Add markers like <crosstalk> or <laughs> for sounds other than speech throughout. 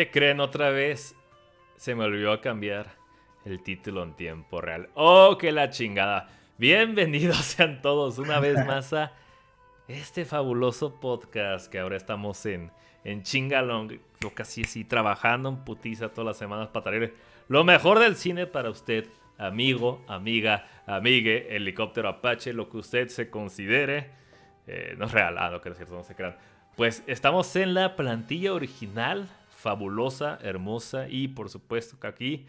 ¿Qué creen otra vez? Se me olvidó cambiar el título en tiempo real. ¡Oh, qué la chingada! Bienvenidos <laughs> sean todos una vez <laughs> más a este fabuloso podcast que ahora estamos en, en Chingalong, lo casi así, trabajando en putiza todas las semanas para traer lo mejor del cine para usted, amigo, amiga, amigue, helicóptero Apache, lo que usted se considere. Eh, no es real, ah, no, que es cierto, no se crean. Pues estamos en la plantilla original, fabulosa, hermosa y por supuesto que aquí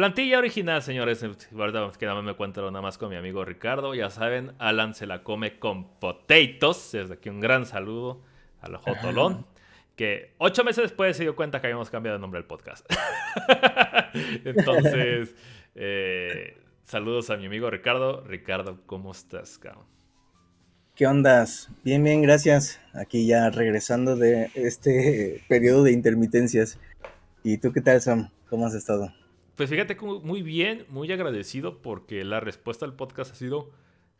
Plantilla original, señores. Ahorita que me cuento nada más con mi amigo Ricardo. Ya saben, Alan se la come con potatoes. Desde aquí un gran saludo al Jotolón. <laughs> Que ocho meses después se dio cuenta que habíamos cambiado de nombre del podcast. <laughs> Entonces, <laughs> eh, saludos a mi amigo Ricardo. Ricardo, ¿cómo estás, cabrón? ¿Qué ondas? Bien, bien, gracias. Aquí ya regresando de este <laughs> periodo de intermitencias. ¿Y tú qué tal, Sam? ¿Cómo has estado? Pues fíjate muy bien, muy agradecido porque la respuesta al podcast ha sido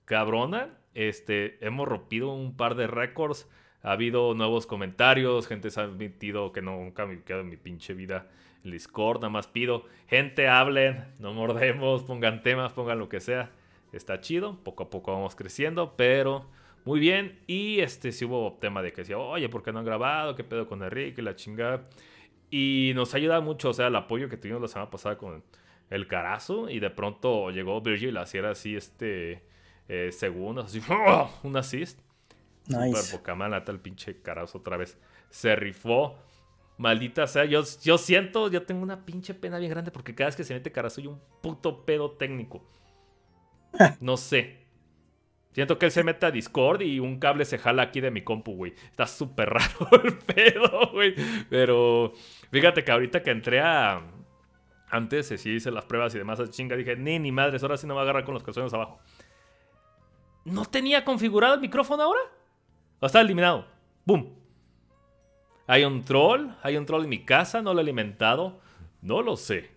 cabrona. Este, hemos rompido un par de récords. Ha habido nuevos comentarios, gente se ha admitido que nunca me quedo en mi pinche vida el Discord, nada más pido, gente hablen, no mordemos, pongan temas, pongan lo que sea. Está chido, poco a poco vamos creciendo, pero muy bien. Y este sí hubo tema de que decía, oye, ¿por qué no han grabado? ¿Qué pedo con Enrique? La chingada. Y nos ayuda mucho, o sea, el apoyo que tuvimos la semana pasada con el carazo. Y de pronto llegó Virgil a hacer así, este, eh, segundos, así, ¡oh! <laughs> un assist. Nice. Super poca mala, el pinche carazo otra vez. Se rifó. Maldita sea, yo, yo siento, yo tengo una pinche pena bien grande porque cada vez que se mete carazo hay un puto pedo técnico. <laughs> No sé. Siento que él se mete a Discord y un cable se jala aquí de mi compu, güey. Está súper raro <laughs> el pedo, güey. Pero fíjate que ahorita que entré a. Antes sí hice las pruebas y demás, a chinga, dije, ni, ni madres, ahora sí no va a agarrar con los calzones abajo. ¿No tenía configurado el micrófono ahora? ¿O está eliminado? ¡Bum! ¿Hay un troll? ¿Hay un troll en mi casa? ¿No lo he alimentado? No lo sé.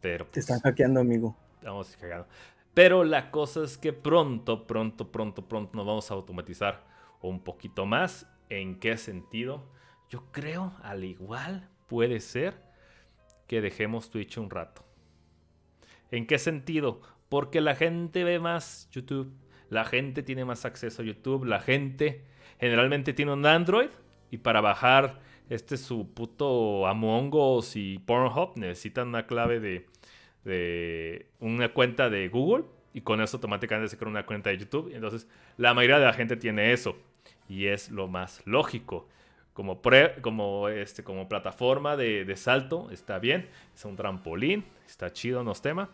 Pero. Te están hackeando, amigo. Estamos hackeando. Pero la cosa es que pronto, pronto, pronto, pronto nos vamos a automatizar un poquito más. ¿En qué sentido? Yo creo, al igual, puede ser que dejemos Twitch un rato. ¿En qué sentido? Porque la gente ve más YouTube, la gente tiene más acceso a YouTube, la gente generalmente tiene un Android y para bajar este su puto Among Us y Pornhub necesitan una clave de de una cuenta de Google y con eso automáticamente se crea una cuenta de YouTube. Entonces, la mayoría de la gente tiene eso y es lo más lógico. Como, como, este, como plataforma de, salto está bien, es un trampolín, está chido, no es tema,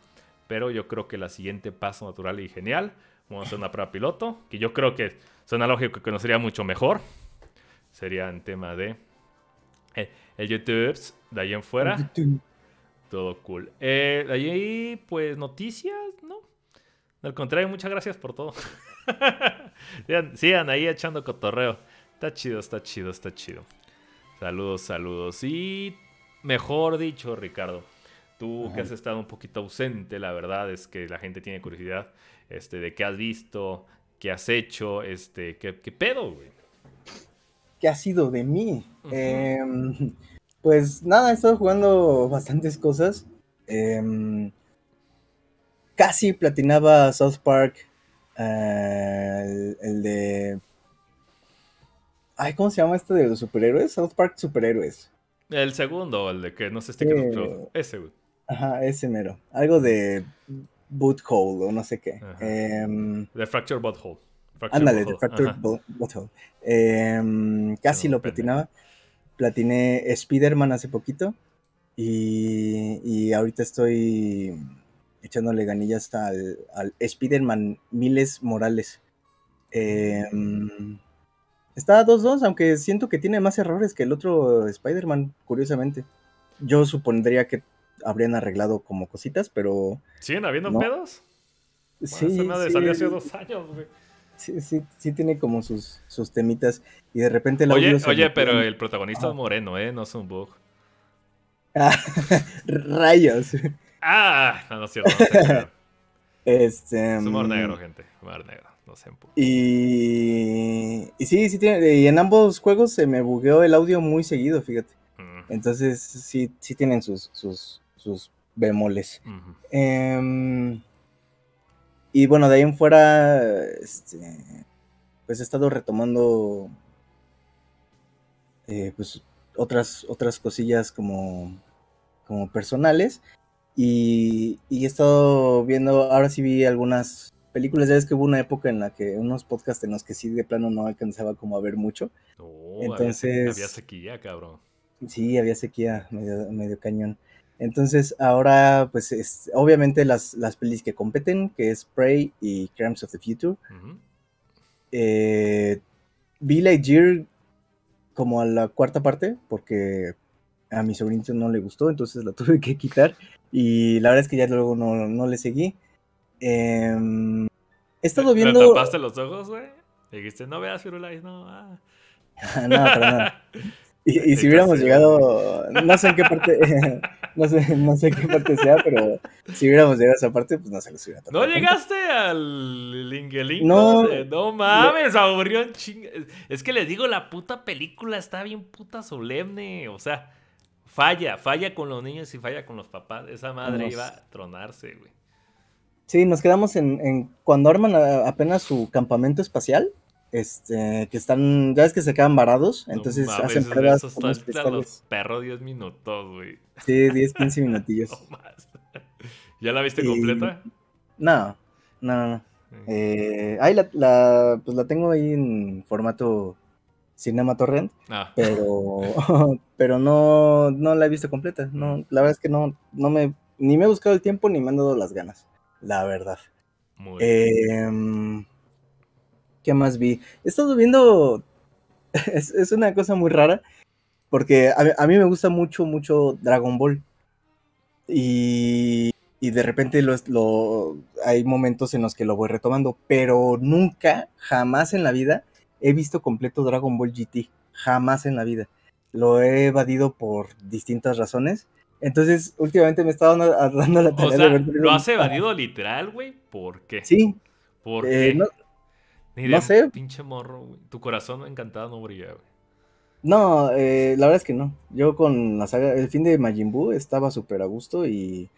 pero yo creo que la siguiente paso natural y genial, vamos a hacer una prueba piloto, que yo creo que suena lógico que nos sería mucho mejor, sería en tema de eh, el YouTube, de ahí en fuera. Todo cool. Eh, ahí, pues, noticias, ¿no? Al contrario, muchas gracias por todo. <laughs> sigan, ahí echando cotorreo. Está chido, está chido, está chido. Saludos, saludos. Y mejor dicho, Ricardo, tú que has estado un poquito ausente, la verdad es que la gente tiene curiosidad este, de qué has visto, qué has hecho, este, qué, qué pedo, güey. ¿Qué ha sido de mí? eh, pues nada, he estado jugando bastantes cosas. Em, casi platinaba South Park. Eh, el, de. Ay, ¿cómo se llama este de los superhéroes? South Park Superhéroes. El segundo, el de que no se esté quedando. ese, güey. Ajá, ese mero. Algo de Butthole o no sé qué. Eh, de Fracture Butthole. Ándale, de Fracture Butthole. Em, casi lo platinaba platiné Spider-Man hace poquito y, ahorita estoy echándole ganillas al, al Spider-Man Miles Morales. Em, está 2-2, aunque siento que tiene más errores que el otro Spider-Man, curiosamente. Yo supondría que habrían arreglado como cositas, pero... ¿Siguen habiendo pedos? Sí, sí. salió hace dos años, güey sí, sí, sí tiene como sus, sus temitas. Y de repente la Oye, oye, pero el protagonista es moreno, ¿eh? No es un bug. Ah, <laughs> rayos. Ah, no, no es cierto. este, es humor mm, negro, gente. Humor negro. No sé. Y, y sí, sí tiene. Y en ambos juegos se me bugueó el audio muy seguido, fíjate. Entonces, sí, sí tienen sus, sus, sus bemoles. Em, y bueno, de ahí en fuera, este, pues he estado retomando eh, pues otras, otras cosillas como, como personales. Y, y, he estado viendo, ahora sí vi algunas películas, ya ves que hubo una época en la que unos podcasts en los que sí de plano no alcanzaba como a ver mucho. Oh, Entonces... Había, sequía, cabrón. Sí, había sequía, medio, medio cañón. Entonces ahora, pues es, obviamente las, las pelis que competen, que es Prey y Crimes of the Future. eh, vi Lightyear como a la cuarta parte, porque a mi sobrinito no le gustó, entonces la <laughs> tuve que quitar. Y la verdad es que ya luego no, no le seguí. Em, he estado viendo. ¿Te tapaste los ojos, güey? Dijiste, no veas Firulais, no. Ah. <laughs> no, pero no. <laughs> Y, si hubiéramos llegado, no sé en qué parte, <laughs> no sé, no sé en qué parte sea, pero si hubiéramos llegado a esa parte, pues no se los hubiera ¿No llegaste al Lingelingo? No, no mames, aburrió un ching... Es que les digo, la puta película está bien puta solemne, o sea, falla, falla con los niños y falla con los papás. Esa madre iba a tronarse, güey. Sí, nos quedamos en, en cuando arman apenas su campamento espacial este, que están, ya ves que se quedan varados, entonces hacen pruebas. los perros 10 minutos, güey. Sí, 10, 15 minutillos. <laughs> <laughs> ¿Ya la viste completa? No, no, no. Eh, ahí la, la, pues la tengo ahí en formato Cinema Torrent, ah. pero, <laughs> pero no, no la he visto completa. No, la verdad es que no, no me, ni me he buscado el tiempo ni me han dado las ganas, la verdad. Muy eh, ¿Qué más vi? He estado viendo. <laughs> es, una cosa muy rara. Porque a, mí me gusta mucho, mucho Dragon Ball. Y, y de repente lo, hay momentos en los que lo voy retomando. Pero nunca, jamás en la vida, he visto completo Dragon Ball GT. Jamás en la vida. Lo he evadido por distintas razones. Entonces, últimamente me estaba <laughs> dando, la tarea de ver. ¿Lo has evadido literal, güey? ¿Por qué? Sí. ¿Por eh, qué? no sé. Pinche morro, güey. Tu corazón encantado no brilla, güey. No, eh, la verdad es que no. Yo con la saga, el fin de Majin Buu estaba súper a gusto y,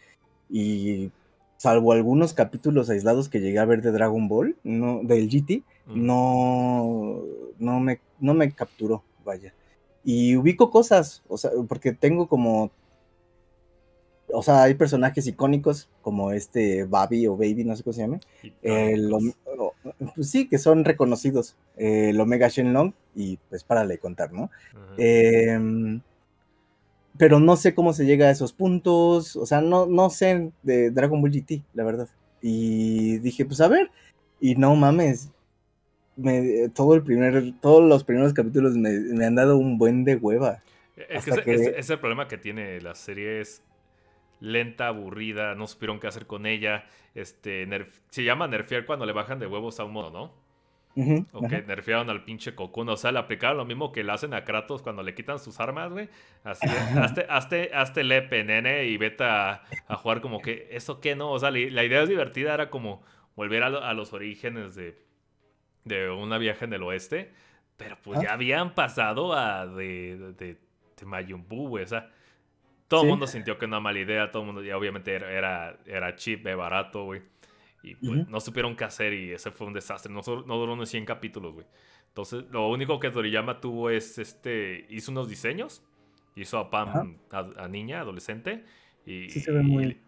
y salvo algunos capítulos aislados que llegué a ver de Dragon Ball, no, del GT, mm. no, no, me, no me capturó, vaya. Y ubico cosas, o sea, porque tengo como o sea, hay personajes icónicos como este Babi o Baby, no sé cómo se llama. pues sí, que son reconocidos. el Omega Shenlong y pues para le contar, ¿no? Em, pero no sé cómo se llega a esos puntos. O sea, no, no sé de Dragon Ball GT, la verdad. Y dije, pues a ver. Y no mames. todo el primer, todos los primeros capítulos me, han dado un buen de hueva. Es, que, es, el problema que tiene la serie es lenta, aburrida, no supieron qué hacer con ella. Este, se llama nerfear cuando le bajan de huevos a un modo, ¿no? o que nerfearon al pinche Cocoon. O sea, le aplicaron lo mismo que le hacen a Kratos cuando le quitan sus armas, güey. Así, hazte, hazte, hazte lepe, nene, y vete a, jugar como que, ¿eso qué no? O sea, la, idea es divertida, era como volver a, los orígenes de, de una viaje en el oeste. Pero pues ya habían pasado a de, de, de, güey. O sea, todo el mundo sintió que era mala idea, todo el mundo, ya obviamente era, era, era cheap, barato, güey. Y pues no supieron qué hacer y ese fue un desastre. No, no duró unos 100 capítulos, güey. Entonces, lo único que Toriyama tuvo es, este, hizo unos diseños. Hizo a Pam, a, niña, adolescente. Y,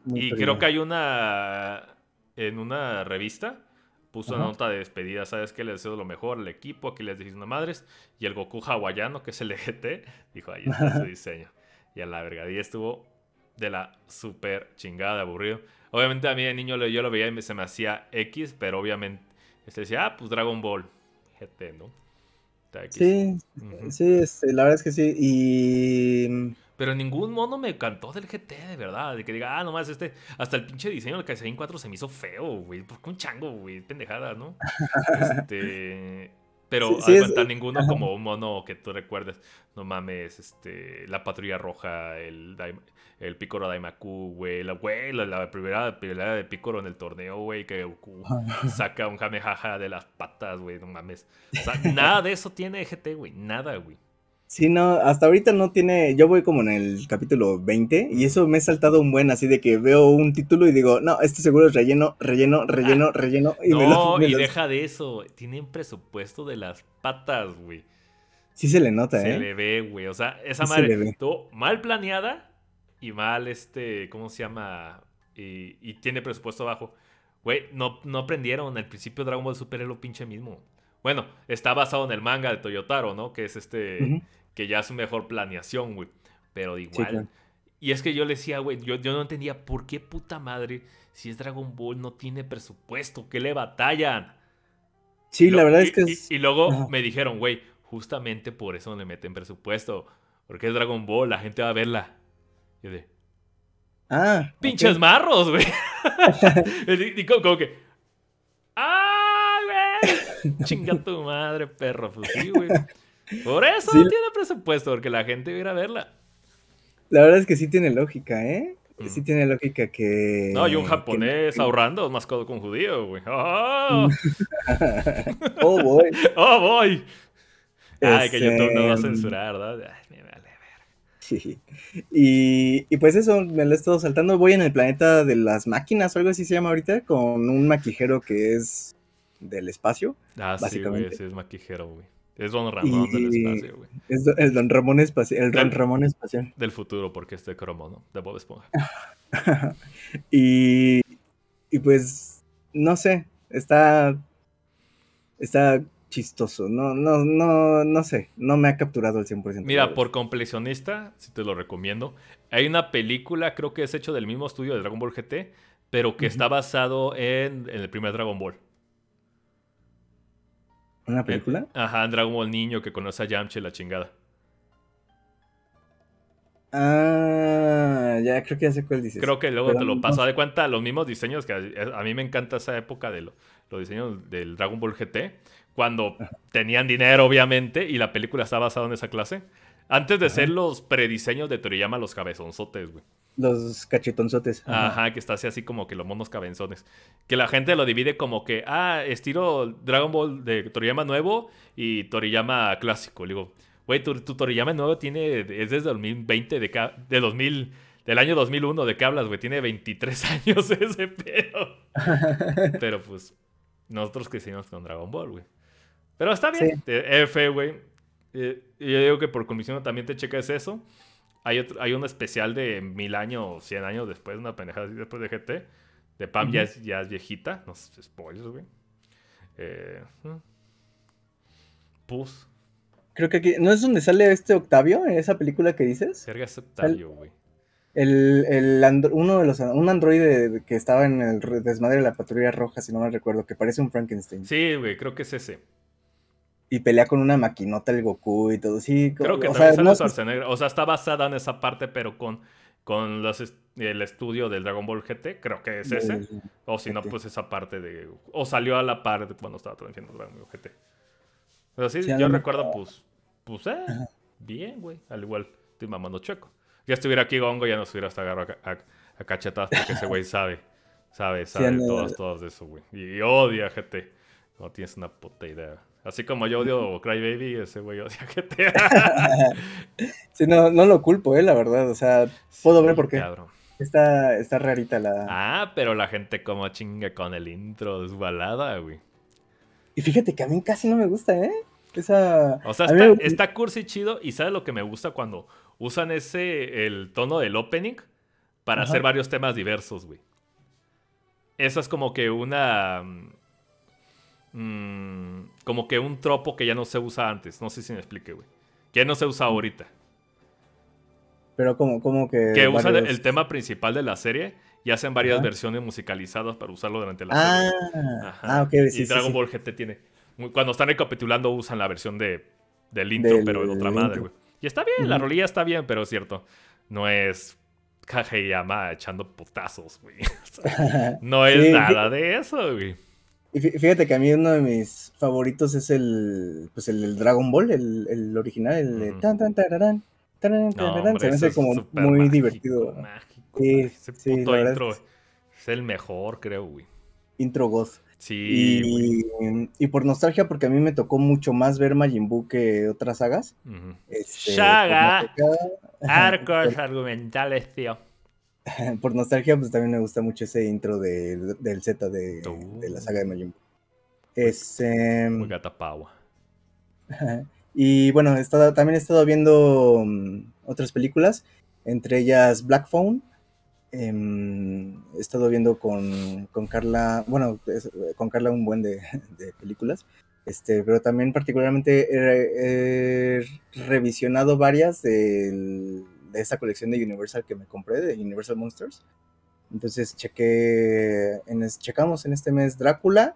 y, creo que hay una, en una revista, puso una nota de despedida, ¿sabes qué? Le deseo lo mejor al equipo, aquí les dijiste una madres. Y el Goku hawaiano, que es el EGT, dijo, ahí está su <laughs> diseño y a la verga. Y estuvo de la super chingada de aburrido. Obviamente a mí de niño yo lo veía y se me hacía X, pero obviamente este decía, ah, pues Dragon Ball GT, ¿no? Sí, sí, este, la verdad es que sí. Y. Pero ningún mono me cantó del GT, de verdad. De que diga, ah, nomás este. Hasta el pinche diseño del Kaiserin 4 se me hizo feo, güey. Porque un chango, güey. Pendejada, ¿no? <laughs> este. Pero sí, ninguno como un mono que tú recuerdes. No mames, este, la patrulla roja, el, el Picoro Daimaku, güey. La, güey, la, primera pelea de Picoro en el torneo, güey, que saca un jamejaja de las patas, güey. No mames. nada de eso tiene GT, güey. Nada, güey. Sí, no, hasta ahorita no tiene, yo voy como en el capítulo 20 y eso me he saltado un buen así de que veo un título y digo, no, este seguro es relleno, relleno, relleno, <laughs> relleno. Y no, y deja de eso, tienen presupuesto de las patas, güey. Sí se le nota, ¿eh? Se le ve, güey, o sea, esa madre estuvo mal planeada y mal, este, ¿cómo se llama? Y, tiene presupuesto bajo. Güey, no, no aprendieron al principio Dragon Ball Super es lo pinche mismo. Bueno, está basado en el manga de Toyotaro, ¿no? Que es este. Que ya es mejor planeación, güey. Pero igual. Y es que yo le decía, güey, yo, yo no entendía por qué puta madre, si es Dragon Ball, no tiene presupuesto. ¿Qué le batallan? Sí, la verdad es que. Y, luego me dijeron, güey, justamente por eso no le meten presupuesto. Porque es Dragon Ball, la gente va a verla. Y de. Ah. Pinches marros, güey. <laughs> y como que. ¡Ah, güey! Chinga tu madre, perro. Pues sí, güey. <laughs> Por eso no tiene presupuesto, porque la gente va a ir a verla. La verdad es que sí tiene lógica, ¿eh? Mm. Sí tiene lógica que. No, y un japonés ahorrando más codo con judío, güey. ¡Oh! <laughs> oh, boy. <laughs> ¡Oh, boy! Ay, que YouTube no va a este, censurar, ¿no? Ay, me vale ver. Sí. Y, y, pues eso, me lo he estado saltando. Voy en el planeta de las máquinas o algo así se llama ahorita, con un maquijero que es del espacio. Ah, básicamente. sí, güey, sí es maquijero, güey. Es Don Ramón del espacio, güey. Es el Don Ramón espacial. El Don Ramón espacial. Del futuro, porque es de cromo, ¿no? De Bob Esponja. <laughs> y, y pues, no sé, está, está chistoso. No, no, no, no sé, no me ha capturado al 100%. Mira, por completionista, si te lo recomiendo. Hay una película, creo que es hecho del mismo estudio de Dragon Ball GT, pero que está basado en, en el primer Dragon Ball. ¿Una película? Ajá, Dragon Ball niño que conoce a Yamcha la chingada. Ah, ya creo que ya sé cuál dices. Creo que luego te lo paso. de cuenta los mismos diseños que a, mí me encanta esa época de los diseños del Dragon Ball GT. Cuando tenían dinero, obviamente, y la película está basada en esa clase. Antes de ser los prediseños de Toriyama, los cabezonzotes, güey. Los cachetonzotes. Ajá. que está así, así como que los monos cabenzones. Que la gente lo divide como que, ah, estilo Dragon Ball de Toriyama nuevo y Toriyama clásico. Le digo, güey, tu, Toriyama nuevo tiene, es desde 2020, de, de 2000, del año 2001, ¿de qué hablas, güey? Tiene 23 <laughs> años ese pedo. <laughs> Pero pues, nosotros crecimos con Dragon Ball, güey. Pero está bien, F, güey. Eh, yo digo que por comisión también te checas eso. Hay, otro, hay un especial de mil años, cien años después, una pendejada así después de GT. De Pam ya, es, ya es viejita. No sé, spoilers, güey. Eh, Pus. Creo que aquí. ¿No es donde sale este Octavio en esa película que dices? Serga es Octavio, güey. El, el uno de los un androide que estaba en el desmadre de la patrulla roja, si no me recuerdo, que parece un Frankenstein. Sí, güey, creo que es ese y pelea con una maquinota el Goku y todo. Sí, creo que o sea, no O sea, está basada en esa parte, pero con, con los el estudio del Dragon Ball GT, creo que es ese. o si no, pues esa parte de. O salió a la par cuando estaba transmitiendo Dragon Ball GT. Pero sí, yo recuerdo, pues. Pues, eh, bien, güey. Al igual, estoy mamando chueco. Ya estuviera aquí Gongo, ya no estuviera hasta agarro a, a, cachetadas porque ese güey sabe. Sabe, <laughs> sabe todas, todas de eso, güey. Y odia GT. No tienes una puta idea. Así como yo odio Cry Baby, ese güey odia GTA. <laughs> sí, no, no lo culpo, eh, la verdad. O sea, puedo ver por qué. Está, está rarita la. Ah, pero la gente como chinga con el intro desbalada, güey. Y fíjate que a mí casi no me gusta, ¿eh? Esa. O sea, está, cursi chido. Y ¿sabes lo que me gusta cuando usan ese, el tono del opening para hacer varios temas diversos, güey? Eso es como que una Mm, como que un tropo que ya no se usa antes. No sé si me explique, güey. Que no se usa ahorita. Pero como, como que... Que usan el tema principal de la serie y hacen varias versiones musicalizadas para usarlo durante la ah, serie. Ah, ok. y Dragon Ball GT tiene... Cuando están recapitulando usan la versión de, del intro, pero de otra madre, güey. Y está bien, la rolilla está bien, pero es cierto. No es Kageyama echando putazos, güey. <laughs> <laughs> no es nada de eso, güey. Y fíjate que a mí uno de mis favoritos es el, pues el, Dragon Ball, el, el original, el de tan tan tararán, tan tan se me hace como muy divertido. Mágico, sí, ese puto intro es el mejor, creo, güey. Intro Goth. Sí. Y, por nostalgia, porque a mí me tocó mucho más ver Majin Buu que otras sagas. Este, Saga. Arcos <laughs> argumentales, tío. <laughs> por nostalgia, pues también me gusta mucho ese intro del Z de, la saga de Majin Buu. Es. Eh, <laughs> y bueno, también he estado viendo mm, otras películas, entre ellas Black Phone Em, he estado viendo con, Carla, bueno, con Carla un buen <laughs> de, películas, este, pero también particularmente he, revisionado varias de, esta colección de Universal que me compré, de Universal Monsters. Entonces chequé, en, checamos en este mes Drácula,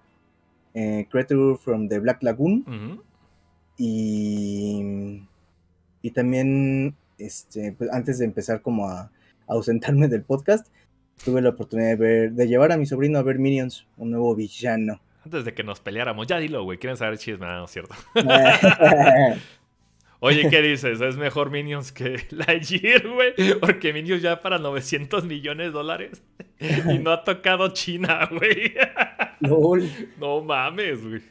eh, Creature from the Black Lagoon y, y también este, pues, antes de empezar como a ausentarme del podcast, tuve la oportunidad de ver, de llevar a mi sobrino a ver Minions, un nuevo villano. Antes de que nos peleáramos, ya dilo, güey, quieren saber chisme, ¿no es cierto? <laughs> <laughs> Oye, ¿qué <laughs> dices? ¿Es mejor Minions que <laughs> Lightyear, güey? Porque Minions ya para 900 millones de dólares y no ha tocado China, <laughs> güey. No mames, güey.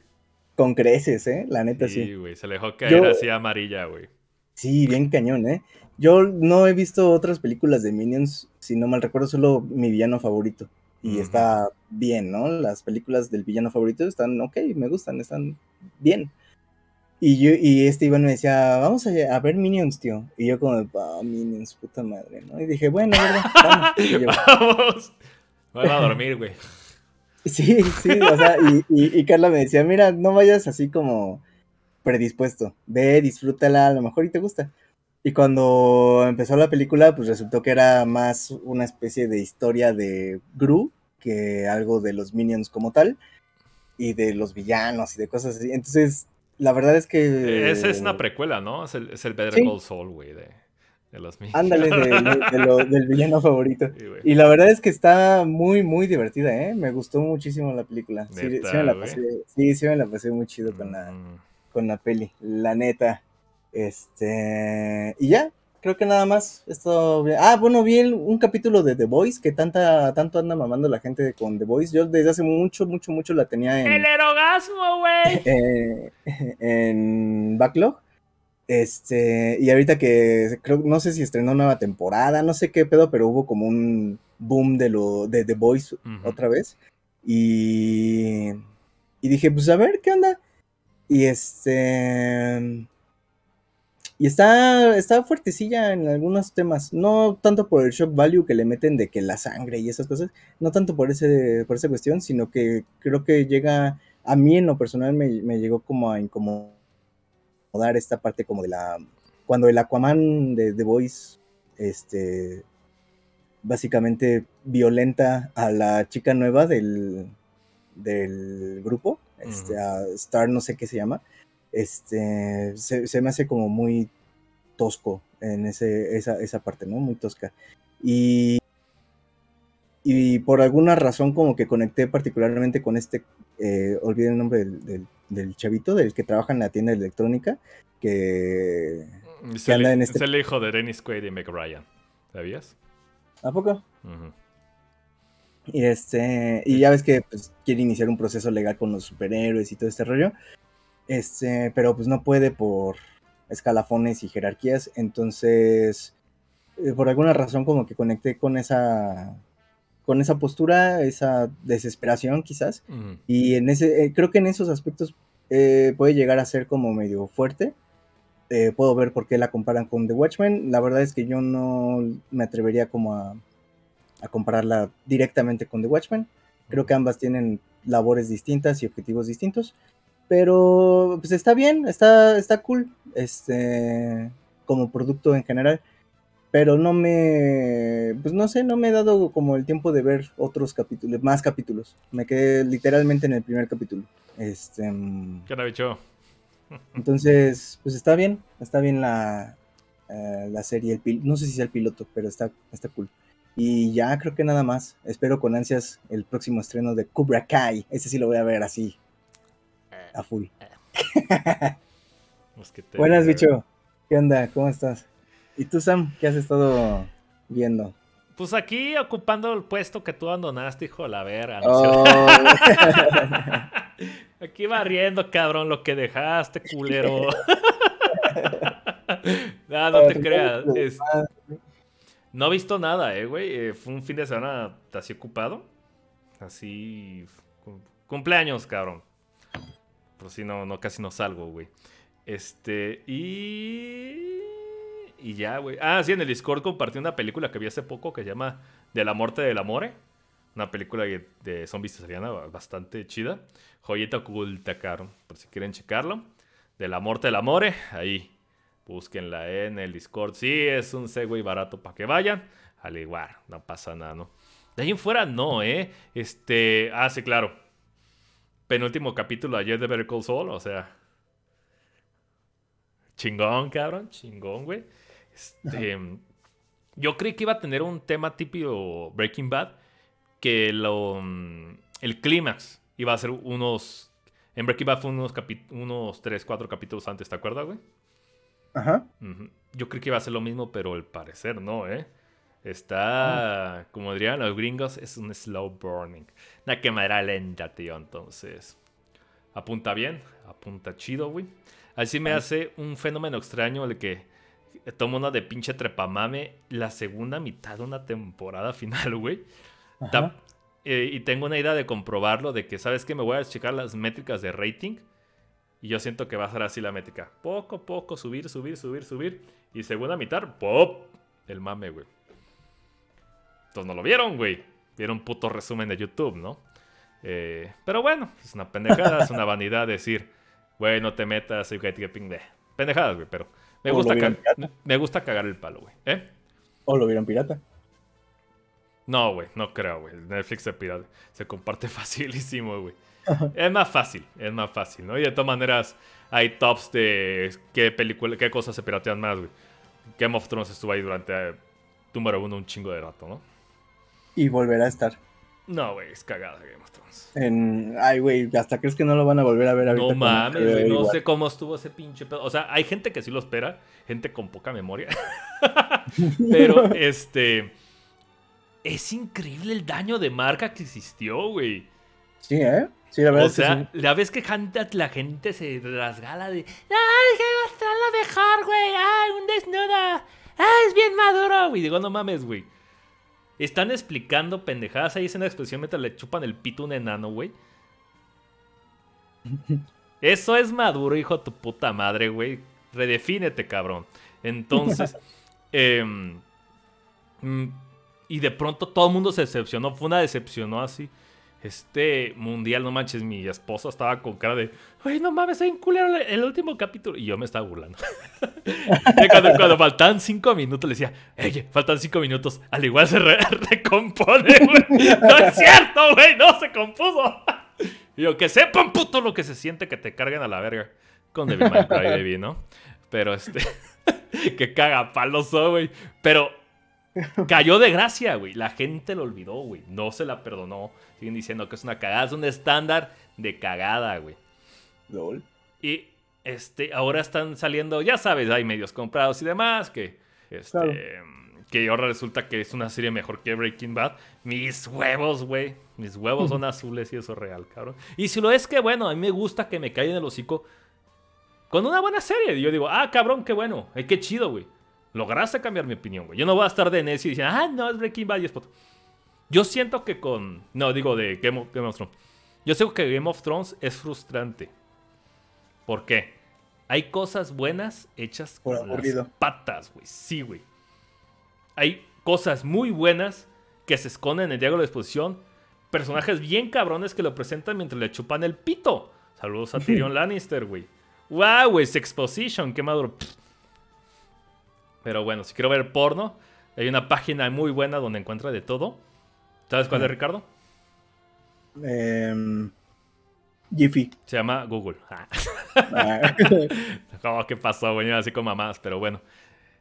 Con creces, ¿eh? La neta sí. Sí, güey, se le dejó caer así amarilla, güey. Sí, bien cañón, ¿eh? Yo no he visto otras películas de Minions, si no mal recuerdo, solo mi villano favorito. Y está bien, ¿no? Las películas del villano favorito están ok, me gustan, están bien. Y yo, y este Iván me decía, vamos a, ver Minions, tío. Y yo como, ah, Minions, puta madre, ¿no? Y dije, bueno, vamos. <laughs> vamos. Vamos a dormir, güey. <laughs> Sí, sí, o sea, y, y, Carla me decía, mira, no vayas así como predispuesto. Ve, disfrútala, a lo mejor y te gusta. Y cuando empezó la película, pues resultó que era más una especie de historia de Gru que algo de los Minions como tal y de los villanos y de cosas así. Entonces, la verdad es que. Esa es una precuela, ¿no? Es el, es el Better Call Saul, güey, de, los Minions. Ándale, <laughs> del villano favorito. y la verdad es que está muy, muy divertida, ¿eh? Me gustó muchísimo la película. sí, sí, me la pasé, sí, sí, me la pasé muy chido con la, mm. con la peli, la neta. Este. Y ya, creo que nada más. Esto. Ah, bueno, vi un capítulo de The Voice que tanta, tanto anda mamando la gente con The Voice. Yo desde hace mucho, mucho, mucho la tenía en. ¡El erogasmo, güey! <laughs> Eh, en Backlog. Este, y ahorita que creo, no sé si estrenó nueva temporada, no sé qué pedo, pero hubo como un boom de lo de The Voice otra vez. Y, y dije, pues a ver, ¿qué onda? Y este y está, está fuertecilla en algunos temas. No tanto por el shock value que le meten de que la sangre y esas cosas. No tanto por, ese, por esa cuestión, sino que creo que llega. A mí en lo personal me, llegó como a incomodar esta parte como de la. Cuando el Aquaman de The Voice. Este. Básicamente violenta a la chica nueva del. del grupo. Este, a Star, no sé qué se llama este, se, me hace como muy tosco en ese, esa, esa parte, ¿no? Muy tosca. Y, y por alguna razón como que conecté particularmente con este, eh, olvidé el nombre del, chavito, del que trabaja en la tienda electrónica, que, que anda en este... Es el hijo de Dennis Quaid y Meg Ryan, ¿sabías? ¿A poco? Y este, y ya ves que pues, quiere iniciar un proceso legal con los superhéroes y todo este rollo. Este, pero pues no puede por escalafones y jerarquías. Entonces, eh, por alguna razón como que conecté con esa con esa postura, esa desesperación quizás. Y en ese, eh, creo que en esos aspectos eh, puede llegar a ser como medio fuerte. puedo ver por qué la comparan con The Watchmen. La verdad es que yo no me atrevería como a, a compararla directamente con The Watchmen. Creo que ambas tienen labores distintas y objetivos distintos. Pero pues está bien, está, está cool, este, como producto en general. Pero no me, pues no sé, no me he dado como el tiempo de ver otros capítulos, más capítulos. Me quedé literalmente en el primer capítulo. Este, ¿Qué ha bicho? <laughs> Entonces, pues está bien, está bien la, eh, la serie, el no sé si sea el piloto, pero está, está cool. Y ya creo que nada más. Espero con ansias el próximo estreno de Cobra Kai. Ese sí lo voy a ver así, a full. <laughs> Buenas, bicho. ¿Qué onda? ¿Cómo estás? ¿Y tú, Sam? ¿Qué has estado viendo? Pues aquí ocupando el puesto que tú abandonaste, hijo de la verga. Oh. <laughs> aquí barriendo, cabrón, lo que dejaste, culero. <laughs> no, no te creas. No he visto nada, eh, güey. Eh, fue un fin de semana así ocupado. Así. Cumpleaños, cabrón. Por si no, no, casi no salgo, güey. Este. Y. Y ya, güey. Ah, sí, en el Discord compartí una película que vi hace poco que se llama De la muerte del amore. Una película de zombies italiana bastante chida. Joyeta oculta, caro. Por si quieren checarlo. De la muerte del amore. Ahí. Búsquenla en el Discord. Sí, es un Segway barato para que vayan. Al igual, no pasa nada, ¿no? De ahí en fuera, no, ¿eh? Este. Ah, sí, claro. Penúltimo capítulo ayer de Better Call Saul, o sea. Chingón, cabrón. Chingón, güey. Este, yo creí que iba a tener un tema típico Breaking Bad, que lo, el clímax iba a ser unos... En Breaking Bad fue unos, unos 3, 4 capítulos antes, ¿te acuerdas, güey? Ajá. Yo creí que iba a ser lo mismo, pero al parecer no, ¿eh? Está, como dirían los gringos, es un slow burning. Una quemadera lenta, tío. Entonces, apunta bien, apunta chido, güey. Así me hace un fenómeno extraño el que tomo una de pinche trepamame la segunda mitad de una temporada <laughs> final, güey. Eh, y tengo una idea de comprobarlo, de que, ¿sabes qué? Me voy a checar las métricas de rating. Y yo siento que va a ser así la métrica. Poco a poco, subir, subir, subir, subir. Y segunda mitad, ¡pop! El mame, güey. Entonces no lo vieron, güey. Vieron un puto resumen de YouTube, ¿no? Eh, pero bueno, es una pendejada, es una vanidad decir, güey, no te metas, you get de pendejadas, güey, pero me gusta, me gusta cagar el palo, güey. ¿Eh? ¿O lo vieron pirata? No, güey, no creo, güey. Netflix se pirata. Se comparte <laughs> facilísimo, güey. es más fácil, es más fácil, ¿no? Y de todas maneras, hay tops de qué película, qué cosas se piratean más, güey. Game of Thrones estuvo ahí durante eh, número uno un chingo de rato, ¿no? Y volverá a estar. No, güey, es cagada Game of Thrones. En... Ay, güey, hasta crees que no lo van a volver a ver ahorita. No mames, güey, no sé cómo estuvo ese pinche pedo. O sea, hay gente que sí lo espera, gente con poca memoria. <laughs> Pero, <laughs> este. Es increíble el daño de marca que existió, güey. Sí, ¿eh? Sí, la verdad. O sea, la vez que la gente se rasgala de. ¡Ay, que va a estar la mejor, güey! ¡Ay, un desnudo! ¡Ay, es bien maduro! Güey, digo, no mames, güey. Están explicando pendejadas ahí, es una expresión mientras le chupan el pito a un enano, güey. <laughs> Eso es maduro, hijo de tu puta madre, güey. Redefínete, cabrón. Entonces, <laughs> em, mm, y de pronto todo el mundo se decepcionó. Fue una decepción, ¿no? Así. Este mundial, no manches, mi esposa estaba con cara de, ay, no mames, soy un culero el último capítulo. Y yo me estaba burlando. <laughs> cuando, cuando, faltaban cinco minutos, le decía, faltan cinco minutos. Al igual se <laughs> recompone, güey. No es cierto, güey, no se compuso. <laughs> y yo, que sepan, puto, lo que se siente que te carguen a la verga. Con Devil May Cry, Baby, ¿no? Pero este, que caga paloso, güey. Pero Cayó de gracia, güey. La gente lo olvidó, güey. No se la perdonó. Siguen diciendo que es una cagada. Es un estándar de cagada, güey. Y este, ahora están saliendo, ya sabes, hay medios comprados y demás. Que, este, que ahora resulta que es una serie mejor que Breaking Bad. Mis huevos, güey. Mis huevos son <laughs> azules y eso es real, cabrón. Y si lo es que, bueno, a mí me gusta que me caigan el hocico con una buena serie. Y yo digo, ah, cabrón, qué bueno. Ay, qué chido, güey. Lograste cambiar mi opinión, güey. Yo no voy a estar de necio y diciendo, ah, no, es Breaking Bad y es Yo siento que con. No, digo de Game of, Thrones. Yo sé que Game of Thrones es frustrante. ¿Por qué? Hay cosas buenas hechas con las patas, güey. Sí, güey. Hay cosas muy buenas que se esconden en el diálogo de exposición. Personajes bien cabrones que lo presentan mientras le chupan el pito. Saludos a Tyrion Lannister, güey. ¡Wow, güey! Exposition, qué maduro. Pero bueno, si quiero ver porno, hay una página muy buena donde encuentra de todo. ¿Sabes cuál es, Ricardo? Eh, Jiffy. Se llama Google. Ah. <laughs> ¿Qué pasó, güey? Así con mamás, pero bueno.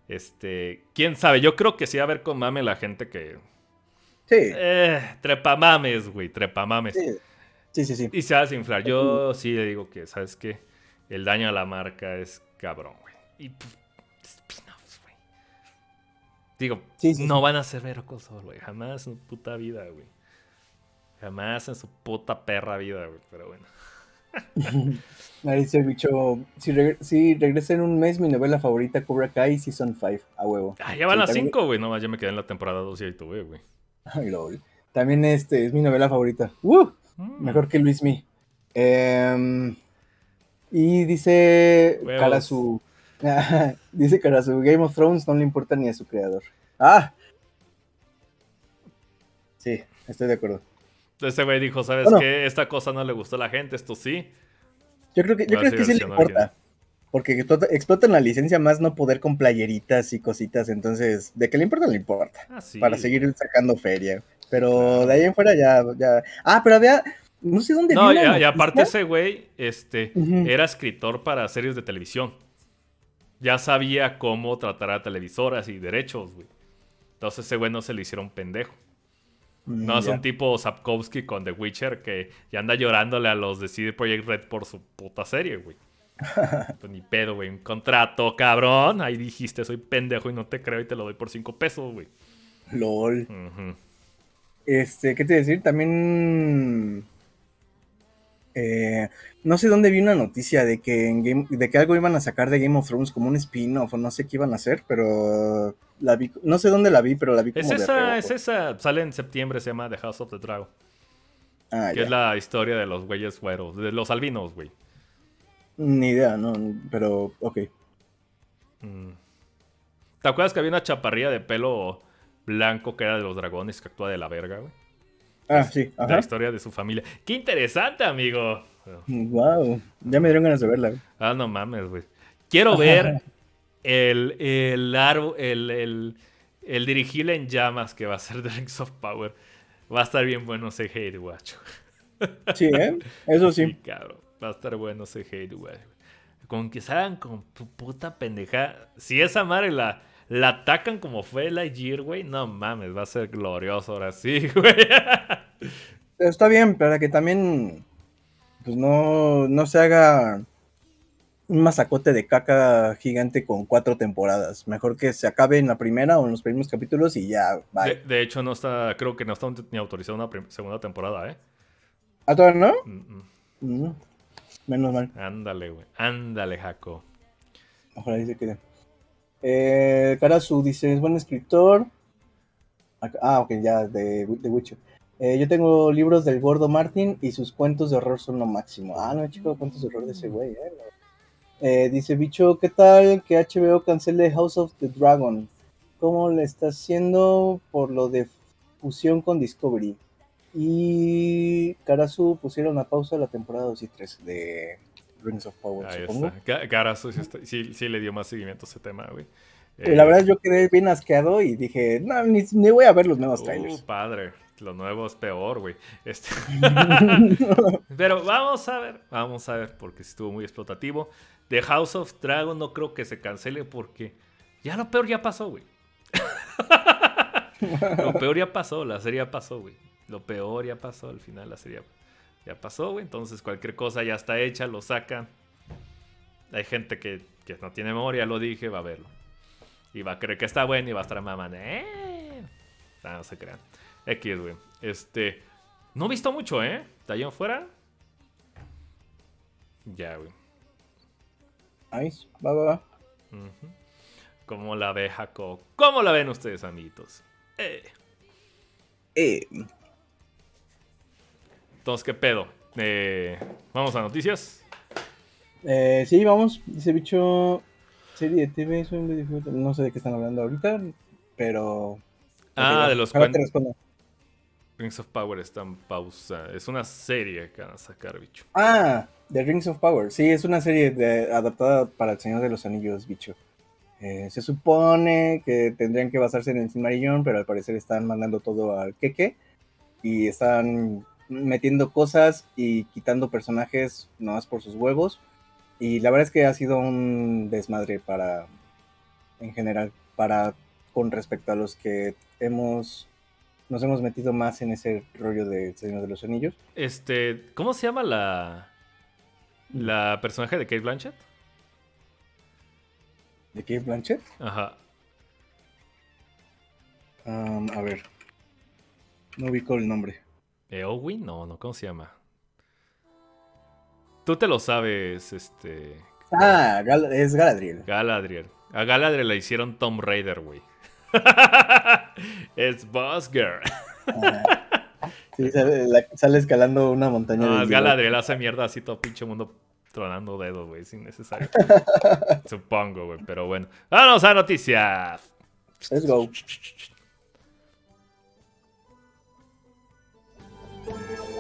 Este, quién sabe, yo creo que sí va a haber con mame la gente que. Sí. Eh, trepamames, güey, trepamames. Sí. sí, sí, sí. Y se va a desinflar. Yo sí le digo que, ¿sabes qué? El daño a la marca es cabrón, güey. Y Digo, no van a ser Better Call Saul, güey. Jamás en su puta vida, güey. Jamás en su puta perra vida, güey. Pero bueno. dice el bicho, si, regresa en un mes, mi novela favorita Cobra Kai Season 5, a huevo. Ah, ya van a 5, güey. No, ya me quedé en la temporada 2 y ahí tuve, güey. Ay, lol. También este es mi novela favorita. ¡Uh! Mm. Mejor que Luis Mi. Em, y dice Karasu. <laughs> dice Karasu, Game of Thrones no le importa ni a su creador. ¡Ah! Sí, estoy de acuerdo. Ese güey dijo, ¿sabes qué? Esta cosa no le gustó a la gente, esto sí. Yo creo que, yo creo que sí le importa. Porque explotan la licencia más no poder con playeritas y cositas. Entonces, de que le importa, le importa. Ah, para seguir sacando feria. Pero de ahí en fuera ya, ya. Ah, pero había. No sé dónde. No, y, aparte ese güey este, era escritor para series de televisión. Ya sabía cómo tratar a televisoras y derechos, güey. Entonces ese güey no se le hicieron pendejo. Mm, no es un tipo Sapkowski con The Witcher que ya anda llorándole a los de CD Projekt Red por su puta serie, güey. <laughs> pues ni pedo, güey. Un contrato, cabrón. Ahí dijiste, soy pendejo y no te creo y te lo doy por cinco pesos, güey. LOL. Este, ¿qué te decir? También. Eh, no sé dónde vi una noticia de que, en de que algo iban a sacar de Game of Thrones como un spin-off o no sé qué iban a hacer, pero la vi, no sé dónde la vi, pero la vi como Es esa, es esa, sale en septiembre, se llama The House of the Dragon. Ah, que es la historia de los güeyes güeros, de los albinos, güey. Ni idea, no, pero ok. Mm. ¿Te acuerdas que había una chaparrilla de pelo blanco que era de los dragones que actúa de la verga, güey? Ah, sí. Ajá. La historia de su familia. ¡Qué interesante, amigo! Wow, ya me dieron ganas de verla. Ah, no mames, güey. Quiero ver el, el, el, el, dirigible en llamas que va a ser Rings of Power. Va a estar bien bueno ese hate, guacho. Sí, ¿eh? Eso sí. Va a estar bueno ese hate, güey. Con que salgan con tu puta pendeja. Si esa madre la, la atacan como fue la Year, güey, no mames, va a ser glorioso ahora sí, <laughs> güey. Está bien, para que también pues no, no se haga un masacote de caca gigante con cuatro temporadas. Mejor que se acabe en la primera o en los primeros capítulos y ya, bye. De, hecho, no está, creo que no está ni autorizada una segunda temporada, ¿eh? ¿Ah, todavía no? Mm, menos mal. Ándale, güey. Ándale, Jaco. Ojalá dice que. Eh, Karasu dice: es buen escritor. Ah, ok, ya, de, de Witcher. Eh, yo tengo libros del Gordo Martin y sus cuentos de horror son lo máximo. Ah, no, chico, cuentos de horror de ese güey. Eh. eh. dice Bicho, ¿qué tal que HBO cancele House of the Dragon? ¿Cómo le está haciendo por lo de fusión con Discovery? Y Karasu pusieron a pausa la temporada 2 y 3 de Rings of Power, Ahí supongo. Está. Karasu sí, sí, le dio más seguimiento a ese tema, güey. la verdad yo quedé bien asqueado y dije, no, ni, ni voy a ver los nuevos uh, trailers. padre. Lo nuevo es peor, güey. Este... <laughs> Pero vamos a ver, vamos a ver, porque estuvo muy explotativo. The House of Dragon no creo que se cancele porque ya lo peor ya pasó, güey. <laughs> lo peor ya pasó, la serie ya pasó, güey. Lo peor ya pasó, al final la serie ya pasó, güey. Entonces cualquier cosa ya está hecha, lo sacan. Hay gente que, no tiene memoria, lo dije, va a verlo. Y va a creer que está bueno y va a estar mamando. Eh. No, no se crean. X, güey. Este. No he visto mucho, ¿eh? ¿Está allá afuera? Ya, güey. Nice. Va, va, va. ¿Cómo la ve, Jaco? ¿Cómo la ven ustedes, amiguitos? Eh. Eh. Entonces, ¿qué pedo? Eh, ¿Vamos a noticias? Eh, sí, vamos. Dice bicho. Serie de TV, no sé de qué están hablando ahorita, pero. Ah, de los cuentos. Rings of Power está en pausa. Es una serie que van a sacar, bicho. Ah, The Rings of Power. Sí, es una serie adaptada para El Señor de los Anillos, bicho. Eh, se supone que tendrían que basarse en el Silmarillion, pero al parecer están mandando todo al queque. Y están metiendo cosas y quitando personajes nomás por sus huevos. Y la verdad es que ha sido un desmadre para, en general, para con respecto a los que hemos nos hemos metido más en ese rollo de Señor de los Anillos. Este, ¿cómo se llama la la personaje de Kate Blanchett? ¿De Kate Blanchett? Ajá. a ver. No ubico el nombre. ¿Eowyn? No, no, ¿cómo se llama? Tú te lo sabes, este. Ah, es Galadriel. Galadriel. A Galadriel la hicieron Tom Raider, güey. <laughs> es Boss Girl. <laughs> sí, sale, escalando una montaña. No, es Galadriel hace mierda así todo pinche mundo tronando dedos, güey, sin necesario. <laughs> Supongo, güey, pero bueno. Vamos a noticias. Let's go. Thank you.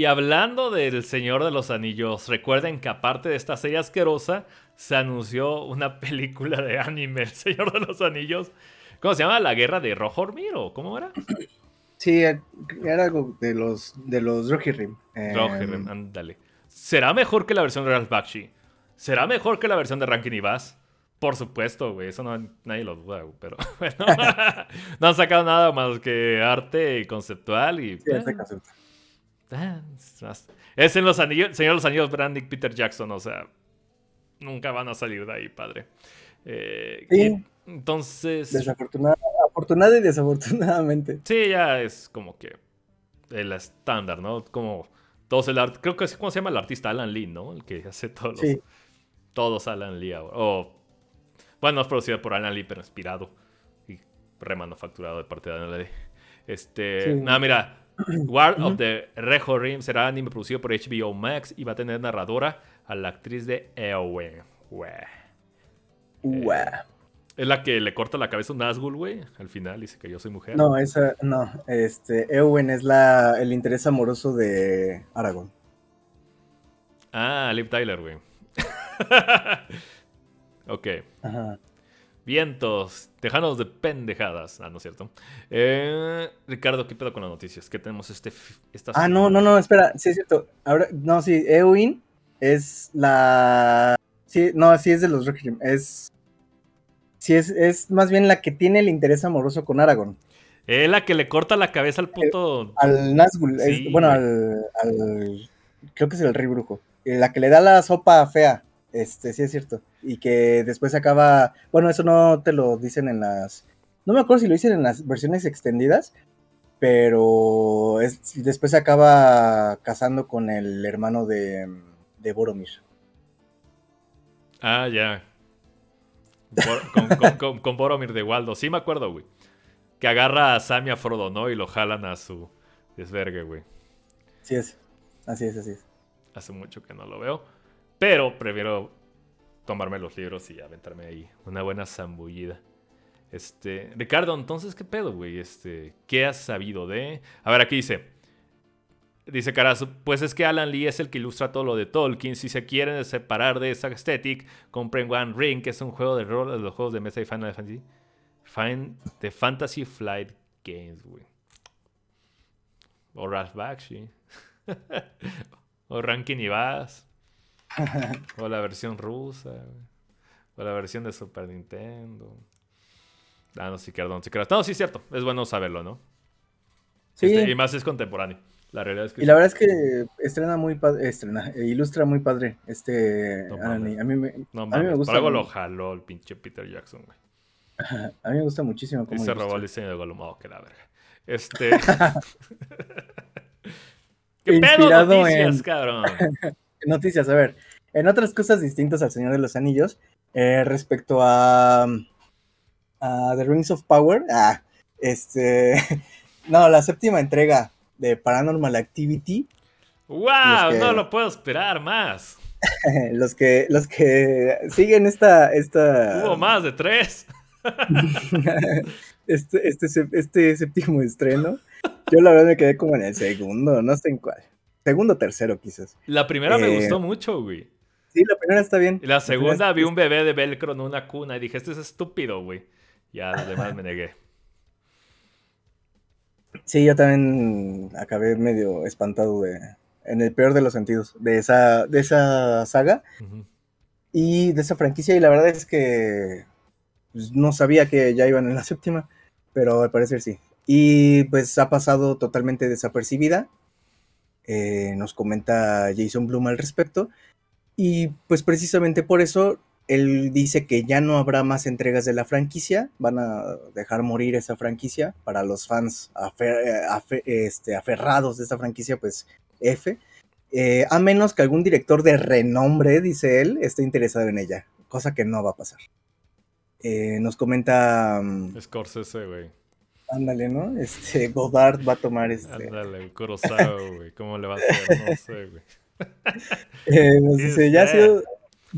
Y hablando del Señor de los Anillos, recuerden que aparte de esta serie asquerosa, se anunció una <laughs> película de anime, El Señor de los Anillos. ¿Cómo se llama? ¿La Guerra de Rohormir o cómo era? Sí, era algo de los, de los Rohirrim. Eh, Rohirrim, ándale. ¿Será mejor que la versión de Ralph Bakshi? ¿Será mejor que la versión de Rankin y Bass? Por supuesto, güey. Eso no, nadie lo duda, pero <laughs> bueno. <laughs> no han sacado nada más que arte conceptual y... Sí, conceptual. Es en los anillos, Señor de los Anillos, Brandick, Peter Jackson, o sea, nunca van a salir de ahí, padre. Eh, sí. Entonces. afortunado y desafortunadamente. Sí, ya es como que el estándar, ¿no? Como todos el arte. Creo que es como se llama el artista Alan Lee, ¿no? El que hace todos sí. Todos Alan Lee O. Bueno, es producido por Alan Lee, pero inspirado y remanufacturado de parte de Alan Lee. Este. Nada, mira. <clears throat> War of the Rejo Rim será anime producido por HBO Max y va a tener narradora a la actriz de Eowyn. Eh, es la que le corta la cabeza a un Nazgul, güey. Al final dice que yo soy mujer. No, esa, no. Este, Eowyn es la, el interés amoroso de Aragorn. Ah, Liv Tyler, güey. <laughs> ok. Ajá. Vientos, tejanos de pendejadas. Ah, no es cierto. Eh, Ricardo, ¿qué pedo con las noticias? ¿Qué tenemos este, esta Ah, no, no, no, espera. Sí, es cierto. Ahora, no, sí, Eowyn es la. Sí, no, sí es de los Rock Es. Sí, es, es más bien la que tiene el interés amoroso con Aragorn. Es la que le corta la cabeza al puto. Al Nazgul. bueno, al, al, Creo que es el rey brujo. La que le da la sopa fea. Este, sí es cierto. Y que después acaba. Bueno, eso no te lo dicen en las. No me acuerdo si lo dicen en las versiones extendidas. Pero es, después se acaba casando con el hermano de, de Boromir. Ah, ya. con, Boromir de Waldo. Sí me acuerdo, güey. Que agarra a Sam y a Frodo, ¿no? Y lo jalan a su desvergue, güey. Sí es. Así es, así es. Hace mucho que no lo veo. Pero prefiero tomarme los libros y aventarme ahí una buena zambullida. Este, Ricardo, entonces, ¿qué pedo, güey? Este, ¿qué has sabido de...? A ver, aquí dice... Dice Carazo, pues es que Alan Lee es el que ilustra todo lo de Tolkien. Si se quieren separar de esa estética, compren One Ring, que es un juego de rol de los juegos de mesa y Final Fantasy. Find the Fantasy Flight Games, güey. O Ralph Bakshi. <laughs> o Rankin y Bass <laughs> o la versión rusa, o la versión de Super Nintendo. Ah, no, sí, perdón, sí, No, sí, cierto. Es bueno saberlo, ¿no? Sí. Este, y más es contemporáneo. La realidad es que. Y la verdad es que estrena muy padre. Estrena, eh, ilustra muy padre este. a mí me, no, a mí me gusta. Por algo lo jaló el pinche Peter Jackson, güey. <laughs> A mí me gusta muchísimo. Cómo y se robó el diseño de Gollum. Oh, que la verga. Este. <laughs> ¿Qué pedo noticias, cabrón? Noticias, a ver, en otras cosas distintas al Señor de los Anillos, eh, respecto a, a The Rings of Power, ah, este, <laughs> no, la séptima entrega de Paranormal Activity ¡Wow! No lo puedo esperar más. <laughs> los que los que siguen esta esta hubo más de tres <laughs> este, este, este séptimo estreno yo la verdad me quedé como en el segundo no sé en cuál segundo tercero quizás. La primera me gustó eh, mucho güey. sí la primera está bien. Y la segunda vi un bebé de velcro en una cuna y dije este es estúpido güey ya además me negué. Sí yo también acabé medio espantado de en el peor de los sentidos, de esa, de esa saga y de esa franquicia. Y la verdad es que pues, no sabía que ya iban en la séptima, pero al parecer sí. Y pues ha pasado totalmente desapercibida. Eh, nos comenta Jason Bloom al respecto. Y pues precisamente por eso él dice que ya no habrá más entregas de la franquicia, van a dejar morir esa franquicia para los fans este, aferrados de esa franquicia, pues F, eh, a menos que algún director de renombre, dice él, esté interesado en ella, cosa que no va a pasar. Eh, nos comenta... Mm, Scorsese, güey. Ándale, ¿no? Este, <laughs> Godard va a tomar este... Ándale, Kurosawa, güey. ¿Cómo le va a hacer? No <laughs> sé, güey. Eh, nos dice, ya ha sido...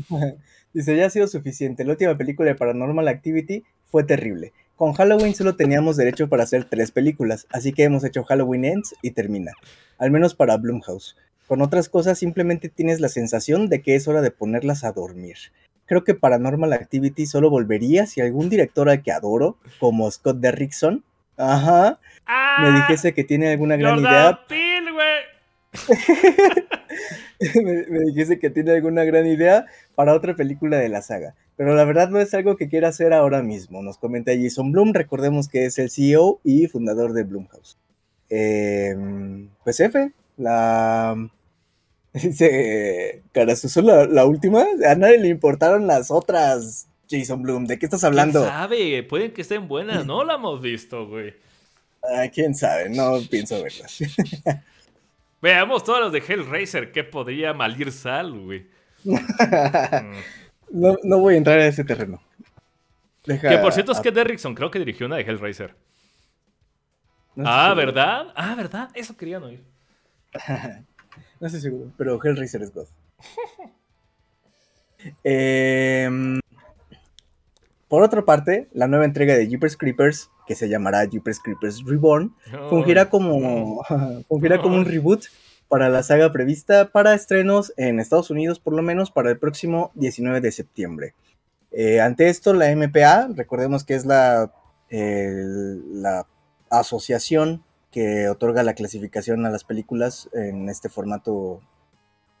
<laughs> dice, ya ha sido suficiente. La última película de Paranormal Activity fue terrible. Con Halloween solo teníamos derecho para hacer tres películas, así que hemos hecho Halloween Ends y termina, al menos para Blumhouse. Con otras cosas simplemente tienes la sensación de que es hora de ponerlas a dormir. Creo que Paranormal Activity solo volvería si algún director al que adoro, como Scott Derrickson, ajá, me ah, dijese que tiene alguna gran idea. <laughs> me, me dijese que tiene alguna gran idea para otra película de la saga pero la verdad no es algo que quiera hacer ahora mismo. Nos comenta Jason Bloom, recordemos que es el CEO y fundador de Bloomhouse. Em, pues F, la... <laughs> Dice, cara, ¿solo la, última? A nadie le importaron las otras, Jason Bloom. ¿De qué estás hablando? ¿Quién sabe? Pueden que estén buenas, no la hemos visto, güey. Ah, quién sabe, no pienso verlas. <laughs> Veamos todas las de Hellraiser, ¿qué podría malir sal, güey? <laughs> No, no voy a entrar a ese terreno. que por cierto es que Derrickson creo que dirigió una de Hellraiser. ah, ¿verdad? Ah, ¿verdad? Eso querían oír. <laughs> no estoy seguro, pero Hellraiser es God. Em, por otra parte, la nueva entrega de Jeepers Creepers, que se llamará Jeepers Creepers Reborn, fungirá como, <laughs> fungirá como un reboot para la saga prevista para estrenos en Estados Unidos, por lo menos para el próximo 19 de septiembre. Eh, ante esto, la MPA, recordemos que es la, la asociación que otorga la clasificación a las películas en este formato,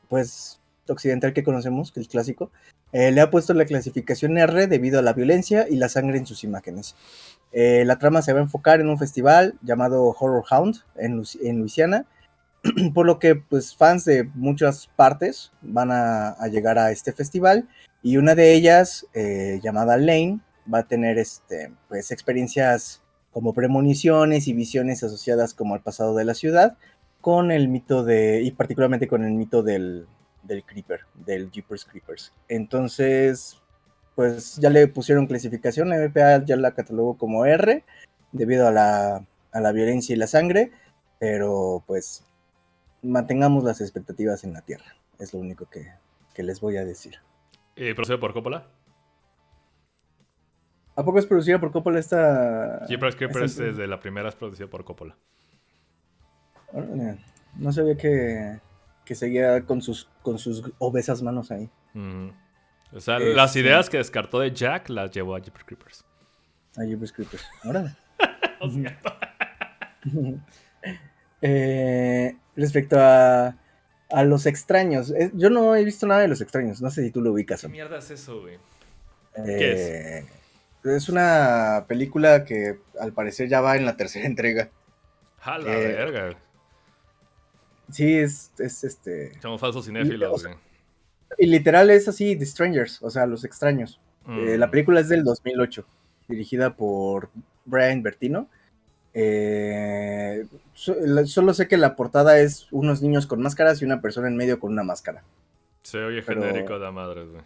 pues, occidental que conocemos, que es clásico, eh, le ha puesto la clasificación R debido a la violencia y la sangre en sus imágenes. Eh, la trama se va a enfocar en un festival llamado Horror Hound en, en Luisiana, <clears throat> por lo que pues fans de muchas partes van a, llegar a este festival y una de ellas eh, llamada Lane va a tener este pues experiencias como premoniciones y visiones asociadas como al pasado de la ciudad con el mito de y particularmente con el mito del, del creeper del Jeepers Creepers entonces pues ya le pusieron clasificación la MPA ya la catalogó como R debido a la, a la violencia y la sangre pero pues mantengamos las expectativas en la tierra. Es lo único que, les voy a decir. ¿Y producido por Coppola? ¿A poco es producida por Coppola esta...? Jeepers Creepers desde la primera es producida por Coppola. No sabía que, que seguía con sus, con sus obesas manos ahí. O sea, las este ideas que descartó de Jack las llevó a Jeepers Creepers. A Jeepers Creepers. Ahora. <laughs> <laughs> eh, respecto a, a los extraños. Yo no he visto nada de los extraños. No sé si tú lo ubicas. ¿Qué mierda es eso, güey? ¿Qué es? Es una película que al parecer ya va en la tercera <laughs> entrega. A la eh, verga. Sí, es, es este. Somos falsos cinéfilos, güey. Y literal es así, The Strangers, o sea, los extraños. Eh, la mm. película es del 2008, dirigida por Brian Bertino. Eh, solo sé que la portada es unos niños con máscaras y una persona en medio con una máscara. Se oye genérico de madres, güey.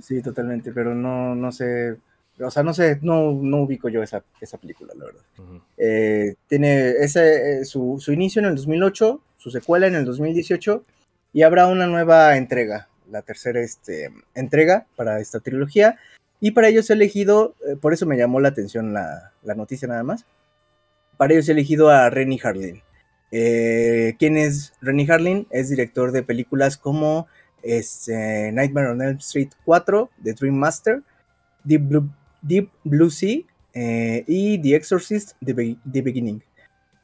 Sí, totalmente, pero no, no sé. O sea, no sé, no, no ubico yo esa, esa película, la verdad. Eh, tiene ese, eh, su, su, inicio en el 2008, su secuela en el 2018, y habrá una nueva entrega, la tercera este, entrega para esta trilogía. Y para ellos he elegido, eh, por eso me llamó la atención la, la, noticia nada más, para ellos he elegido a Rennie Harlin. ¿Quién es Rennie Harlin? Es director de películas como este, Nightmare on Elm Street 4, The Dream Master, Deep Blue, Deep Blue Sea eh, y The Exorcist, The, Beginning.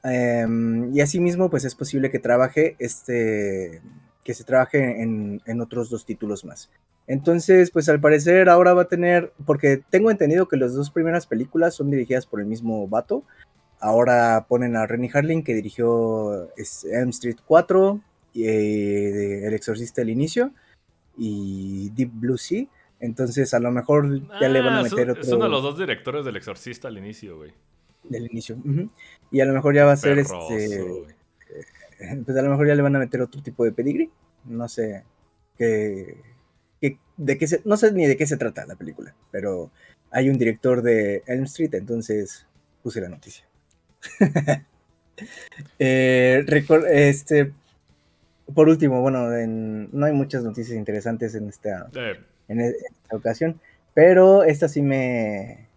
Em, y asimismo, pues es posible que trabaje este, que se trabaje en, otros dos títulos más. Entonces, pues al parecer ahora va a tener, porque tengo entendido que las dos primeras películas son dirigidas por el mismo vato. Ahora ponen a Rennie Harlin que dirigió Elm Street 4 y eh, El Exorcista del inicio y Deep Blue Sea. Entonces, a lo mejor ya le van a ah, meter otro. Son de los dos directores del Exorcista al inicio, güey. Del inicio. Y a lo mejor ya va a ser este. <laughs> Pues a lo mejor ya le van a meter otro tipo de pedigree. No sé qué. de qué se, no sé ni de qué se trata la película, pero hay un director de Elm Street, entonces puse la noticia. <laughs> eh, este, por último, bueno, no hay muchas noticias interesantes en esta, eh, en, esta ocasión, pero esta sí me,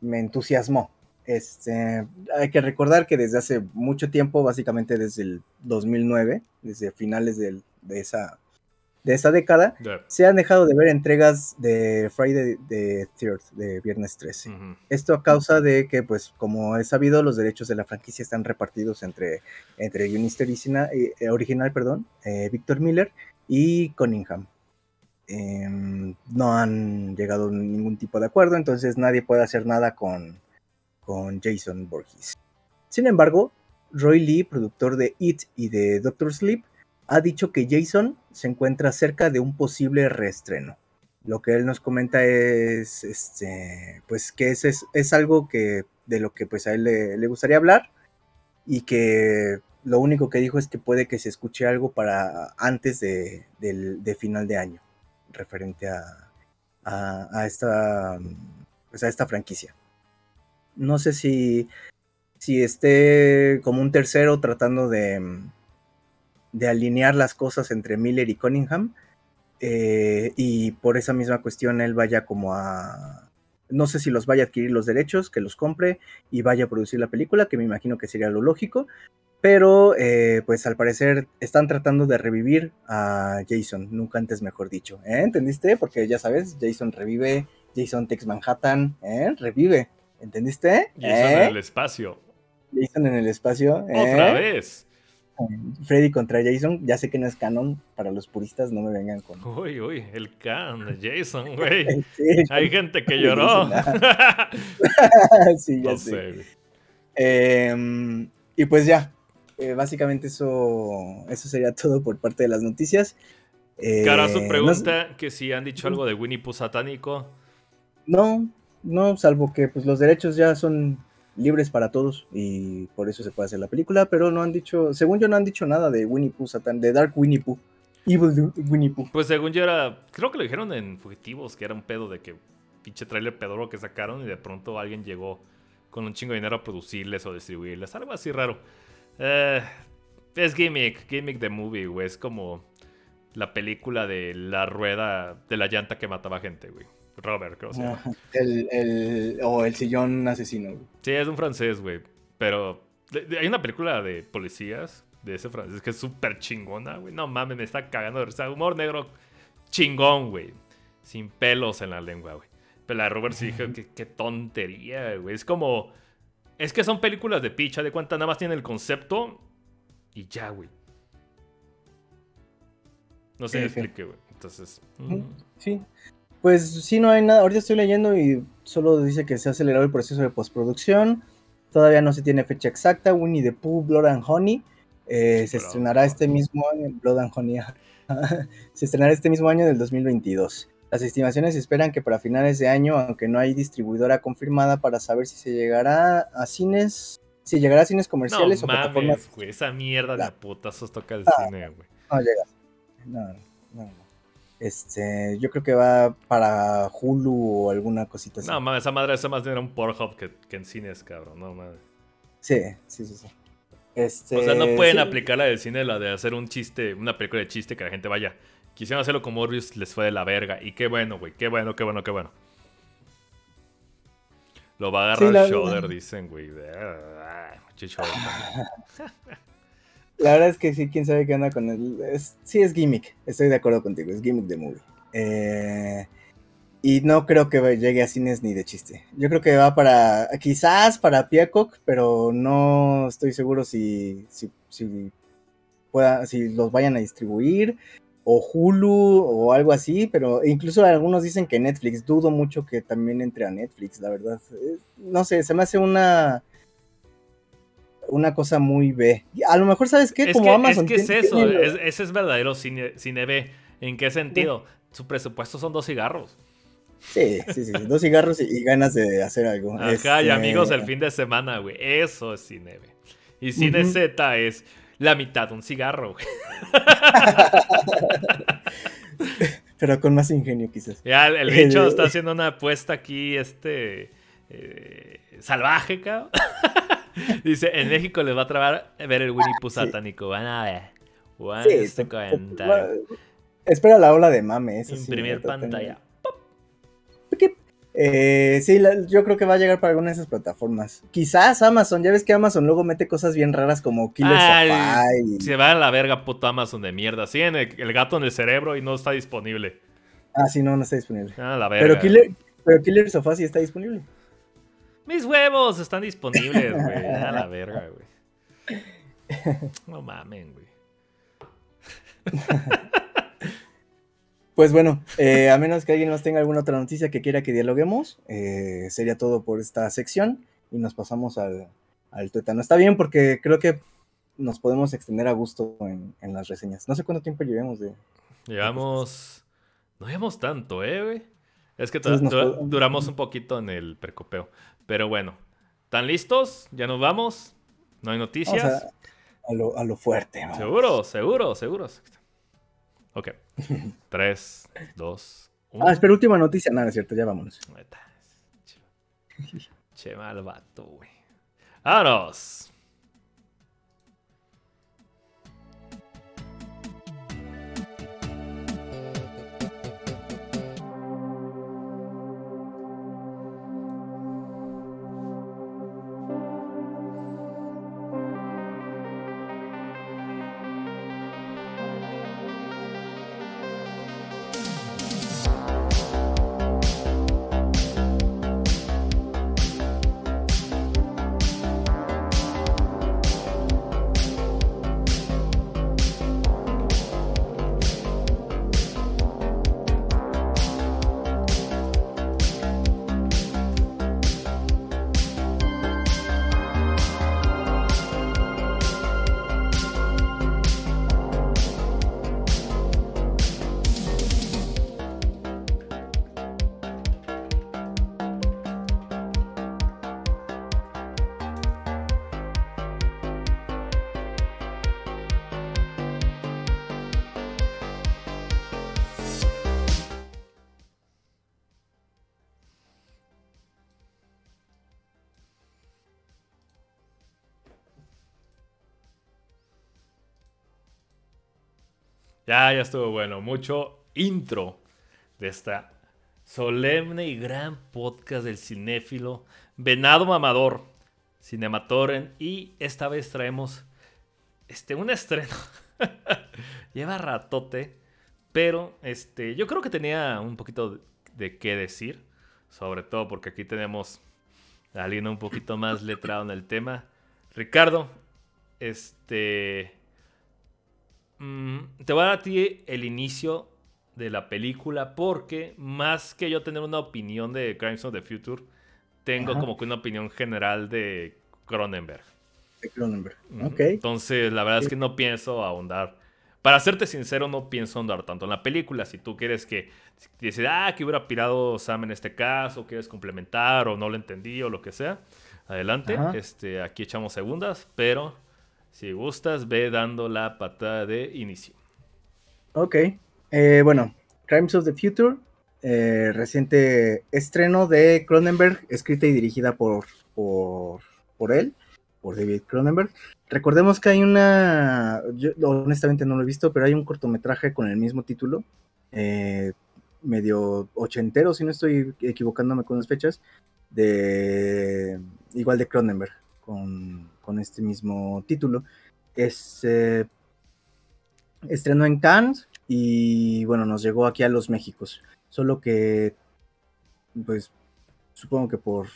me entusiasmó. Este, hay que recordar que desde hace mucho tiempo, básicamente desde el 2009, desde finales de esa de esa década, se han dejado de ver entregas de Friday the 3 de Viernes 13. Esto a causa de que, pues, como es sabido, los derechos de la franquicia están repartidos entre, entre el guionista eh, original, perdón, eh, Victor Miller y Cunningham. Em, no han llegado a ningún tipo de acuerdo, entonces nadie puede hacer nada con, con Jason Borges. Sin embargo, Roy Lee, productor de It y de Doctor Sleep, ha dicho que Jason se encuentra cerca de un posible reestreno. Lo que él nos comenta es, este, pues que es, es, algo que, de lo que pues a él le, gustaría hablar y que lo único que dijo es que puede que se escuche algo para antes de, final de año, referente a, a, esta, pues a esta franquicia. No sé si, si esté como un tercero tratando de, de alinear las cosas entre Miller y Cunningham. Eh, y por esa misma cuestión él vaya como a... No sé si los vaya a adquirir los derechos, que los compre y vaya a producir la película, que me imagino que sería lo lógico. Pero eh, pues al parecer están tratando de revivir a Jason, nunca antes mejor dicho. ¿eh? ¿Entendiste? Porque ya sabes, Jason revive, Jason Tex Manhattan, revive. ¿Entendiste? Jason en el espacio. Jason en el espacio. Otra vez. Freddy contra Jason, ya sé que no es canon, para los puristas no me vengan con... Uy, uy, el canon de Jason, güey. <laughs> Hay gente que <laughs> lloró. <laughs> sí, ya sé. Em, y pues ya, eh, básicamente eso, eso sería todo por parte de las noticias. Eh, su pregunta que si han dicho algo de Winnie Pooh satánico. No, no, salvo que pues los derechos ya son libres para todos y por eso se puede hacer la película, pero no han dicho, según yo no han dicho nada de Winnie Pooh Satan, de Dark Winnie Pooh. Evil Winnie Pooh. Pues según yo era, creo que lo dijeron en Fugitivos, que era un pedo de que pinche trailer pedoro que sacaron y de pronto alguien llegó con un chingo de dinero a producirles o distribuirles, algo así raro. Eh, es gimmick, gimmick de movie, güey, es como la película de la rueda de la llanta que mataba gente, güey. Robert, creo que se llama. El, o el sillón asesino. Sí, es un francés, güey. Pero hay una película de policías de ese francés que es súper chingona, güey. No mames, me está cagando de risa. Humor negro chingón, güey. Sin pelos en la lengua, güey. Pero la de Robert sí dije, qué, qué tontería, güey. Es como... Es que son películas de picha, de cuenta nada más tiene el concepto y ya, güey. No se me explique, güey. Entonces... Sí. Pues sí, no hay nada. Ahorita estoy leyendo y solo dice que se ha acelerado el proceso de postproducción. Todavía no se tiene fecha exacta. Winnie the Pooh, Blood and Honey. Eh, se estrenará este mismo año. Blood and Honey. <laughs> se estrenará este mismo año del 2022. Las estimaciones esperan que para finales de año, aunque no hay distribuidora confirmada para saber si se llegará a cines, si llegará a cines comerciales o plataformas. esa mierda de putazos toca el cine, güey. No llega. No, no, no. Este, yo creo que va para Hulu o alguna cosita así. No, mames, esa madre, esa más bien era un Pornhub que, que en cines, cabrón, no mames. Sí, sí, sí, sí. Este, o sea, no pueden aplicar la del cine, la de hacer un chiste, una película de chiste que la gente vaya. Quisieron hacerlo como Morbius, les fue de la verga. Y qué bueno, güey, qué bueno, qué bueno, qué bueno. Lo va a agarrar el shoulder, dicen, güey. Ah, la verdad es que sí, quién sabe qué onda con él. sí, es gimmick. Estoy de acuerdo contigo, es gimmick de movie. Eh, y no creo que llegue a cines ni de chiste. Yo creo que va para, quizás para Peacock, pero no estoy seguro si, si, si, pueda, si los vayan a distribuir o Hulu o algo así, pero incluso algunos dicen que Netflix, dudo mucho que también entre a Netflix, la verdad. No sé, se me hace una una cosa muy B. A lo mejor, ¿sabes qué? Como Amazon. Es que es eso, ese es verdadero cine, cine B. ¿En qué sentido? Su presupuesto son dos cigarros. Sí, sí, sí, dos cigarros y, ganas de hacer algo. Ajá, y este, amigos el fin de semana, güey. Eso es cine B. Y cine Z es la mitad de un cigarro, güey. <laughs> Pero con más ingenio, quizás. Ya, el, bicho está haciendo una apuesta aquí, este. Eh, salvaje, cabrón. <laughs> Dice: En México les va a trabar ver el Winnie Pooh satánico. Van a ver. Van sí, este Espera la ola de mames. Imprimir pantalla. Eh, sí, yo creo que va a llegar para alguna de esas plataformas. Quizás Amazon, ya ves que Amazon luego mete cosas bien raras como Killer Sofá Se va a la verga puto Amazon de mierda. Sí, en el, gato en el cerebro y no está disponible. Ah, sí, no, no está disponible. Ah, la verga. Pero Killer, pero Killer Sofá sí está disponible. Mis huevos están disponibles, <laughs> güey. A la verga, güey. <laughs> No mamen, güey. <laughs> Pues bueno, eh, a menos que alguien nos tenga alguna otra noticia que quiera que dialoguemos, eh, sería todo por esta sección y nos pasamos al, al tuétano. Está bien porque creo que nos podemos extender a gusto en, las reseñas. No sé cuánto tiempo llevemos de... Llevamos... No llevamos tanto, ¿eh, güey? Es que duramos un poquito en el percopeo. Pero bueno, ¿están listos? ¿Ya nos vamos? ¿No hay noticias? A, lo, a, lo, fuerte. Seguro, seguro, seguro. Ok. 3, 2, 1. Ah, espera, última noticia. Nada, es cierto, ya vámonos. Che, mal vato, güey. ¡Vámonos! Ya, ya estuvo bueno. Mucho intro de esta solemne y gran podcast del cinéfilo Venado Mamador, Cinematoren. Y esta vez traemos este, un estreno. <laughs> Lleva ratote, pero este, yo creo que tenía un poquito de qué decir. Sobre todo porque aquí tenemos a alguien un poquito más letrado en el tema. Ricardo, este Mm, te voy a dar a ti el inicio de la película porque más que yo tener una opinión de Crimes of the Future, tengo como que una opinión general de Cronenberg. De Cronenberg, ok. Entonces, la verdad es que no pienso ahondar. Para serte sincero, no pienso ahondar tanto en la película. Si tú quieres que dices, ah, que hubiera pirado Sam en este caso, quieres complementar o no lo entendí o lo que sea, adelante. Este, aquí echamos segundas, pero si gustas, ve dando la patada de inicio. Ok. Eh, bueno, Crimes of the Future, eh, reciente estreno de Cronenberg, escrita y dirigida por, por, por él, por David Cronenberg. Recordemos que hay una, yo honestamente no lo he visto, pero hay un cortometraje con el mismo título, eh, medio ochentero, si no estoy equivocándome con las fechas, de igual de Cronenberg, con, con este mismo título. Es, eh, estrenó en Cannes y bueno, nos llegó aquí a los Méxicos. Solo que, pues, supongo que por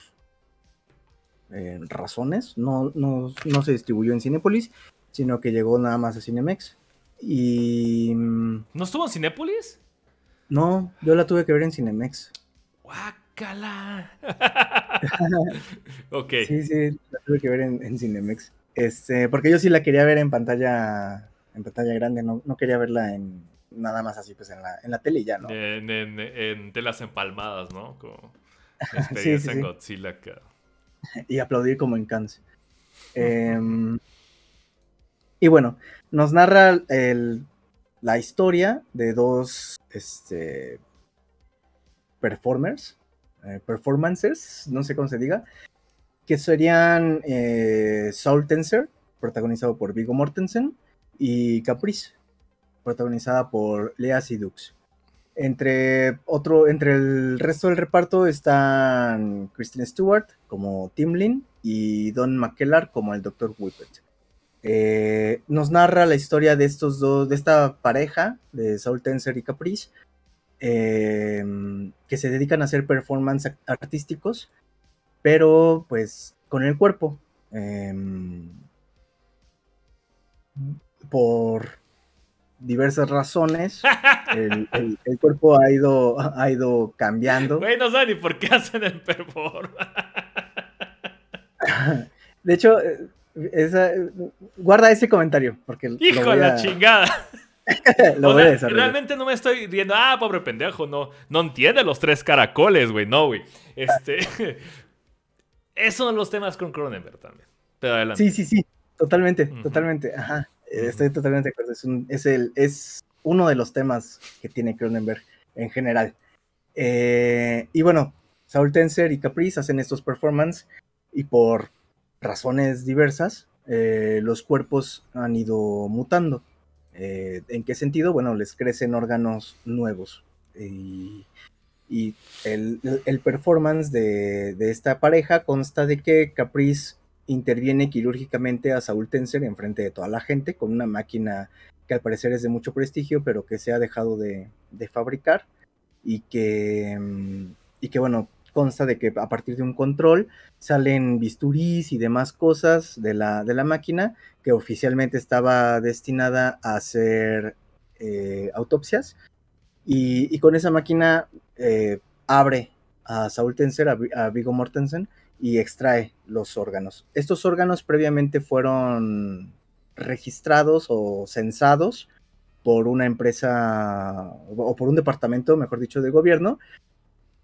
eh, razones, no, no, no, se distribuyó en Cinepolis, sino que llegó nada más a Cinemex. Y... ¿No estuvo en Cinepolis? No, yo la tuve que ver en Cinemex. ¡Guácala! <laughs> ok. Sí, sí, la tuve que ver en, en, Cinemex. Este, porque yo sí la quería ver en pantalla, en pantalla grande, no, no quería verla en, nada más así, pues en la, en la tele ya, ¿no? En, en, telas empalmadas, ¿no? Como <laughs> experiencia en Godzilla Y aplaudir como en Cannes. Em, y bueno, nos narra el, la historia de dos este, performers, eh, performances, no sé cómo se diga, que serían eh, Saul Tenser, protagonizado por Vigo Mortensen, y Caprice, protagonizada por Lea Sidux. Entre, otro, entre el resto del reparto están Kristen Stewart como Timlin y Don McKellar como el Dr. Whippet. Eh, nos narra la historia de estos dos, de esta pareja de Saul Tenser y Caprice, em, que se dedican a hacer performance artísticos, pero pues con el cuerpo. Em, por diversas razones, <laughs> el, cuerpo ha ido, ha ido cambiando. Güey, no sé ni por qué hacen el performance. <laughs> De hecho, eh, guarda ese comentario. Porque ¡Hijo de la chingada! <laughs> lo voy a realmente no me estoy riendo, ah, pobre pendejo, no, no entiende los tres caracoles, güey, no, güey. Este. es uno de los temas con Cronenberg también. Pero adelante. Sí, sí, sí, totalmente, totalmente. Ajá. Estoy totalmente de acuerdo. Es, es, el, es uno de los temas que tiene Cronenberg en general. Eh, y bueno, Saul Tenser y Caprice hacen estos performances y por razones diversas, eh, los cuerpos han ido mutando. Eh, ¿En qué sentido? Bueno, les crecen órganos nuevos. Y, el, performance de, de, esta pareja consta de que Caprice interviene quirúrgicamente a Saúl Tenser en frente de toda la gente con una máquina que al parecer es de mucho prestigio, pero que se ha dejado de, fabricar y que, mm, y que, bueno, consta de que a partir de un control salen bisturís y demás cosas de la, de la máquina que oficialmente estaba destinada a hacer eh, autopsias. Y, con esa máquina eh, abre a Saúl Tenser, a, Vigo Mortensen, y extrae los órganos. Estos órganos previamente fueron registrados o censados por una empresa o por un departamento, mejor dicho, del gobierno,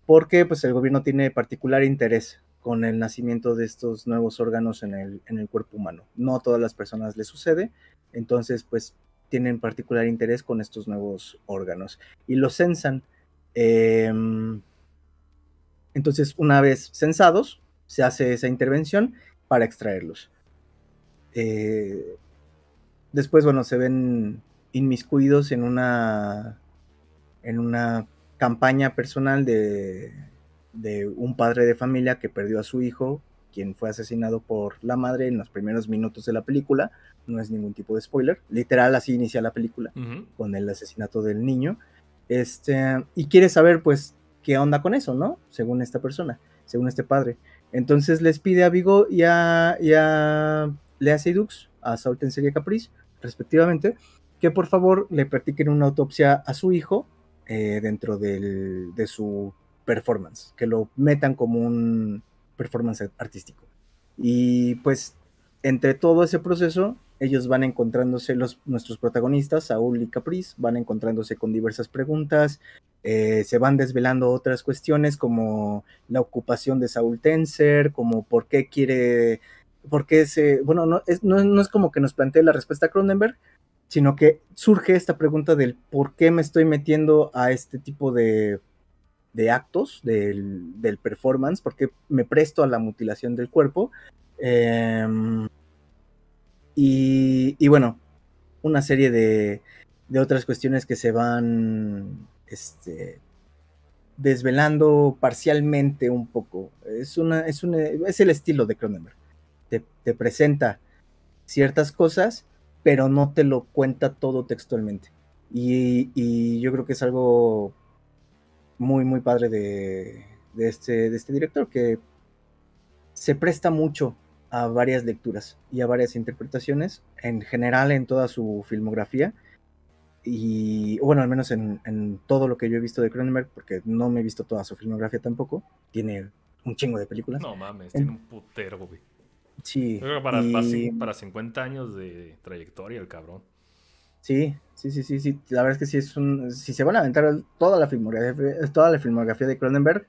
porque pues el gobierno tiene particular interés con el nacimiento de estos nuevos órganos en el, en el cuerpo humano. No a todas las personas les sucede, entonces pues tienen particular interés con estos nuevos órganos y los censan. Em, entonces, una vez censados, se hace esa intervención para extraerlos. Eh, después, bueno, se ven inmiscuidos en una, en una campaña personal de, de un padre de familia que perdió a su hijo, quien fue asesinado por la madre en los primeros minutos de la película. No es ningún tipo de spoiler. Literal, así inicia la película, con el asesinato del niño. Este, y quiere saber, pues, qué onda con eso, ¿no? Según esta persona, según este padre. Entonces les pide a Vigo y a, y a Lea Seydoux, a Saul Tenseria Caprice, respectivamente, que por favor le practiquen una autopsia a su hijo eh, dentro de su performance, que lo metan como un performance artístico. Y pues entre todo ese proceso, ellos van encontrándose, los, nuestros protagonistas, Saúl y Caprice, van encontrándose con diversas preguntas, eh, se van desvelando otras cuestiones como la ocupación de Saúl Tenser, como por qué quiere, por qué se, bueno, no es, no, es como que nos plantee la respuesta a Cronenberg, sino que surge esta pregunta del por qué me estoy metiendo a este tipo de, de actos del, del, performance, por qué me presto a la mutilación del cuerpo. Em, y, y, bueno, una serie de, de, otras cuestiones que se van este, desvelando parcialmente un poco. Es, una, es, una, es el estilo de Cronenberg. Te, te presenta ciertas cosas pero no te lo cuenta todo textualmente. Y, yo creo que es algo muy, muy padre de, este, de este director, que se presta mucho a varias lecturas y a varias interpretaciones, en general en toda su filmografía, y bueno, al menos en, todo lo que yo he visto de Cronenberg, porque no me he visto toda su filmografía tampoco, tiene un chingo de películas. No mames, tiene un putero, güey. Sí. para, para 50 años de trayectoria el cabrón. Sí, sí, sí, sí, sí. La verdad es que sí es un. Si se van a aventar toda la filmografía, toda la filmografía de Cronenberg,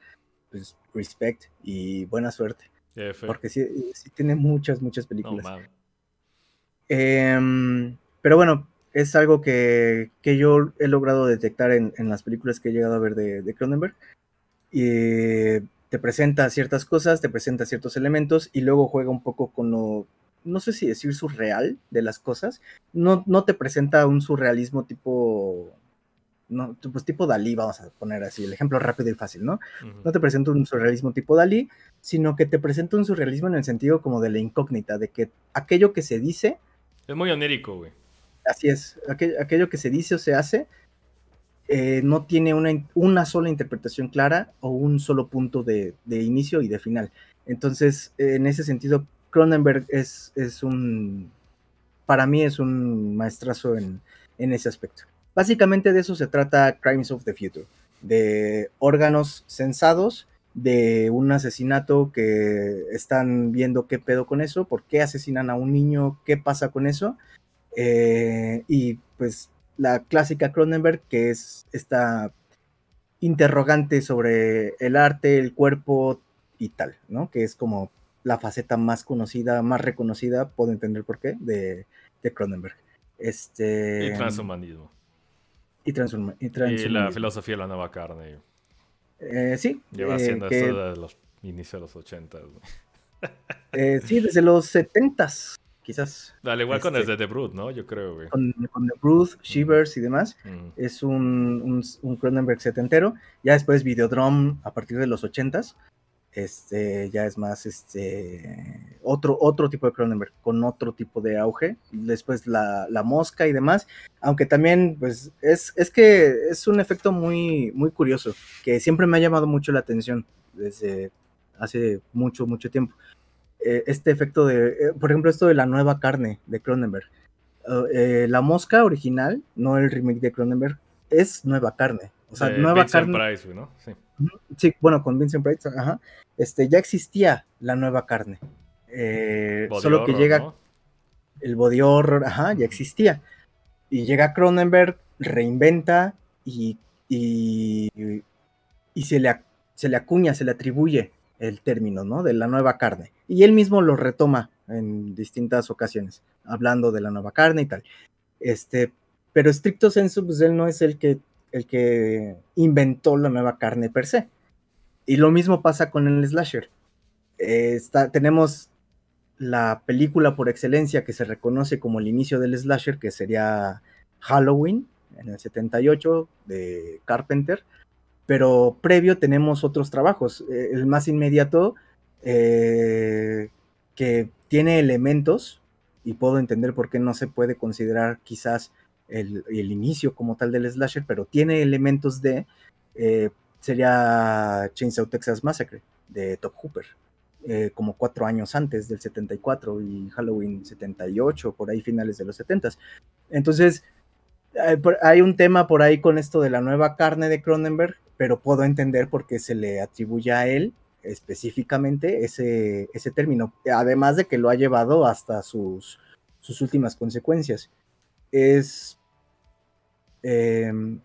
pues respect y buena suerte. Porque sí, sí, tiene muchas, muchas películas. Em, pero bueno, es algo que, que, yo he logrado detectar en, en, las películas que he llegado a ver de, de Cronenberg. Y te presenta ciertas cosas, te presenta ciertos elementos y luego juega un poco con lo, no sé si decir surreal de las cosas. No, no te presenta un surrealismo tipo, no, pues tipo Dalí, vamos a poner así, el ejemplo rápido y fácil, ¿no? No te presenta un surrealismo tipo Dalí, sino que te presenta un surrealismo en el sentido como de la incógnita, de que aquello que se dice... Es muy onérico, güey. Así es, aquello que se dice o se hace eh, no tiene una, una, sola interpretación clara o un solo punto de, inicio y de final. Entonces, en ese sentido, Cronenberg es, es un, para mí es un maestrazo en, en, ese aspecto. Básicamente de eso se trata Crimes of the Future, de órganos censados, de un asesinato que están viendo qué pedo con eso, por qué asesinan a un niño, qué pasa con eso. Eh, y pues la clásica Cronenberg, que es esta interrogante sobre el arte, el cuerpo y tal, ¿no? Que es como la faceta más conocida, más reconocida, puedo entender por qué, de, de Cronenberg. Este, y transhumanismo. Y, y, la filosofía de la nueva carne. Eh, sí. Lleva haciendo eh, esto desde los inicios de los 80. Eh, sí, desde los 70 quizás. Al igual con el de The Brood, ¿no? Yo creo, güey. Con, The Brood, Shivers y demás. Es un, un, Cronenberg setentero. Ya después Videodrome a partir de los ochentas. Este, ya es más este otro, otro tipo de Cronenberg, con otro tipo de auge. Después la, la mosca y demás. Aunque también, pues, es, es que es un efecto muy, muy curioso, que siempre me ha llamado mucho la atención desde hace mucho, mucho tiempo. Eh, este efecto de, eh, por ejemplo, esto de la nueva carne de Cronenberg. Eh, la mosca original, no el remake de Cronenberg, es nueva carne. O sea, nueva Vincent carne. Price, ¿no? Sí. sí. bueno, con Vincent Price, ajá. Este, ya existía la nueva carne. solo que llega el body horror, ajá, ya existía. Y llega Cronenberg, reinventa y, y, y se, le, se le acuña, se le atribuye el término, ¿no? De la nueva carne. Y él mismo lo retoma en distintas ocasiones, hablando de la nueva carne y tal. Este, pero estricto sensu, pues él no es el que, el que inventó la nueva carne per se. Y lo mismo pasa con el slasher. está, tenemos la película por excelencia que se reconoce como el inicio del slasher, que sería Halloween, en el 78, de Carpenter, pero previo tenemos otros trabajos. Eh, el más inmediato, eh, que tiene elementos, y puedo entender por qué no se puede considerar quizás el, inicio como tal del slasher, pero tiene elementos de, eh, sería Chainsaw Texas Massacre, de Top Hooper. como cuatro años antes del 74 y Halloween 78, por ahí finales de los 70. Entonces, hay un tema por ahí con esto de la nueva carne de Cronenberg, pero puedo entender por qué se le atribuye a él específicamente ese, ese término, además de que lo ha llevado hasta sus, sus últimas consecuencias. Es, em,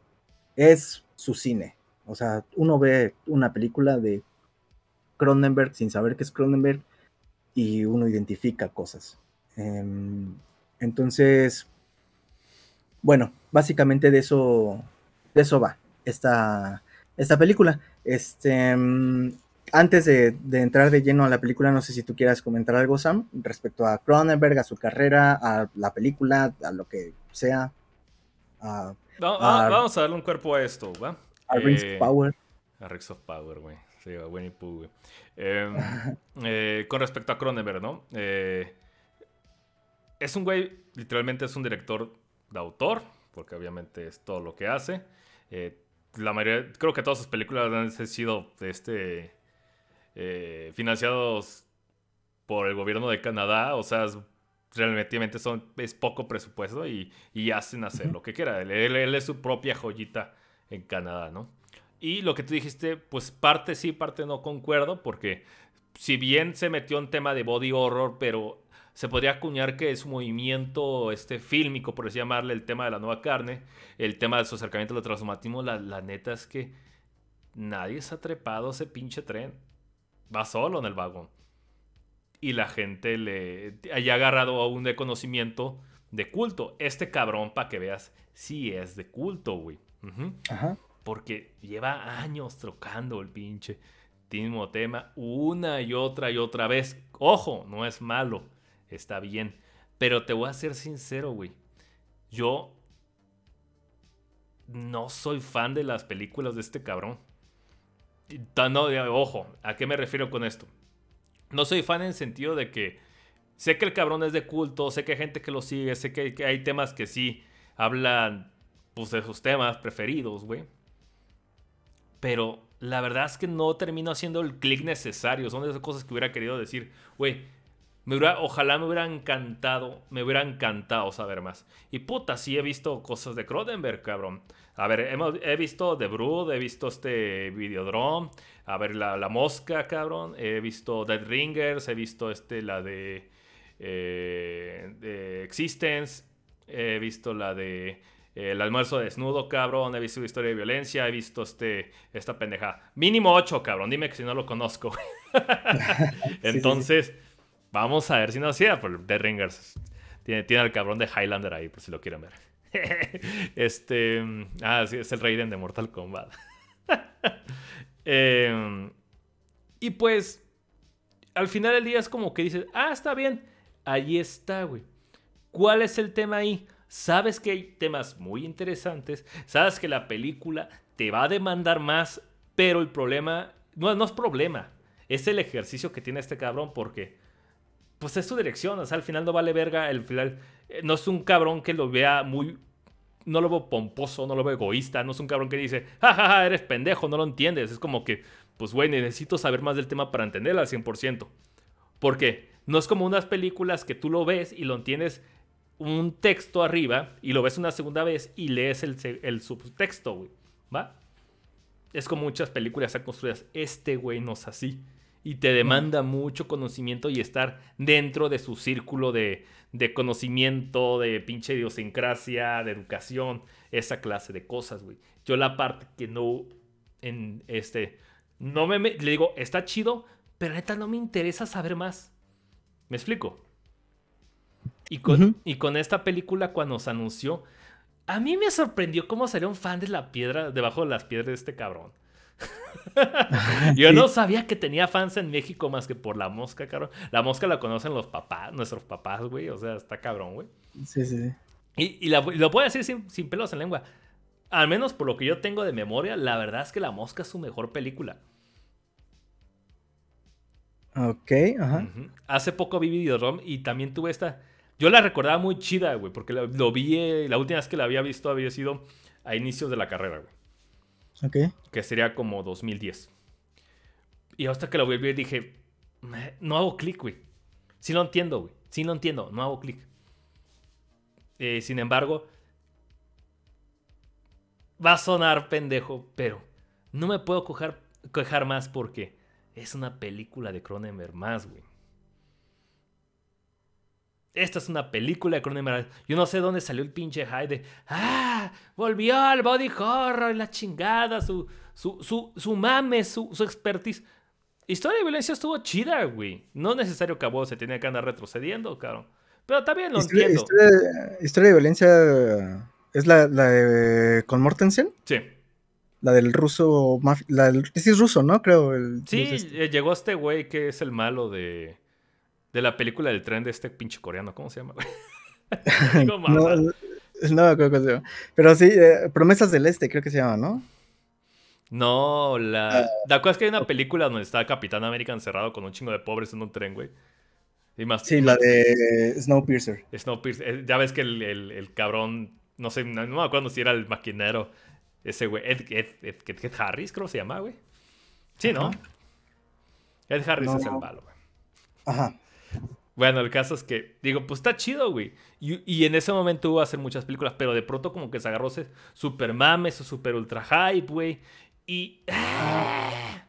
es su cine. O sea, uno ve una película de Cronenberg sin saber que es Cronenberg y uno identifica cosas. Em, entonces, bueno, básicamente de eso, de eso va esta, esta película. Este, antes de, entrar de lleno a la película, no sé si tú quieras comentar algo, Sam, respecto a Cronenberg, a su carrera, a la película, a lo que sea. vamos a darle un cuerpo a esto, ¿va? A Rings of eh, Power. A Rings of Power, güey. Sí, a Winnie Pooh, güey. Em, eh, con respecto a Cronenberg, ¿no? Eh, es un güey, literalmente es un director de autor, porque obviamente es todo lo que hace. La mayoría, creo que todas sus películas han sido este, financiados por el gobierno de Canadá, o sea, realmente son, es poco presupuesto y, hacen hacer lo que quiera. él, es su propia joyita en Canadá, ¿no? Y lo que tú dijiste, pues parte sí, parte no concuerdo, porque si bien se metió en tema de body horror, pero se podría acuñar que es un movimiento este, fílmico, por así llamarle, el tema de la nueva carne, el tema de su acercamiento al transhumanismo, la, la neta es que nadie se ha trepado a ese pinche tren. Va solo en el vagón. Y la gente le haya agarrado aún de conocimiento de culto. Este cabrón, para que veas, sí es de culto, güey. Ajá. Porque lleva años trocando el pinche mismo tema una y otra y otra vez. Ojo, no es malo, está bien. Pero te voy a ser sincero, güey. Yo no soy fan de las películas de este cabrón. No, ojo, ¿a qué me refiero con esto? No soy fan en el sentido de que sé que el cabrón es de culto, sé que hay gente que lo sigue, sé que hay temas que sí hablan pues, de sus temas preferidos, güey. Pero la verdad es que no termino haciendo el clic necesario. Son esas cosas que hubiera querido decir, güey, me ojalá me hubiera encantado, me hubiera encantado saber más. Y puta, sí he visto cosas de Cronenberg, cabrón. A ver, he visto The Brood, he visto este Videodrome, a ver, la, Mosca, cabrón. He visto Dead Ringers, he visto este, la de, eh, de Existence, he visto la de el almuerzo desnudo, cabrón. He visto historia de violencia. He visto este, esta pendeja. Mínimo 8, cabrón. Dime que si no lo conozco. <laughs> Entonces, vamos a ver si no hacía. Por The Ringers. Tiene, tiene al cabrón de Highlander ahí, por si lo quieren ver. <laughs> este. Ah, sí, es el Raiden de Mortal Kombat. <laughs> Em, y pues, al final del día es como que dices, ah, está bien. Ahí está, güey. ¿Cuál es el tema ahí? sabes que hay temas muy interesantes, sabes que la película te va a demandar más, pero el problema, no, no es problema, es el ejercicio que tiene este cabrón porque, pues es su dirección, o sea, al final no vale verga, final, eh, no es un cabrón que lo vea muy, no lo veo pomposo, no lo veo egoísta, no es un cabrón que dice, jajaja, ja, ja, eres pendejo, no lo entiendes, es como que, pues güey, necesito saber más del tema para entenderlo al 100%. Porque no es como unas películas que tú lo ves y lo entiendes un texto arriba y lo ves una segunda vez y lees el, subtexto, güey. ¿Va? Es como muchas películas están construidas. Este güey no es así. Y te demanda mucho conocimiento y estar dentro de su círculo de, de conocimiento, de pinche idiosincrasia, de educación, esa clase de cosas, güey. Yo la parte que no, en este, no me, le digo, está chido, pero neta no me interesa saber más. ¿Me explico? Y con, y con esta película, cuando se anunció, a mí me sorprendió cómo salió un fan de la piedra, debajo de las piedras de este cabrón. <laughs> Yo no sabía que tenía fans en México más que por la mosca, cabrón. La mosca la conocen los papás, nuestros papás, güey. O sea, está cabrón, güey. Sí, sí, Y, lo puedo decir sin, sin, pelos en lengua. Al menos por lo que yo tengo de memoria, la verdad es que La Mosca es su mejor película. Ok, ajá. Hace poco vi Videodrome y también tuve esta yo la recordaba muy chida, güey, porque lo, vi, eh, la última vez que la había visto había sido a inicios de la carrera, güey. Ok. Que sería como 2010. Y hasta que lo vi a dije, no hago clic, güey. Sí lo entiendo, güey. Sí lo entiendo, no hago clic. Eh, sin embargo, va a sonar pendejo, pero no me puedo quejar más porque es una película de Cronenberg más, güey esta es una película de Cronenberg. Yo no sé dónde salió el pinche high de, ah, volvió al body horror, la chingada, su, su, su, mame, su, su expertise. Historia de violencia estuvo chida, güey. No es necesario que a vos se tenía que andar retrocediendo, cabrón. Pero también lo entiendo. Historia, de violencia ¿Es la, de con Mortensen? Sí. La del ruso. La del, sí, es ruso, ¿no? Creo. El, sí, este. eh, llegó este güey que es el malo de. De la película del tren de este pinche coreano. ¿Cómo se llama, <laughs> no, no, no creo que se llama. Pero sí, eh, Promesas del Este, creo que se llama, ¿no? No, la. ¿Te acuerdas que hay una película donde está Capitán América encerrado con un chingo de pobres en un tren, güey? Y más, sí, la de Snowpiercer. Snowpiercer. Eh, ya ves que el, el, cabrón, no sé, no, me acuerdo si era el maquinero, ese güey, Ed, Ed, Harris, creo que se llama, güey. Sí, ¿no? Ed Harris es el malo, güey. Ajá. Bueno, el caso es que, digo, pues está chido, güey. Y, y, en ese momento hubo a hacer muchas películas, pero de pronto como que se agarró ese super mames, super ultra hype, güey. Y. ¡ah!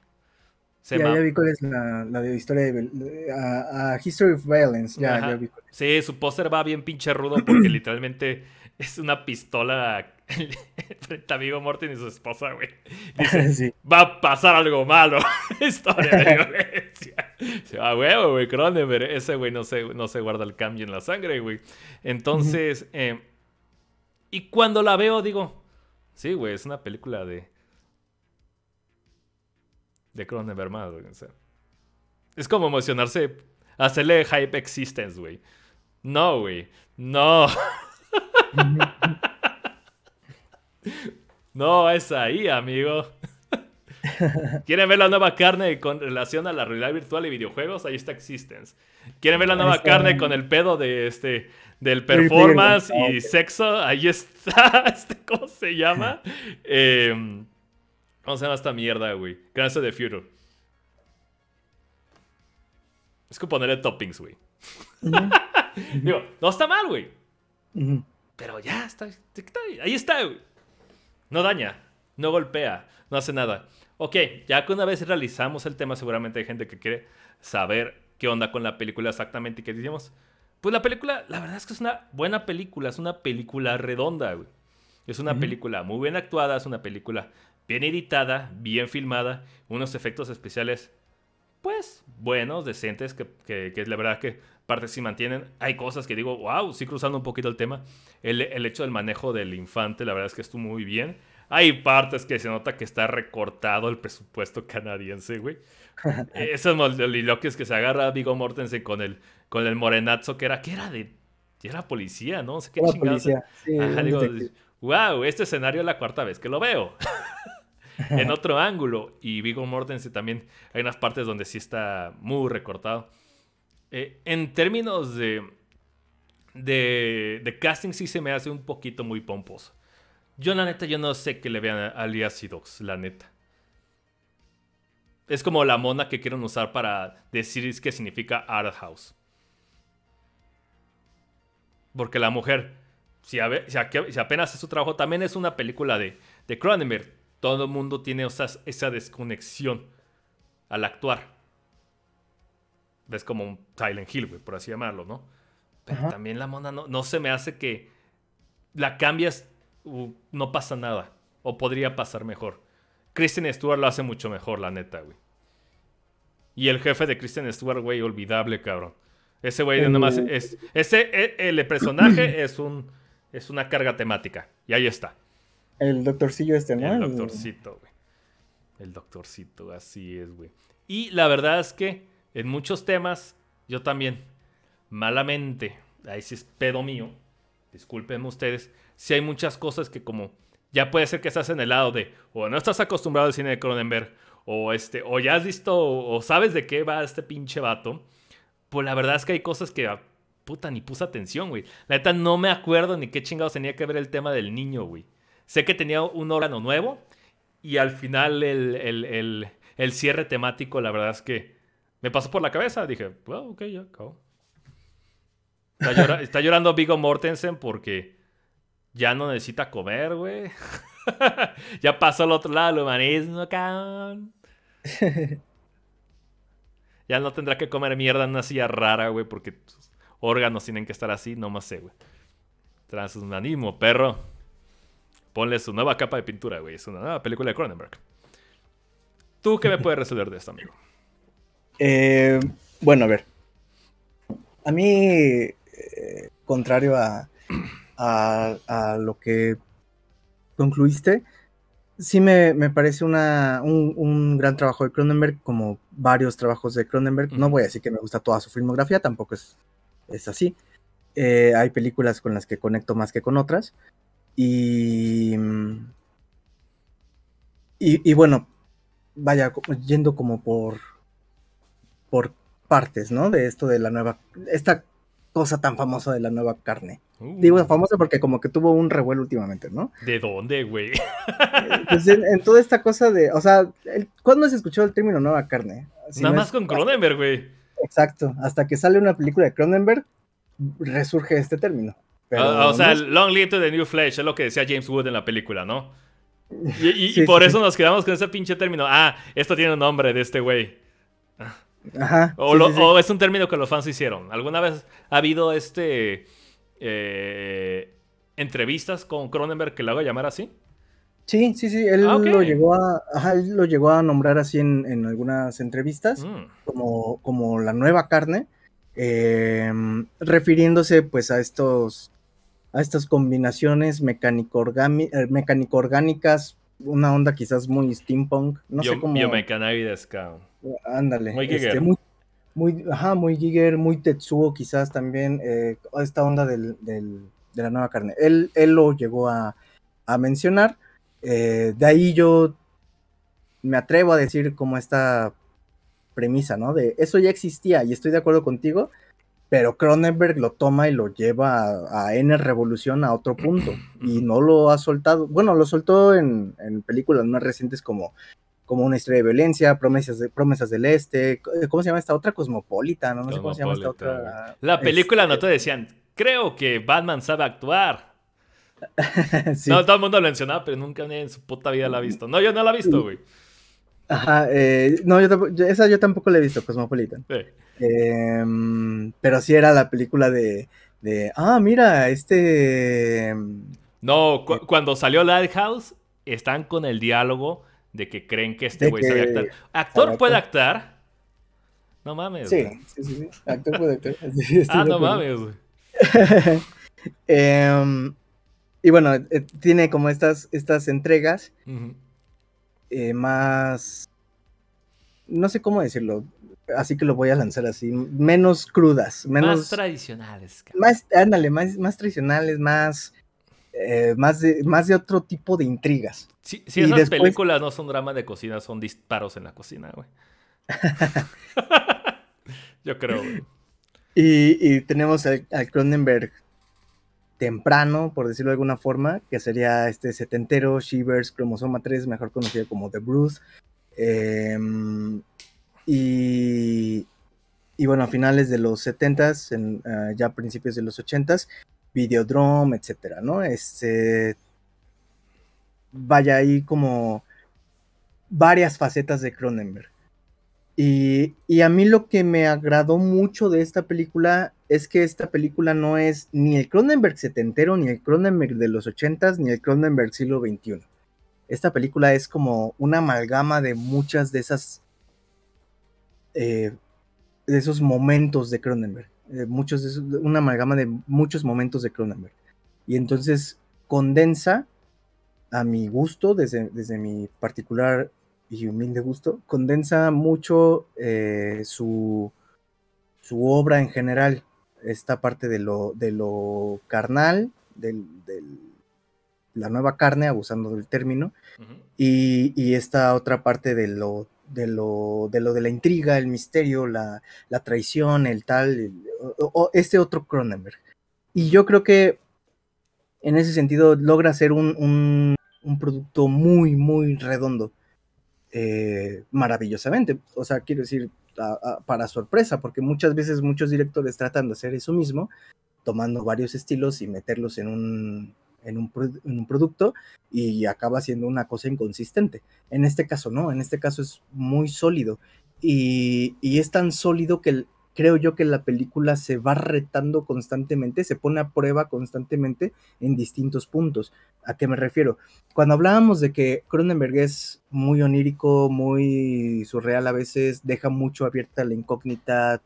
Se ya, vi cuál es la, la de historia de, a, History of Violence. Ya, ya vi cuál Sí, su póster va bien pinche rudo porque <clears throat> literalmente es una pistola <laughs> frente a Vigo Morten y su esposa, güey. Dice, <laughs> va a pasar algo malo. <laughs> Historia de violencia. Se va, huevo, güey, Cronenberg. Ese güey no se, no se guarda el cambio en la sangre, güey. Entonces, eh, y cuando la veo, digo, sí, güey, es una película de de Cronenberg más, güey. es como emocionarse, hacerle hype existence, güey. No, güey. No. No es ahí, amigo. ¿Quieren ver la nueva carne con relación a la realidad virtual y videojuegos? Ahí está Existence. ¿Quieren ver la nueva carne con el pedo de este del performance y sexo? Ahí está. <laughs> Este, ¿Cómo se llama? Eh, ¿Cómo se llama esta mierda, güey? Cancer de Future. Es que ponerle toppings, güey. <laughs> Digo, no está mal, güey. Pero ya, está, ahí está, güey. No daña, no golpea, no hace nada. Ok, ya que una vez realizamos el tema, seguramente hay gente que quiere saber qué onda con la película exactamente y qué decimos. Pues la película, la verdad es que es una buena película, es una película redonda, güey. Es una película muy bien actuada, es una película bien editada, bien filmada, unos efectos especiales, pues, buenos, decentes, que, que, la verdad que partes sí mantienen. Hay cosas que digo, wow, sí cruzando un poquito el tema. El, el hecho del manejo del infante, la verdad es que estuvo muy bien. Hay partes que se nota que está recortado el presupuesto <laughs> canadiense, güey. <laughs> Esos molililoquios que se agarra Vigo Mortensen con el, con el morenazo que era, que era de... Era policía, ¿no? sé qué chingados. wow, este escenario es la cuarta vez que lo veo. <laughs> en otro ángulo. Y Vigo Mortensen también hay unas partes donde sí está muy recortado. Eh, en términos de, de, casting sí se me hace un poquito muy pomposo. Yo la neta, yo no sé qué le vean a Alias la neta. Es como la mona que quieren usar para decir qué significa art house. Porque la mujer, si, apenas es su trabajo, también es una película de, de Cronenberg todo el mundo tiene esa desconexión al actuar. Ves como un Silent Hill, güey, por así llamarlo, ¿no? Pero también la mona no, no se me hace que la cambias, no pasa nada. O podría pasar mejor. Kristen Stewart lo hace mucho mejor, la neta, güey. Y el jefe de Kristen Stewart, güey, olvidable, cabrón. Ese güey nada más es. Ese, e, el personaje <clears throat> es un. Es una carga temática. Y ahí está. El doctorcillo este, ¿no? El doctorcito, güey. El doctorcito, así es, güey. Y la verdad es que en muchos temas, yo también, malamente, ahí sí es pedo mío, discúlpenme ustedes, si hay muchas cosas que como ya puede ser que estás en el lado de o no estás acostumbrado al cine de Cronenberg o este o ya has visto o, sabes de qué va este pinche vato, pues la verdad es que hay cosas que ah, puta ni puse atención, güey. La neta no me acuerdo ni qué chingados tenía que ver el tema del niño, güey. Sé que tenía un órgano nuevo y al final el, cierre temático, la verdad es que me pasó por la cabeza. Dije, well, ok, ya, acabó. Está, llorando Vigo Mortensen porque ya no necesita comer, güey. <laughs> ya pasó al otro lado el humanismo, cabrón. <laughs> ya no tendrá que comer mierda en una silla rara, güey, porque sus órganos tienen que estar así, no más sé, güey. Transhumanismo, perro. Ponle su nueva capa de pintura, güey. Es una nueva película de Cronenberg. ¿Tú qué me puedes resolver de esto, amigo? Eh, bueno, a ver. A mí, eh, contrario a, a, lo que concluiste, sí me, parece una, un, gran trabajo de Cronenberg, como varios trabajos de Cronenberg. No voy a decir que me gusta toda su filmografía, tampoco es, es así. Eh, hay películas con las que conecto más que con otras. Y, y, bueno, vaya, yendo como por, por partes, ¿no? De esto de la nueva, esta cosa tan famosa de la nueva carne. Digo uh. famosa porque como que tuvo un revuelo últimamente, ¿no? ¿De dónde, güey? Pues en, toda esta cosa de, o sea, ¿cuándo se escuchó el término nueva carne? Nada más con Cronenberg, güey. Exacto, hasta que sale una película de Cronenberg, resurge este término. Ah, o sea, Long Live to the New Flesh es lo que decía James Wood en la película, ¿no? <laughs> Y, por eso nos quedamos con ese pinche término. Ah, esto tiene un nombre de este güey. Ajá. O, es un término que los fans hicieron. ¿Alguna vez ha habido este eh, entrevistas con Cronenberg que le hago llamar así? Sí, sí, sí. Él, ah, lo, llegó a, lo llegó a nombrar así en, algunas entrevistas, mm. como, como la nueva carne, em, refiriéndose pues a estos a estas combinaciones eh, mecánico-orgánicas, una onda quizás muy steampunk, no sé cómo... Ándale. Muy Giger. Este, muy, ajá, muy Giger, muy Tetsuo quizás también, eh, esta onda del, de la nueva carne. Él, él lo llegó a, mencionar, eh, de ahí yo me atrevo a decir como esta premisa, ¿no? De eso ya existía y estoy de acuerdo contigo, pero Cronenberg lo toma y lo lleva a, N Revolución a otro punto <clears throat> y no lo ha soltado. Bueno, lo soltó en, películas más recientes como, como Una historia de violencia, Promesas, de, Promesas del Este, ¿cómo se llama esta otra? Cosmopolita, ¿no? sé cómo se llama esta otra. La película no te este decían, creo que Batman sabe actuar. <laughs> No, todo el mundo lo mencionaba, pero nunca en su puta vida la ha visto. No, yo no la he visto, güey. Ajá, eh, no, yo, esa yo tampoco la he visto, Cosmopolitan. Sí. Em, pero sí era la película de, de ah, mira, este... Em, no, eh, cuando salió Lighthouse, están con el diálogo de que creen que este güey sabe actuar. ¿Actor puede actuar? No mames. Sí, sí, sí, Actor puede actuar. <laughs> ah, no mames, güey. <laughs> Em, y bueno, eh, tiene como estas, estas entregas eh, más... No sé cómo decirlo así que lo voy a lanzar así, menos crudas, menos... Más tradicionales. Más, ándale, más, más tradicionales, más... Eh, más, de, más de otro tipo de intrigas. Si sí, esas películas no son drama de cocina, son disparos en la cocina, güey. <laughs> <laughs> Yo creo, Y, tenemos al, Cronenberg temprano, por decirlo de alguna forma, que sería este setentero, Shivers, cromosoma 3, mejor conocido como The Bruce. Eh, y, bueno, a finales de los 70s, en, uh, ya principios de los 80s, Videodrome, etcétera, ¿no? Este. Vaya ahí como varias facetas de Cronenberg. Y, a mí lo que me agradó mucho de esta película es que esta película no es ni el Cronenberg setentero, ni el Cronenberg de los 80s, ni el Cronenberg siglo XXI. Esta película es como una amalgama de muchas de esas eh, de esos momentos de Cronenberg. muchos de una amalgama de muchos momentos de Cronenberg. Y entonces condensa, a mi gusto, desde, desde mi particular y humilde gusto, condensa mucho eh, su, su obra en general. Esta parte de lo, de lo carnal, del, la nueva carne, abusando del término, y, y, esta otra parte de lo de lo, de lo de la intriga, el misterio, la, traición, el tal, o, este otro Cronenberg. Y yo creo que en ese sentido logra ser un, producto muy, muy redondo. Eh, maravillosamente. O sea, quiero decir, para sorpresa, porque muchas veces muchos directores tratan de hacer eso mismo, tomando varios estilos y meterlos en un, en un, producto y acaba siendo una cosa inconsistente. En este caso no, en este caso es muy sólido y, es tan sólido que creo yo que la película se va retando constantemente, se pone a prueba constantemente en distintos puntos. ¿A qué me refiero? Cuando hablábamos de que Cronenberg es muy onírico, muy surreal a veces, deja mucho abierta la incógnita,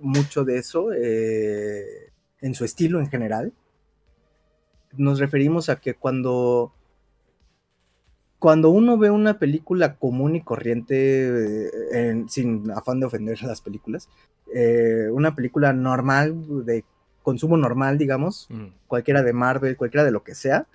mucho de eso eh, en su estilo en general nos referimos a que cuando cuando uno ve una película común y corriente, eh, sin afán de ofender a las películas, eh, una película normal, de consumo normal, digamos, cualquiera de Marvel, cualquiera de lo que sea,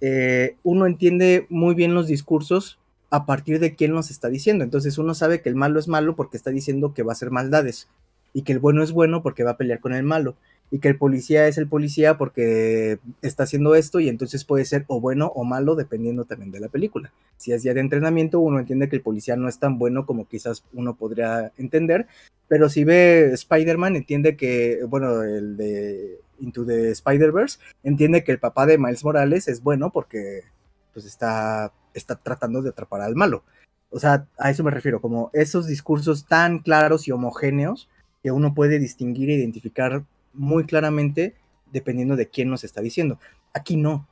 eh, uno entiende muy bien los discursos a partir de quién nos está diciendo. Entonces uno sabe que el malo es malo porque está diciendo que va a hacer maldades y que el bueno es bueno porque va a pelear con el malo y que el policía es el policía porque está haciendo esto y entonces puede ser o bueno o malo dependiendo también de la película. Si es día de entrenamiento, uno entiende que el policía no es tan bueno como quizás uno podría entender, pero si ve Spider-Man, entiende que, bueno, el de Into the Spider-Verse, entiende que el papá de Miles Morales es bueno porque pues está, está tratando de atrapar al malo. O sea, a eso me refiero, como esos discursos tan claros y homogéneos que uno puede distinguir e identificar muy claramente dependiendo de quién nos está diciendo. Aquí no.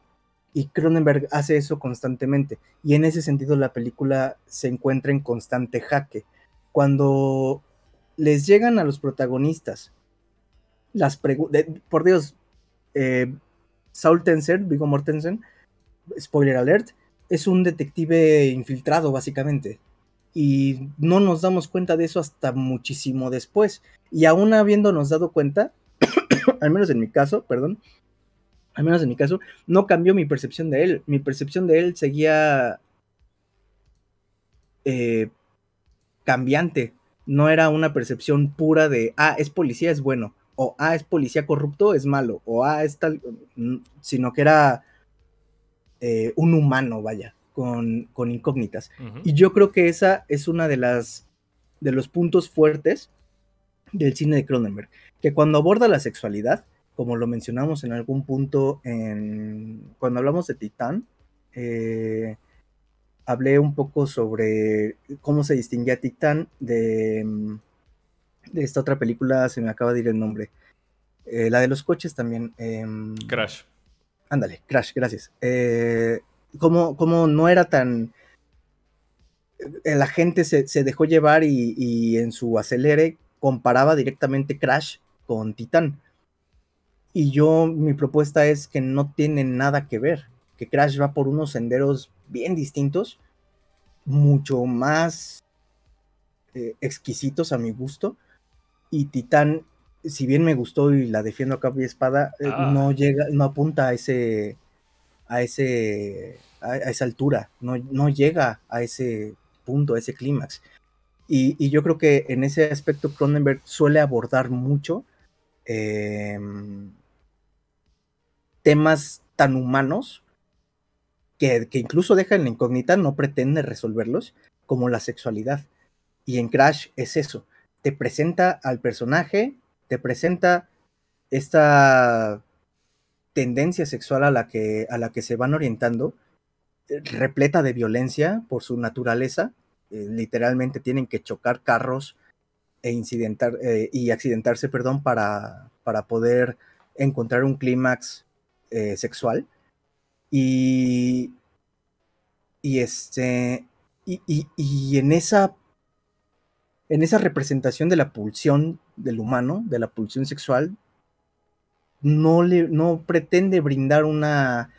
Y Cronenberg hace eso constantemente. Y en ese sentido la película se encuentra en constante jaque. Cuando les llegan a los protagonistas las preguntas... Por Dios, eh, Saul Tenser, Vigo Mortensen, spoiler alert, es un detective infiltrado básicamente. Y no nos damos cuenta de eso hasta muchísimo después. Y aún habiéndonos dado cuenta, <coughs> al menos en mi caso, perdón, al menos en mi caso, no cambió mi percepción de él. Mi percepción de él seguía eh, cambiante. No era una percepción pura de, ah, es policía, es bueno, o ah, es policía corrupto, es malo, o ah, es tal, mm, sino que era eh, un humano, vaya, con, con incógnitas. Y yo creo que esa es una de las de los puntos fuertes del cine de Cronenberg, que cuando aborda la sexualidad, como lo mencionamos en algún punto en, cuando hablamos de Titán, eh, hablé un poco sobre cómo se distinguía Titán de, de esta otra película, se me acaba de ir el nombre, eh, la de los coches también. Em, Crash. Ándale, Crash, gracias. Eh, como, como no era tan la gente se, dejó llevar y, y, en su acelere comparaba directamente Crash con Titán. Y yo, mi propuesta es que no tiene nada que ver, que Crash va por unos senderos bien distintos, mucho más eh, exquisitos a mi gusto, y Titán, si bien me gustó y la defiendo a capa y espada, eh, ah. no llega, no apunta a ese, a ese, a, esa altura, no, no llega a ese punto, a ese clímax. Y, yo creo que en ese aspecto Cronenberg suele abordar mucho em, temas tan humanos que, incluso deja en la incógnita, no pretende resolverlos, como la sexualidad. Y en Crash es eso, te presenta al personaje, te presenta esta tendencia sexual a la que, a la que se van orientando, repleta de violencia por su naturaleza, eh, literalmente tienen que chocar carros e incidentar, eh, y accidentarse, perdón, para, para poder encontrar un clímax eh, sexual. Y, y este, y, en esa en esa representación de la pulsión del humano, de la pulsión sexual, no, le, no pretende brindar una,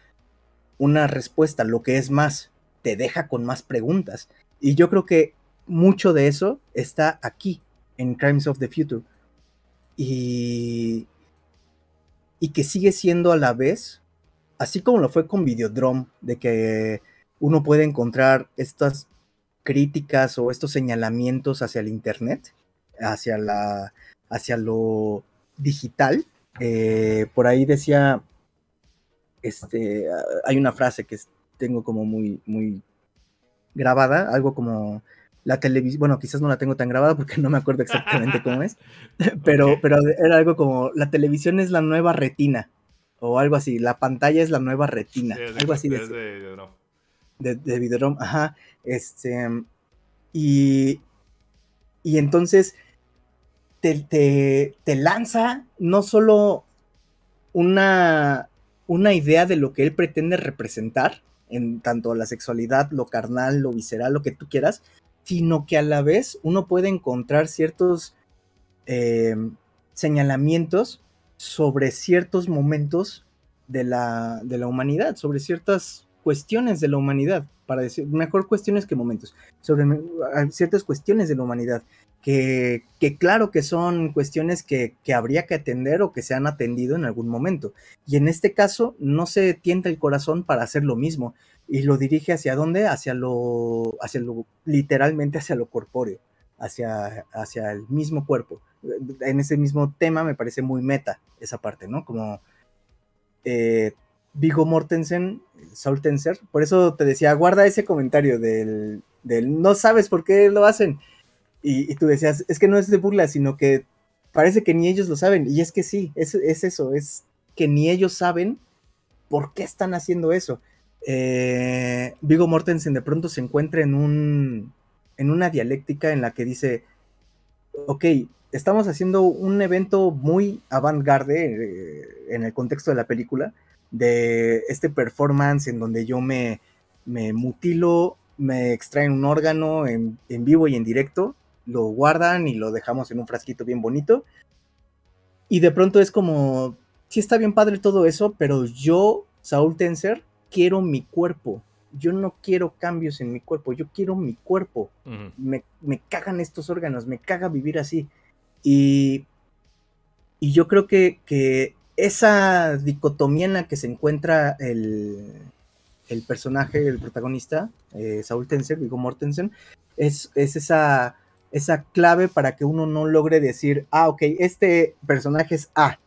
una respuesta, lo que es más, te deja con más preguntas. Y yo creo que mucho de eso está aquí, en Crimes of the Future. Y, y que sigue siendo a la vez, así como lo fue con Videodrome, de que uno puede encontrar estas críticas o estos señalamientos hacia el Internet, hacia, la, hacia lo digital. Eh, por ahí decía, este, hay una frase que tengo como muy, muy grabada, algo como la televisión, bueno, quizás no la tengo tan grabada porque no me acuerdo exactamente <laughs> cómo es, pero, pero era algo como la televisión es la nueva retina o algo así, la pantalla es la nueva retina, algo así de, de, de, ajá, este, y, y entonces te, te, te lanza no solo una, una idea de lo que él pretende representar, en tanto la sexualidad, lo carnal, lo visceral, lo que tú quieras, sino que a la vez uno puede encontrar ciertos eh, señalamientos sobre ciertos momentos de la, de la humanidad, sobre ciertas cuestiones de la humanidad, para decir, mejor cuestiones que momentos, sobre ciertas cuestiones de la humanidad, que, que claro que son cuestiones que, que, habría que atender o que se han atendido en algún momento. Y en este caso no se tienta el corazón para hacer lo mismo y lo dirige hacia dónde, hacia lo, hacia lo, literalmente hacia lo corpóreo, hacia, hacia el mismo cuerpo. En ese mismo tema me parece muy meta esa parte, ¿no? Como eh, Vigo Mortensen, Saul Tenser, por eso te decía, guarda ese comentario del, del no sabes por qué lo hacen. Y, tú decías, es que no es de burla, sino que parece que ni ellos lo saben. Y es que sí, es, es eso, es que ni ellos saben por qué están haciendo eso. Eh, Vigo Mortensen de pronto se encuentra en un en una dialéctica en la que dice, ok, estamos haciendo un evento muy avant-garde eh, en el contexto de la película, de este performance en donde yo me, mutilo, me extraen un órgano en, en, vivo y en directo, lo guardan y lo dejamos en un frasquito bien bonito. Y de pronto es como, sí está bien padre todo eso, pero yo, Saúl Tenser, quiero mi cuerpo. Yo no quiero cambios en mi cuerpo, yo quiero mi cuerpo. me, me, cagan estos órganos, me caga vivir así. Y, y yo creo que, que esa dicotomía en la que se encuentra el, el personaje, el protagonista, eh, Saúl Tenser, Vigo Mortensen, es, es esa, esa clave para que uno no logre decir, ah, ok, este personaje es A,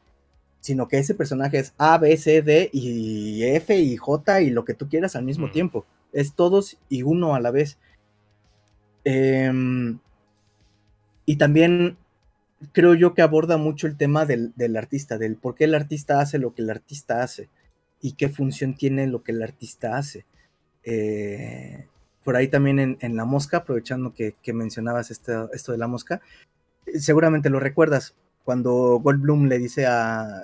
sino que ese personaje es A, B, C, D y F y J y lo que tú quieras al mismo tiempo. Es todos y uno a la vez. Em, y también creo yo que aborda mucho el tema del, artista, del por qué el artista hace lo que el artista hace y qué función tiene lo que el artista hace. Eh, por ahí también en, La Mosca, aprovechando que, mencionabas esto, esto, de La Mosca, seguramente lo recuerdas, cuando Goldblum le dice a...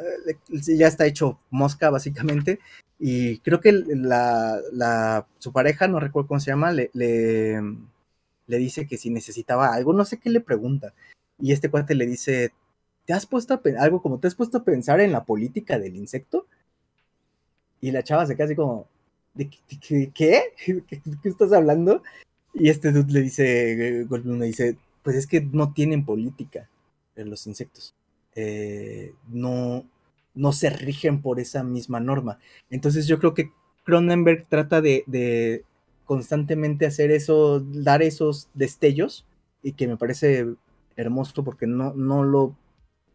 ya está hecho Mosca, básicamente, y creo que la, su pareja, no recuerdo cómo se llama, le, le, dice que si necesitaba algo, no sé qué le pregunta, y este cuate le dice, ¿te has puesto a algo como te has puesto a pensar en la política del insecto? Y la chava se queda así como, ¿de qué? <laughs> ¿Qué, ¿Qué, estás hablando? Y este dude le dice, Goldblum le dice, pues es que no tienen política los insectos. Eh, no, no se rigen por esa misma norma. Entonces yo creo que Cronenberg trata de, constantemente hacer eso, dar esos destellos, y que me parece hermoso porque no, no lo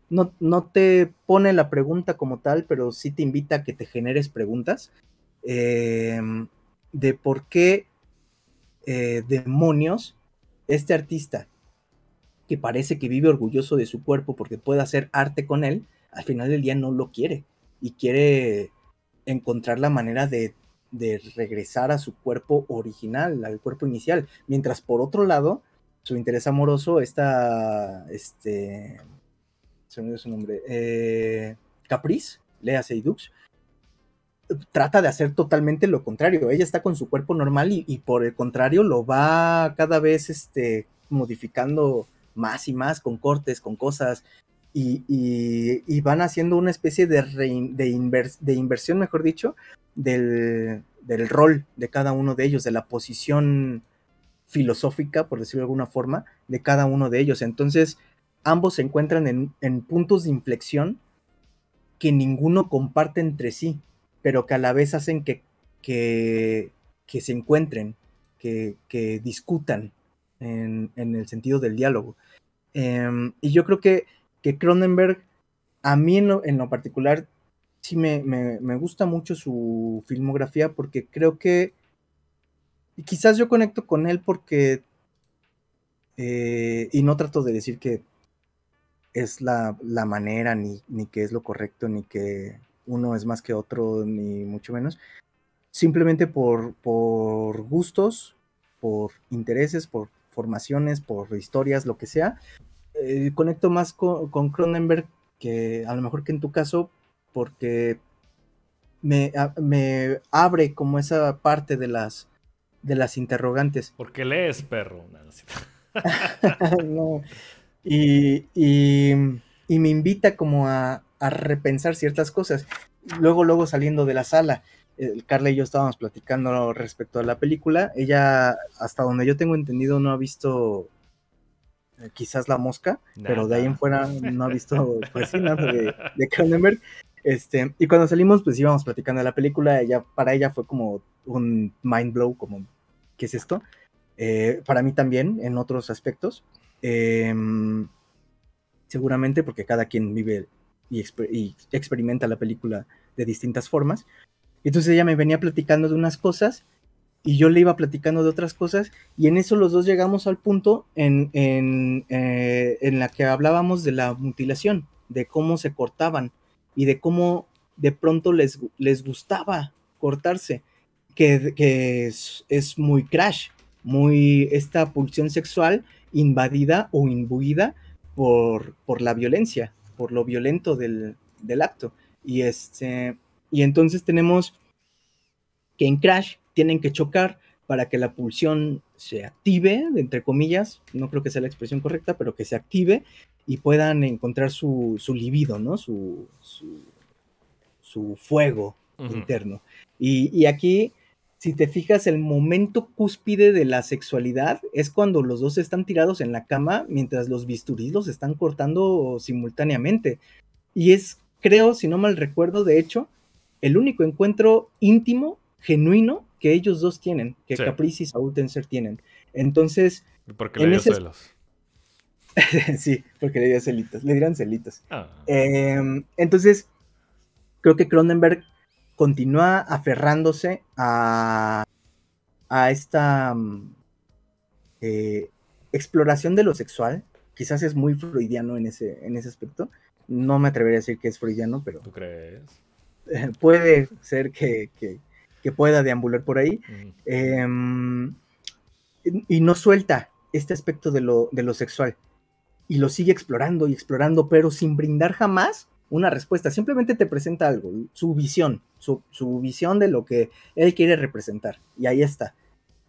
no, no, te pone la pregunta como tal, pero sí te invita a que te generes preguntas em, de por qué eh, demonios este artista que parece que vive orgulloso de su cuerpo porque puede hacer arte con él, al final del día no lo quiere y quiere encontrar la manera de, regresar a su cuerpo original, al cuerpo inicial, mientras por otro lado su interés amoroso está, este, se me dio su nombre, eh, Caprice, Lea Seydoux, trata de hacer totalmente lo contrario. Ella está con su cuerpo normal y, por el contrario lo va cada vez este, modificando más y más con cortes, con cosas. Y, y, van haciendo una especie de, de, de inversión, mejor dicho, del, del, rol de cada uno de ellos, de la posición filosófica, por decirlo de alguna forma, de cada uno de ellos. Entonces, ambos se encuentran en, puntos de inflexión que ninguno comparte entre sí, pero que a la vez hacen que, que, se encuentren, que, discutan en, el sentido del diálogo. Em, y yo creo que, que Cronenberg, a mí en lo, particular, sí me, me, gusta mucho su filmografía porque creo que y quizás yo conecto con él porque, eh, y no trato de decir que es la, manera, ni, ni, que es lo correcto, ni que uno es más que otro, ni mucho menos. Simplemente por, por gustos, por intereses, por formaciones, por historias, lo que sea. Eh, conecto más con, con, Cronenberg que a lo mejor que en tu caso, porque me, me abre como esa parte de las de las interrogantes. Porque lees, perro. no. <laughs> Y, y, me invita como a, a repensar ciertas cosas. Luego, luego saliendo de la sala, Carla y yo estábamos platicando respecto a la película. Ella, hasta donde yo tengo entendido, no ha visto eh, quizás La Mosca, pero de ahí en fuera no ha visto pues nada de, <laughs> de Cronenberg. Este, y cuando salimos, pues íbamos platicando de la película. Ella, para ella fue como un mind blow, como, ¿qué es esto? Eh, para mí también, en otros aspectos. Em, seguramente porque cada quien vive y, experimenta la película de distintas formas. Entonces ella me venía platicando de unas cosas y yo le iba platicando de otras cosas y en eso los dos llegamos al punto en, en, eh, en la que hablábamos de la mutilación, de cómo se cortaban y de cómo de pronto les, les gustaba cortarse, que, que es, es, muy crash, muy esta pulsión sexual invadida o imbuida por, por la violencia, por lo violento del, del acto. Y, este, y entonces tenemos que en Crash tienen que chocar para que la pulsión se active, entre comillas, no creo que sea la expresión correcta, pero que se active y puedan encontrar su, su libido, ¿no? Su, su, fuego interno. Y, y, aquí si te fijas, el momento cúspide de la sexualidad es cuando los dos están tirados en la cama mientras los bisturíes los están cortando simultáneamente. Y es, creo, si no mal recuerdo, de hecho, el único encuentro íntimo, genuino, que ellos dos tienen, que Caprice y Saúl Tenser tienen. Entonces. Porque le dio celos. <laughs> sí, porque le dio celitos, le dieron celitos. Ah. Em, entonces, creo que Cronenberg continúa aferrándose a, a esta mm, eh, exploración de lo sexual. Quizás es muy freudiano en ese, en ese aspecto. No me atrevería a decir que es freudiano, pero. ¿Tú crees? <laughs> puede ser que, pueda deambular por ahí. Em, y, no suelta este aspecto de lo, de lo sexual. Y lo sigue explorando y explorando, pero sin brindar jamás una respuesta, simplemente te presenta algo, su visión, su, visión de lo que él quiere representar, y ahí está.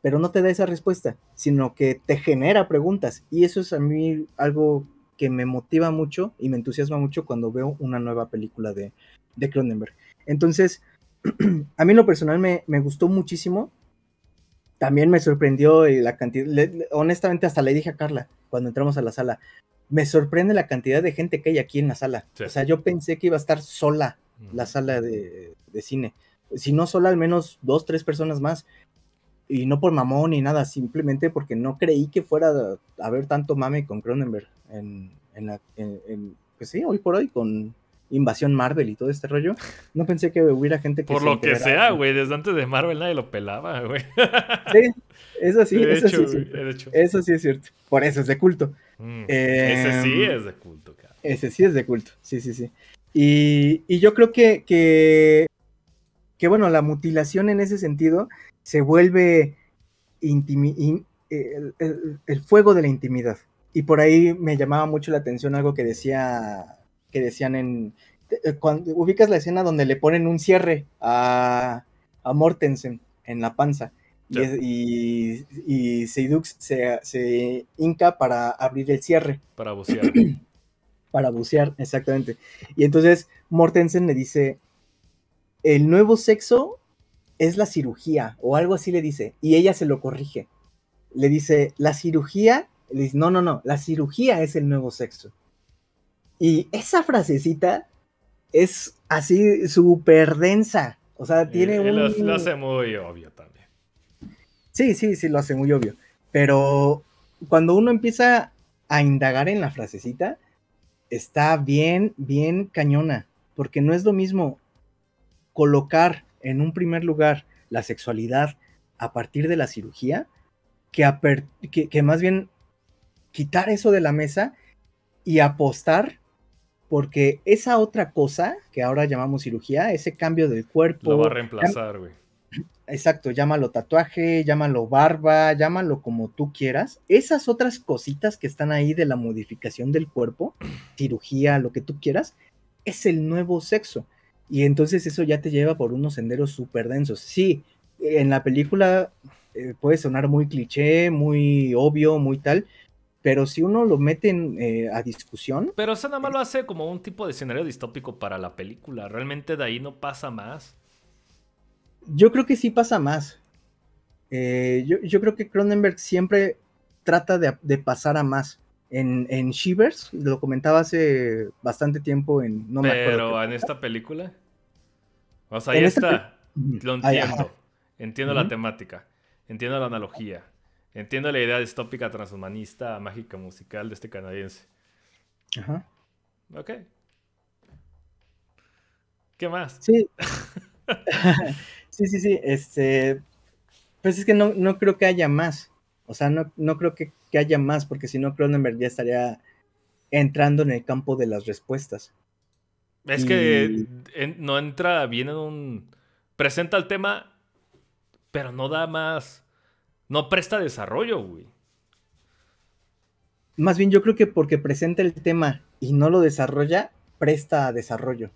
Pero no te da esa respuesta, sino que te genera preguntas, y eso es a mí algo que me motiva mucho y me entusiasma mucho cuando veo una nueva película de, de Cronenberg. Entonces, <clears throat> a mí lo personal me, me gustó muchísimo. También me sorprendió la cantidad, honestamente hasta le dije a Carla cuando entramos a la sala, me sorprende la cantidad de gente que hay aquí en la sala. O sea, yo pensé que iba a estar sola la sala de, cine. Si no sola, al menos dos, tres personas más. Y no por mamón ni nada, simplemente porque no creí que fuera a haber tanto mame con Cronenberg en, la, pues sí, hoy por hoy, con Invasión Marvel y todo este rollo. No pensé que hubiera gente que... Por lo que sea, güey, desde antes de Marvel nadie lo pelaba, güey. <laughs> Sí, eso sí, eso sí, eso sí es cierto. Por eso es de culto. Mm, ese sí es de culto, cara. Ese sí es de culto, sí, sí, sí. Y, yo creo que, que, que, bueno, la mutilación en ese sentido se vuelve el, fuego de la intimidad. Y por ahí me llamaba mucho la atención algo que decía, que decían en, eh, cuando ubicas la escena donde le ponen un cierre a, a Mortensen en la panza y, y, Seidux se, se, hinca para abrir el cierre. Para bucear. <clears throat> para bucear, exactamente. Y entonces Mortensen le dice, el nuevo sexo es la cirugía, o algo así le dice, y ella se lo corrige. Le dice, la cirugía, le dice, no, no, no, la cirugía es el nuevo sexo. Y esa frasecita es así súper densa. O sea, tiene un... Lo, hace muy obvio también. Sí, sí, sí, lo hace muy obvio. Pero cuando uno empieza a indagar en la frasecita, está bien, bien cañona. Porque no es lo mismo colocar en un primer lugar la sexualidad a partir de la cirugía que, que, más bien quitar eso de la mesa y apostar porque esa otra cosa que ahora llamamos cirugía, ese cambio del cuerpo. Lo va a reemplazar, güey. Exacto, llámalo tatuaje, llámalo barba, llámalo como tú quieras. Esas otras cositas que están ahí de la modificación del cuerpo, <clears throat> cirugía, lo que tú quieras, es el nuevo sexo. Y entonces eso ya te lleva por unos senderos súper densos. Sí, en la película eh, puede sonar muy cliché, muy obvio, muy tal, pero si uno lo mete eh, a discusión... Pero eso nada más lo hace como un tipo de escenario distópico para la película, realmente de ahí no pasa más. Yo creo que sí pasa más. Eh, yo, creo que Cronenberg siempre trata de, pasar a más. En, en, Shivers, lo comentaba hace bastante tiempo en... No Pero en esta película... O sea, ahí está. Lo entiendo. entiendo la temática. Entiendo la analogía. Entiendo la idea distópica transhumanista, mágica musical de este canadiense. Ajá. Ok. ¿Qué más? Sí. <laughs> sí, sí, sí. Este. Pues es que no, creo que haya más. O sea, no, no creo que, haya más, porque si no, Cronenberg ya estaría entrando en el campo de las respuestas. Es que no entra bien en un. Presenta el tema, pero no da más. No presta desarrollo, güey. Más bien, yo creo que porque presenta el tema y no lo desarrolla, presta desarrollo.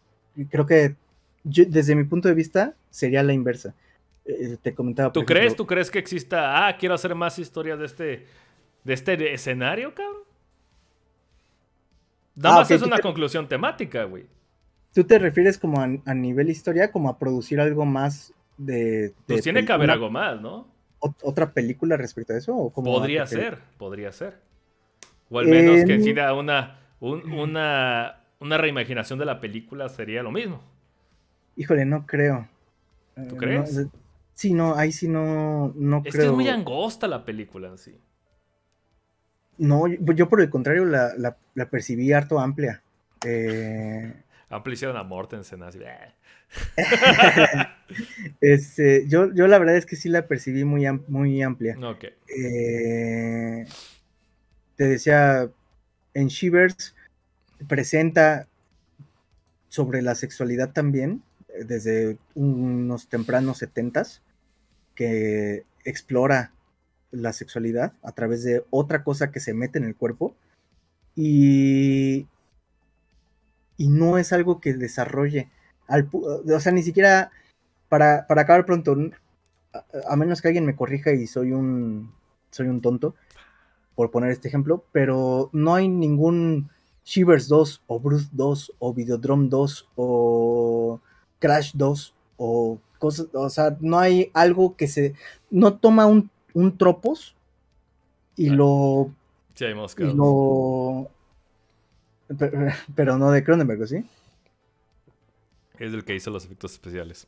Creo que desde mi punto de vista sería la inversa. Eh, te comentaba. ¿Tú crees? ¿Tú crees que exista? Ah, quiero hacer más historias de este, de este escenario, cabrón. Nada ah, más es una conclusión temática, güey. ¿Tú te refieres como a, nivel historia, como a producir algo más de... pues tiene que haber algo más, ¿no? ¿Otra película respecto a eso? podría ser, podría ser. O al menos que si una, una, una reimaginación de la película sería lo mismo. Híjole, no creo. ¿Tú crees? sí, no, ahí sí no, no es creo. que es muy angosta la película sí. No, yo, por el contrario la, la percibí harto amplia. Eh, Ampliación a Mortensen, así. <laughs> este, yo, yo la verdad es que sí la percibí muy, muy amplia. Ok. Eh, te decía, en Shivers presenta sobre la sexualidad también, eh, desde unos tempranos setentas, que explora la sexualidad a través de otra cosa que se mete en el cuerpo. Y y no es algo que desarrolle. Al, o sea, ni siquiera para, acabar pronto, a, menos que alguien me corrija y soy un, soy un tonto, por poner este ejemplo, pero no hay ningún Shivers 2 o Bruce 2 o Videodrome 2 o Crash 2 o cosas, o sea, no hay algo que se, no toma un, un tropos y lo, sí, hay y lo, <laughs> pero, no de Cronenberg, ¿sí? Es el que hizo los efectos especiales.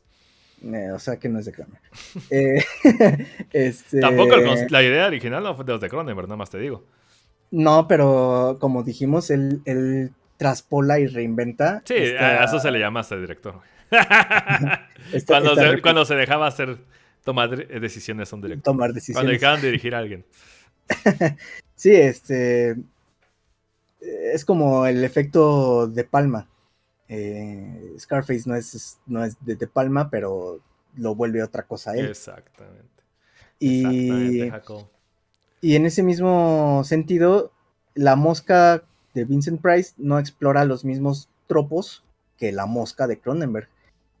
Eh, o sea que no es de Cronenberg. <laughs> Eh, <laughs> este... Tampoco la idea original no fue de los de Cronenberg, nada más te digo. No, pero como dijimos, él, traspola y reinventa. Sí, a eso se le llama hasta director. cuando, se, cuando, se, dejaba hacer tomar decisiones a un director. Tomar decisiones. Cuando dejaban dirigir a alguien. sí, este es como el efecto de Palma. Eh, Scarface no es, no es de, Palma, pero lo vuelve otra cosa a él. Exactamente. Y, y en ese mismo sentido, la mosca de Vincent Price no explora los mismos tropos que la mosca de Cronenberg.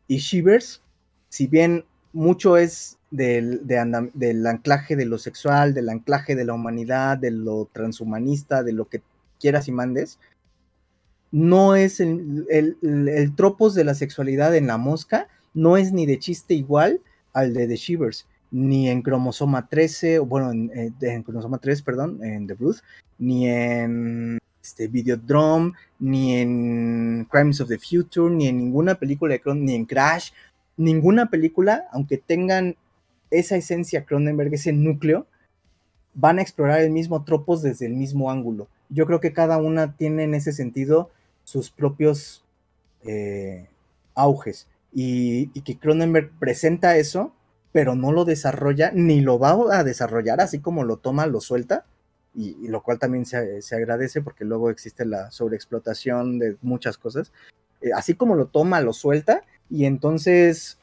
Y Shivers, si bien mucho es del, del anclaje de lo sexual, del anclaje de la humanidad, de lo transhumanista, de lo que quieras y mandes, no es el, el, tropos de la sexualidad en la mosca, no es ni de chiste igual al de The Shivers, ni en cromosoma 13, o bueno, en, eh, cromosoma 3, perdón, en The Bruce, ni en este, Videodrome, ni en Crimes of the Future, ni en ninguna película de Cronenberg, ni en Crash, ninguna película, aunque tengan esa esencia Cronenberg, ese núcleo, van a explorar el mismo tropos desde el mismo ángulo yo creo que cada una tiene en ese sentido sus propios eh, auges. Y, que Cronenberg presenta eso, pero no lo desarrolla, ni lo va a desarrollar así como lo toma, lo suelta, y, lo cual también se, agradece porque luego existe la sobreexplotación de muchas cosas. Eh, así como lo toma, lo suelta, y entonces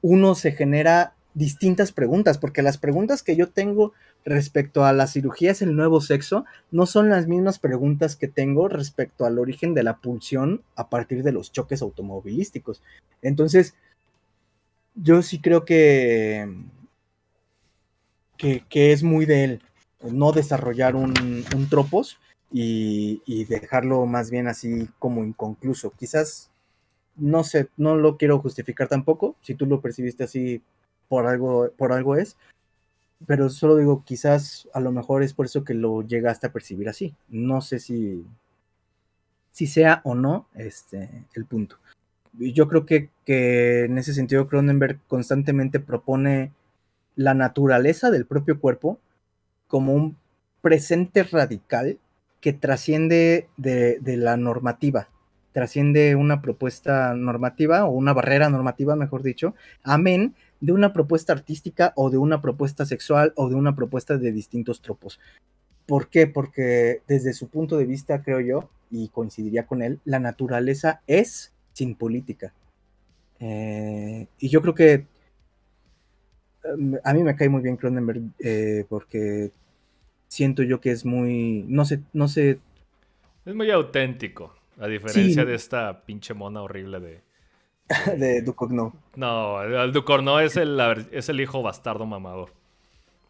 uno se genera distintas preguntas, porque las preguntas que yo tengo respecto a las cirugías el nuevo sexo no son las mismas preguntas que tengo respecto al origen de la pulsión a partir de los choques automovilísticos. Entonces, yo sí creo que, que, es muy de él. no desarrollar un, tropos y, y, dejarlo más bien así como inconcluso. Quizás, no sé, no lo quiero justificar tampoco, si tú lo percibiste así, por algo, por algo es, pero solo digo, quizás a lo mejor es por eso que lo llegaste a percibir así. No sé si, si sea o no este, el punto. Yo creo que, que en ese sentido Cronenberg constantemente propone la naturaleza del propio cuerpo como un presente radical que trasciende de, de, la normativa, trasciende una propuesta normativa o una barrera normativa, mejor dicho, amén de una propuesta artística o de una propuesta sexual o de una propuesta de distintos tropos. ¿Por qué? Porque desde su punto de vista, creo yo, y coincidiría con él, la naturaleza es sin política. Eh, y yo creo que em, a mí me cae muy bien Cronenberg eh, porque siento yo que es muy, no sé, no sé. Es muy auténtico, a diferencia de esta pinche mona horrible de, <laughs> de Ducogno. No, el Ducogno es el, es el hijo bastardo mamador.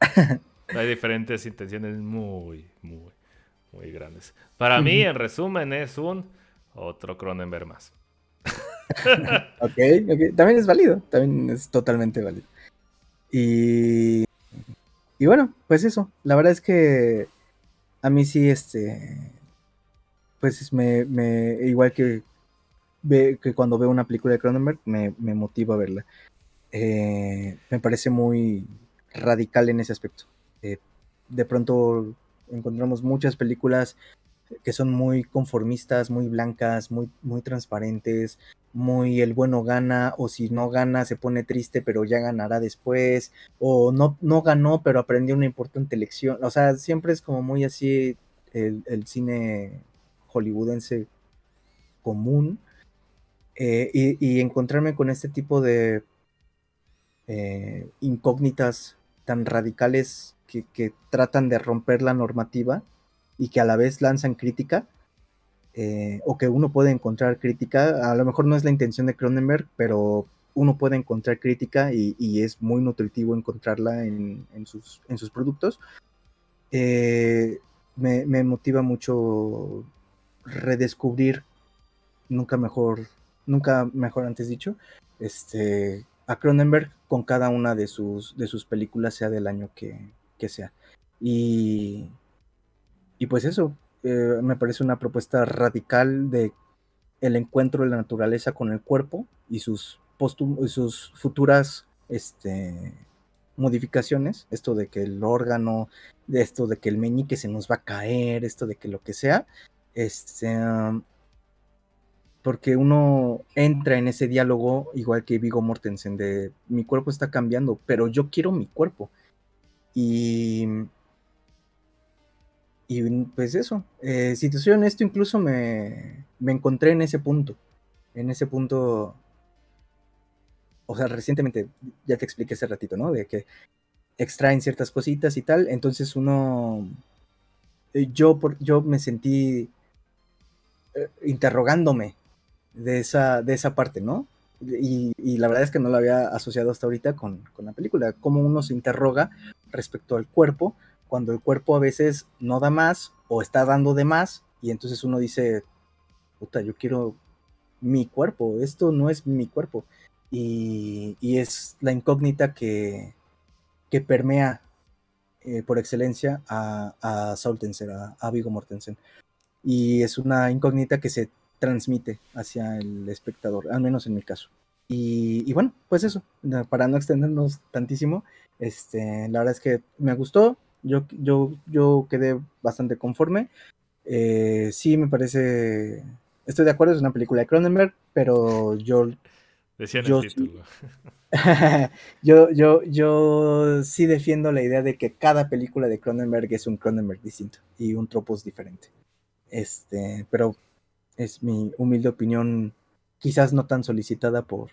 <laughs> Hay diferentes intenciones muy, muy, muy grandes. Para mí, en resumen, es un otro Cronenberg más. <laughs> ok, ok. También es válido. También es totalmente válido. Y. Y bueno, pues eso. La verdad es que a mí sí, este. Pues me, me igual que que cuando veo una película de Cronenberg me, motiva a verla. Eh, me parece muy radical en ese aspecto. Eh, de pronto encontramos muchas películas que son muy conformistas, muy blancas, muy, muy transparentes, muy el bueno gana, o si no gana se pone triste, pero ya ganará después, o no, no ganó, pero aprendió una importante lección. O sea, siempre es como muy así el, el cine hollywoodense común. Eh, y, encontrarme con este tipo de eh, incógnitas tan radicales que, tratan de romper la normativa y que a la vez lanzan crítica, eh, o que uno puede encontrar crítica, a lo mejor no es la intención de Cronenberg, pero uno puede encontrar crítica y, es muy nutritivo encontrarla en, sus, en sus, productos. me, me motiva mucho redescubrir, nunca mejor nunca mejor antes dicho, este, a Cronenberg con cada una de sus, de sus películas, sea del año que, sea. Y, y pues eso, eh, me parece una propuesta radical de el encuentro de la naturaleza con el cuerpo y sus, sus futuras este, modificaciones, esto de que el órgano, de esto de que el meñique se nos va a caer, esto de que lo que sea, este, porque uno entra en ese diálogo igual que Vigo Mortensen de mi cuerpo está cambiando, pero yo quiero mi cuerpo. Y, y pues eso, eh, si te soy honesto, incluso me, me encontré en ese punto, en ese punto, o sea, recientemente, ya te expliqué hace ratito, ¿no? De que extraen ciertas cositas y tal, entonces uno, eh, yo, yo me sentí eh, interrogándome de esa, de esa parte, ¿no? Y, la verdad es que no lo había asociado hasta ahorita con, la película, cómo uno se interroga respecto al cuerpo, cuando el cuerpo a veces no da más o está dando de más, y entonces uno dice, puta, yo quiero mi cuerpo, esto no es mi cuerpo. Y, es la incógnita que, que permea eh, por excelencia a, a a, a Vigo Mortensen. Y es una incógnita que se transmite hacia el espectador, al menos en mi caso. Y, bueno, pues eso, para no extendernos tantísimo, este, la verdad es que me gustó, yo, yo, yo quedé bastante conforme. Eh, sí, me parece, estoy de acuerdo, es una película de Cronenberg, pero yo... Decía yo, el título. <laughs> yo, yo, yo sí defiendo la idea de que cada película de Cronenberg es un Cronenberg distinto y un tropos diferente. Este, pero es mi humilde opinión, quizás no tan solicitada por,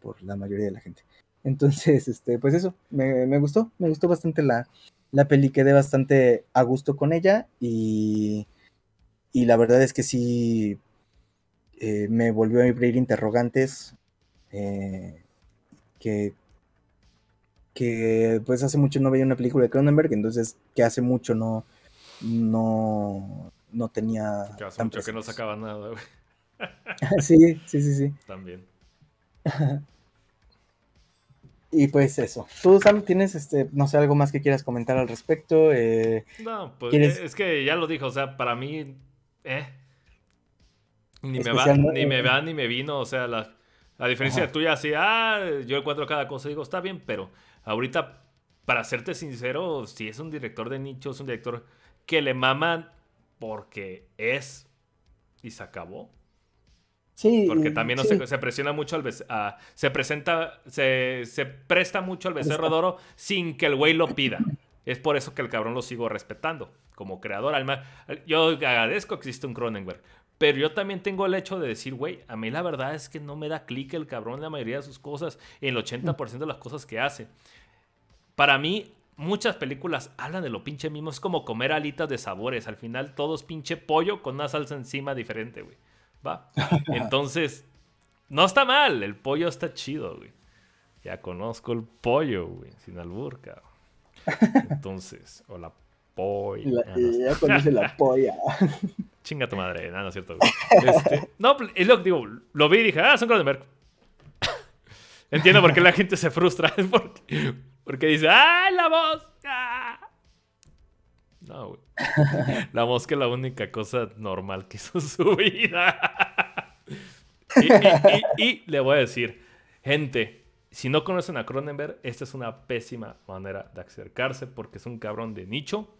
por la mayoría de la gente. Entonces, este, pues eso, me, gustó, me gustó bastante la, la peli, quedé bastante a gusto con ella y, y la verdad es que sí eh, me volvió a abrir interrogantes eh, que que pues hace mucho no veía una película de Cronenberg, entonces que hace mucho no, no, no tenía... Que hace mucho que no sacaba nada, güey. <laughs> sí, sí, sí, sí. También. <laughs> y pues eso. ¿Tú, Sam, tienes, este, no sé, algo más que quieras comentar al respecto? Eh, no, pues es que ya lo dijo, o sea, para mí, eh, ni me, va, ni me va <laughs> ni me vino, o sea, la, la diferencia de tuya, así, ah, yo encuentro cada cosa y digo, está bien, pero ahorita, para serte sincero, si es un director de nicho, es un director que le maman porque es y se acabó. Sí. Porque también no se, presiona mucho al se presenta, se, se, presta mucho al becerro de oro sin que el güey lo pida. Es por eso que el cabrón lo sigo respetando como creador. Yo agradezco que existe un Cronenberg. Pero yo también tengo el hecho de decir, güey, a mí la verdad es que no me da clic el cabrón en la mayoría de sus cosas, en el 80% de las cosas que hace. Para mí, muchas películas hablan de lo pinche mismo. Es como comer alitas de sabores. Al final, todo es pinche pollo con una salsa encima diferente, güey. Va. <laughs> Entonces, no está mal. El pollo está chido, güey. Ya conozco el pollo, güey. Sin albur, Entonces, o la polla. ya conoce la <laughs> polla. Chinga tu madre, nada, no es cierto. Este, no, es lo que digo. Lo vi y dije, ah, son Cronenberg. <laughs> Entiendo por qué la gente se frustra. Porque, porque dice, ¡ah, la mosca! No, güey. <laughs> La mosca es la única cosa normal que hizo su vida. <laughs> y, y, le voy a decir, gente, si no conocen a Cronenberg, esta es una pésima manera de acercarse porque es un cabrón de nicho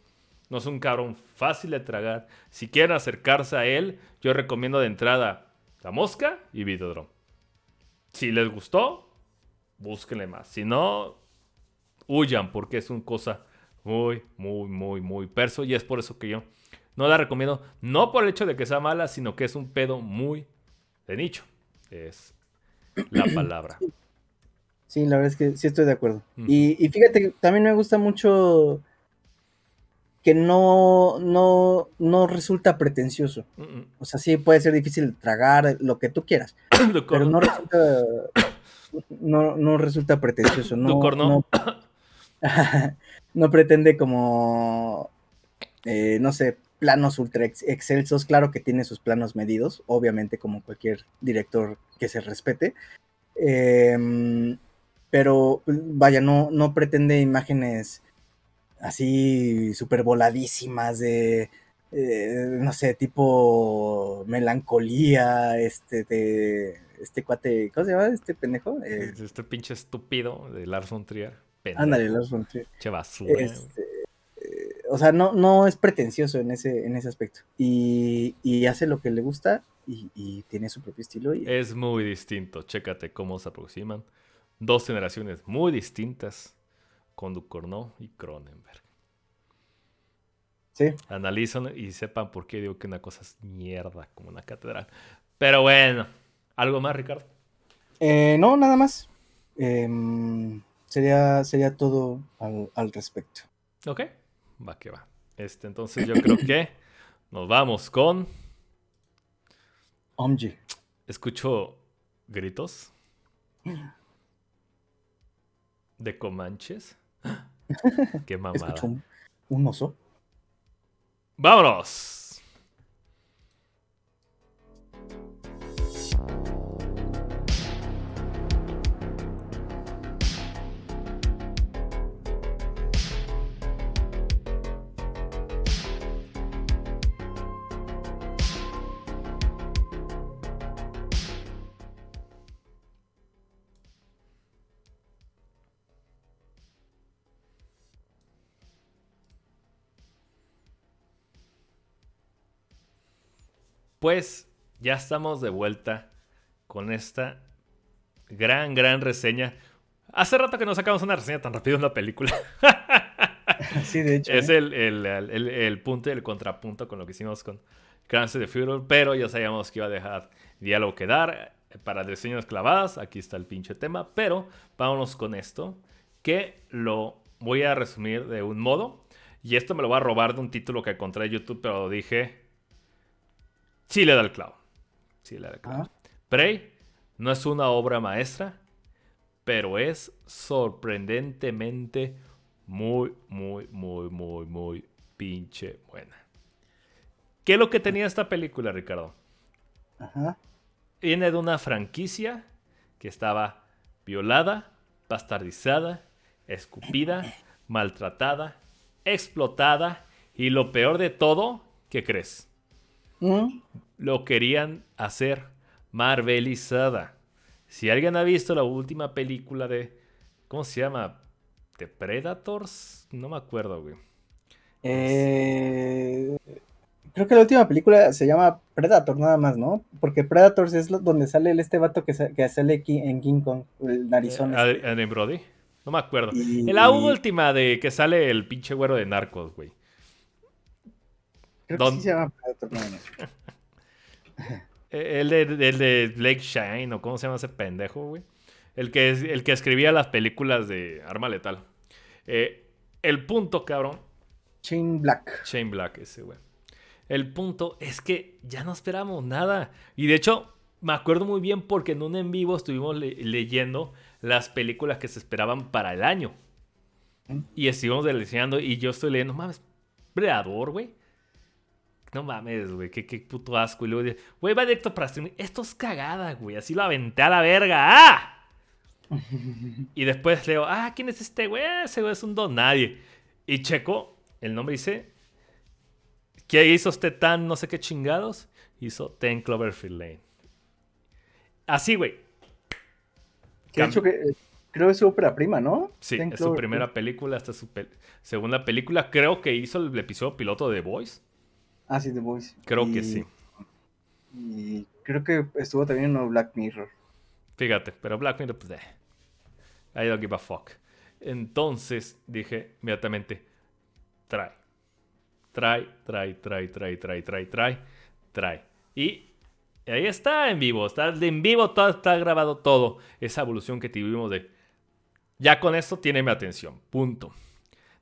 no es un cabrón fácil de tragar. Si quieren acercarse a él, yo recomiendo de entrada La Mosca y Videodrome. Si les gustó, búsquenle más. Si no, huyan porque es una cosa muy, muy, muy, muy perso. Y es por eso que yo no la recomiendo. No por el hecho de que sea mala, sino que es un pedo muy de nicho. Es la <clears throat> palabra. Sí, la verdad es que sí estoy de acuerdo. y, y, fíjate también me gusta mucho que no, no, no resulta pretencioso. O sea, sí puede ser difícil tragar lo que tú quieras, <coughs> pero no resulta, no, no resulta pretencioso. <coughs> No, no, <coughs> <laughs> no, pretende como, eh, no sé, planos ultra excelsos. Claro que tiene sus planos medidos, obviamente como cualquier director que se respete. Em, pero vaya, no, no pretende imágenes así súper voladísimas de, eh, no sé, tipo melancolía, este, de, este cuate, ¿cómo se llama este pendejo? Eh, este pinche estúpido de Lars von Trier. Ándale, Lars von Trier. Che basura. Este, eh, o sea, no, no es pretencioso en ese, en ese aspecto. Y, y hace lo que le gusta y, y tiene su propio estilo. Y... Es muy distinto. Chécate cómo se aproximan. Dos generaciones muy distintas con Ducorneau y Cronenberg. Sí. Analicen y sepan por qué digo que una cosa es mierda como una catedral. Pero bueno, ¿algo más, Ricardo? Eh, no, nada más. Em, sería, sería todo al, respecto. Ok, va que va. Este, entonces yo creo que nos vamos con. Omji. Escucho gritos de Comanches. <laughs> Qué mamada. un, oso? ¡Vámonos! Pues ya estamos de vuelta con esta gran, gran reseña. Hace rato que no sacamos una reseña tan rápido en la película. <laughs> sí, de hecho. Es ¿eh? el, punto y el contrapunto con lo que hicimos con Crancy de Fury, pero ya sabíamos que iba a dejar diálogo que dar para diseños clavadas. Aquí está el pinche tema, pero vámonos con esto, que lo voy a resumir de un modo. Y esto me lo voy a robar de un título que encontré en YouTube, pero dije, sí le da el clavo. Sí le da el clavo. Prey no es una obra maestra, pero es sorprendentemente muy, muy, muy, muy, muy pinche buena. ¿Qué es lo que tenía esta película, Ricardo? Ajá. Viene de una franquicia que estaba violada, bastardizada, escupida, maltratada, explotada y lo peor de todo, ¿qué crees? ¿Mm? Lo querían hacer marvelizada. Si alguien ha visto la última película de. ¿Cómo se llama? ¿The Predators? No me acuerdo, güey. Eh, creo que la última película se llama Predator, nada más, ¿no? Porque Predators es donde sale este vato que, sale aquí en King Kong, el narizón. Eh, este. Brody? No me acuerdo. En la última de que sale el pinche güero de narcos, güey. Creo que sí se llama no, <laughs> El de, el de Blake Shine, o cómo se llama ese pendejo, güey. El que, el que escribía las películas de Arma Letal. Eh, el punto, cabrón. Shane Black. Shane Black, ese, güey. El punto es que ya no esperamos nada. Y de hecho, me acuerdo muy bien porque en un en vivo estuvimos leyendo las películas que se esperaban para el año. Y estuvimos deseando y yo estoy leyendo, mames, Predador, güey. No mames, güey, qué, qué, puto asco. Y luego dice, güey, va directo para streaming. Esto es cagada, güey. Así lo aventé a la verga. ¡Ah! <laughs> y después leo, ah, ¿quién es este güey? Ese güey es un don nadie. Y checo, el nombre dice, ¿qué hizo usted tan no sé qué chingados? Hizo Ten Cloverfield Lane. Así, güey. Que hecho que eh, creo que es su ópera prima, ¿no? Sí, es su primera película, esta es su segunda película. Creo que hizo el episodio piloto de The Voice. Ah, sí, The Voice. Creo que sí. Y creo que estuvo también en Black Mirror. Fíjate, pero Black Mirror, pues, eh. I don't give a fuck. Entonces dije inmediatamente, trae. Trae, trae, trae, trae, trae, trae, trae, trae. Y ahí está en vivo, está en vivo, todo, está grabado todo. Esa evolución que tuvimos de... Ya con esto tiene mi atención, punto.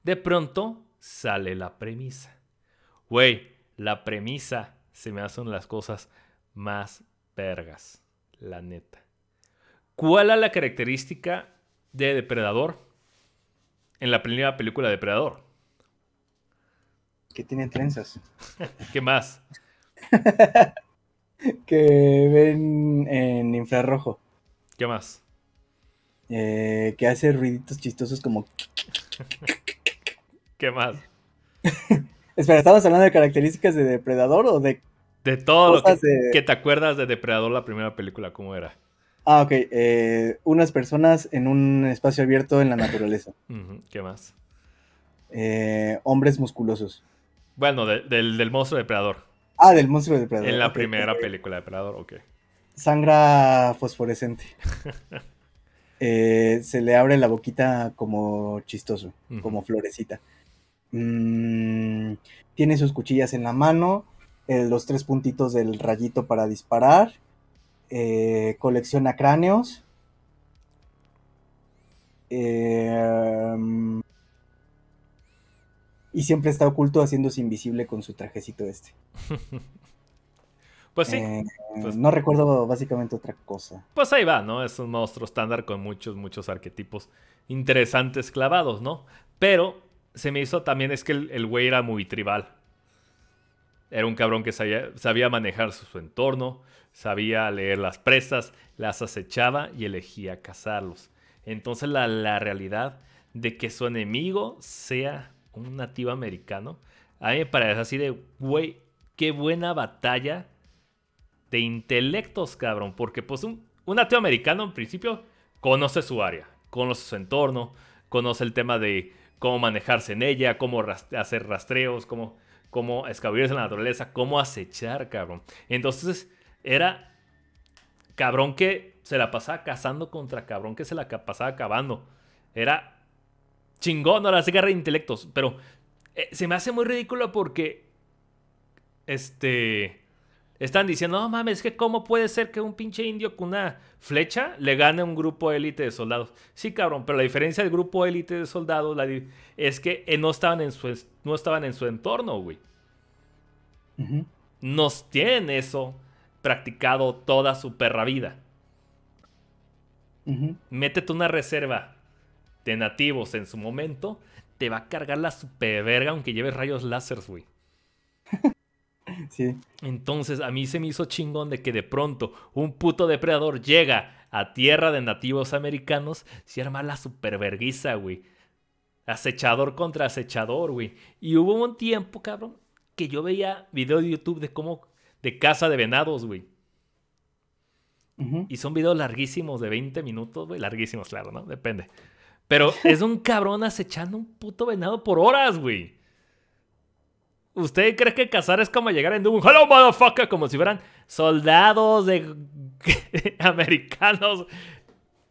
De pronto sale la premisa. Güey, la premisa se me hacen las cosas más vergas, la neta. ¿Cuál es la característica de Depredador en la primera película de Depredador? Que tiene trenzas. <laughs> ¿Qué más? <laughs> que ven en infrarrojo. ¿Qué más? Eh, que hace ruiditos chistosos como... ¿Qué más? <laughs> Espera, ¿estamos hablando de características de Depredador o de... De todo lo que, te acuerdas de Depredador, la primera película, ¿cómo era? Ah, ok. Eh, unas personas en un espacio abierto en la naturaleza. <laughs> ¿Qué más? Eh, hombres musculosos. Bueno, del, monstruo depredador. Ah, del monstruo depredador. En la primera película de depredador, ok. Sangra fosforescente. <laughs> Eh, se le abre la boquita como chistoso, como florecita. Mm, tiene sus cuchillas en la mano, los tres puntitos del rayito para disparar eh, colecciona cráneos. Em, y siempre está oculto haciéndose invisible con su trajecito este. <laughs> pues sí. Eh, pues no recuerdo básicamente otra cosa. Pues ahí va, ¿no? Es un monstruo estándar con muchos, muchos arquetipos interesantes clavados, ¿no? Pero se me hizo también es que el güey era muy tribal. Era un cabrón que sabía, sabía manejar su entorno, sabía leer las presas, las acechaba y elegía cazarlos. Entonces la, realidad de que su enemigo sea un nativo americano, a mí me parece así de, güey, qué buena batalla de intelectos, cabrón. Porque pues un, nativo americano en principio conoce su área, conoce su entorno, conoce el tema de cómo manejarse en ella, cómo hacer rastreos, cómo, cómo escabullirse en la naturaleza, cómo acechar, cabrón. Entonces era cabrón que se la pasaba cazando contra cabrón que se la pasaba acabando. Era chingón, no la guerra de intelectos. Pero eh, se me hace muy ridículo porque. Este. Están diciendo, no mames, es que cómo puede ser que un pinche indio con una flecha le gane a un grupo élite de soldados. Sí, cabrón, pero la diferencia del grupo élite de soldados es que eh, no, estaban en su, no estaban en su entorno, güey. Nos tienen eso practicado toda su perra vida. métete una reserva de nativos en su momento, te va a cargar la super verga aunque lleves rayos láser, güey. <laughs> <laughs> sí. Entonces a mí se me hizo chingón de que de pronto un puto depredador llega a tierra de nativos americanos, se arma la superverguiza, güey. Acechador contra acechador, güey. Y hubo un tiempo, cabrón, que yo veía videos de YouTube de cómo. de caza de venados, güey. Y son videos larguísimos de 20 minutos, güey. Larguísimos, claro, ¿no? Depende. Pero es un cabrón acechando un puto venado por horas, güey. ¿Usted cree que cazar es como llegar en un hello motherfucker? Como si fueran soldados de <laughs> americanos.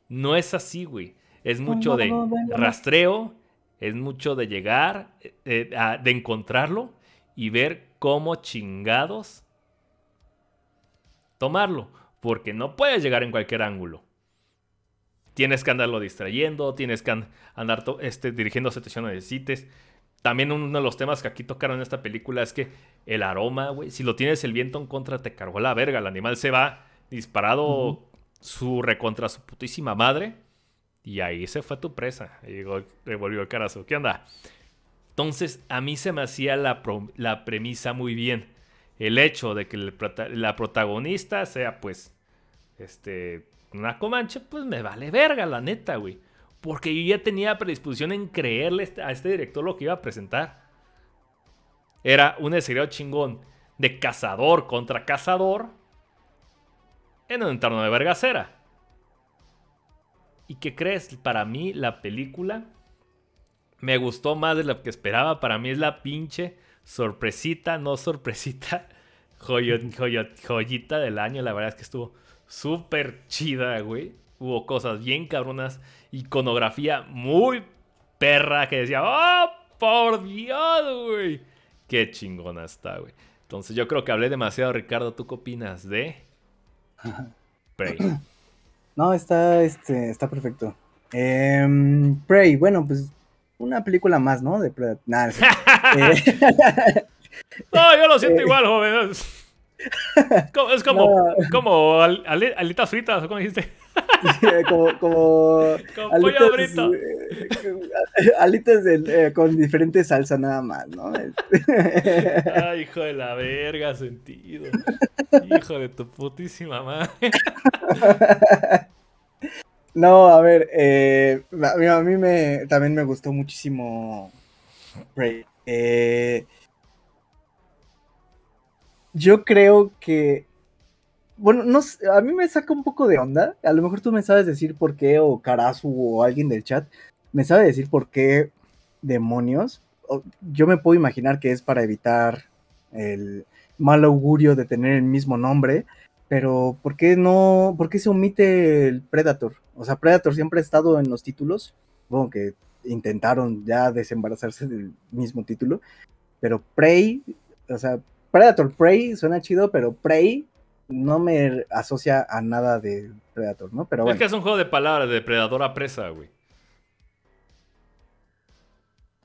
No es así, güey. Es mucho de rastreo, es mucho de llegar, eh, eh, de encontrarlo y ver cómo chingados tomarlo. Porque no puedes llegar en cualquier ángulo. Tienes que andarlo distrayendo, tienes que andar este, dirigiendo atención a necesites. También uno de los temas que aquí tocaron en esta película es que el aroma, güey, si lo tienes el viento en contra, te cargó la verga. El animal se va disparado su recontra su putísima madre. Y ahí se fue tu presa. Y llegó, volvió el carazo. ¿Qué onda? Entonces, a mí se me hacía la, la premisa muy bien. El hecho de que la protagonista sea, pues, este, una comanche, pues me vale verga, la neta, güey. Porque yo ya tenía predisposición en creerle este, a este director lo que iba a presentar. Era un escenario chingón de cazador contra cazador en un entorno de vergacera. ¿Y qué crees? Para mí la película me gustó más de lo que esperaba. Para mí es la pinche sorpresita, no sorpresita, <laughs> joyita del año. La verdad es que estuvo súper chida, güey. Hubo cosas bien cabronas. Iconografía muy perra que decía, ¡Oh, por Dios, güey! Qué chingona está, güey. Entonces yo creo que hablé demasiado, Ricardo. ¿Tú qué opinas de Prey? <clears throat> No, está, este, está perfecto. Em, Prey, bueno, pues una película más, ¿no? De Nada, eh, <laughs> no, yo lo siento eh, igual, joven. Es como, <laughs> como alitas fritas, ¿cómo dijiste? <laughs> como, como, alitas, eh, alitas eh, con diferente salsa nada más, ¿no? Ay, hijo de la verga, sentido. Hijo de tu putísima madre. No, a ver, eh, a, mí me, también me gustó muchísimo Eh, yo creo que. Bueno, no, a mí me saca un poco de onda. A lo mejor tú me sabes decir por qué, o Karasu, o alguien del chat, me sabe decir por qué demonios. Yo me puedo imaginar que es para evitar el mal augurio de tener el mismo nombre, pero ¿por qué no? ¿Por qué se omite el Predator? O sea, Predator siempre ha estado en los títulos. Bueno, que intentaron ya desembarazarse del mismo título, pero Prey, o sea, Predator Prey suena chido, pero Prey no me asocia a nada de Predator, ¿no? Pero Es que es un juego de palabras, de depredador a presa, güey.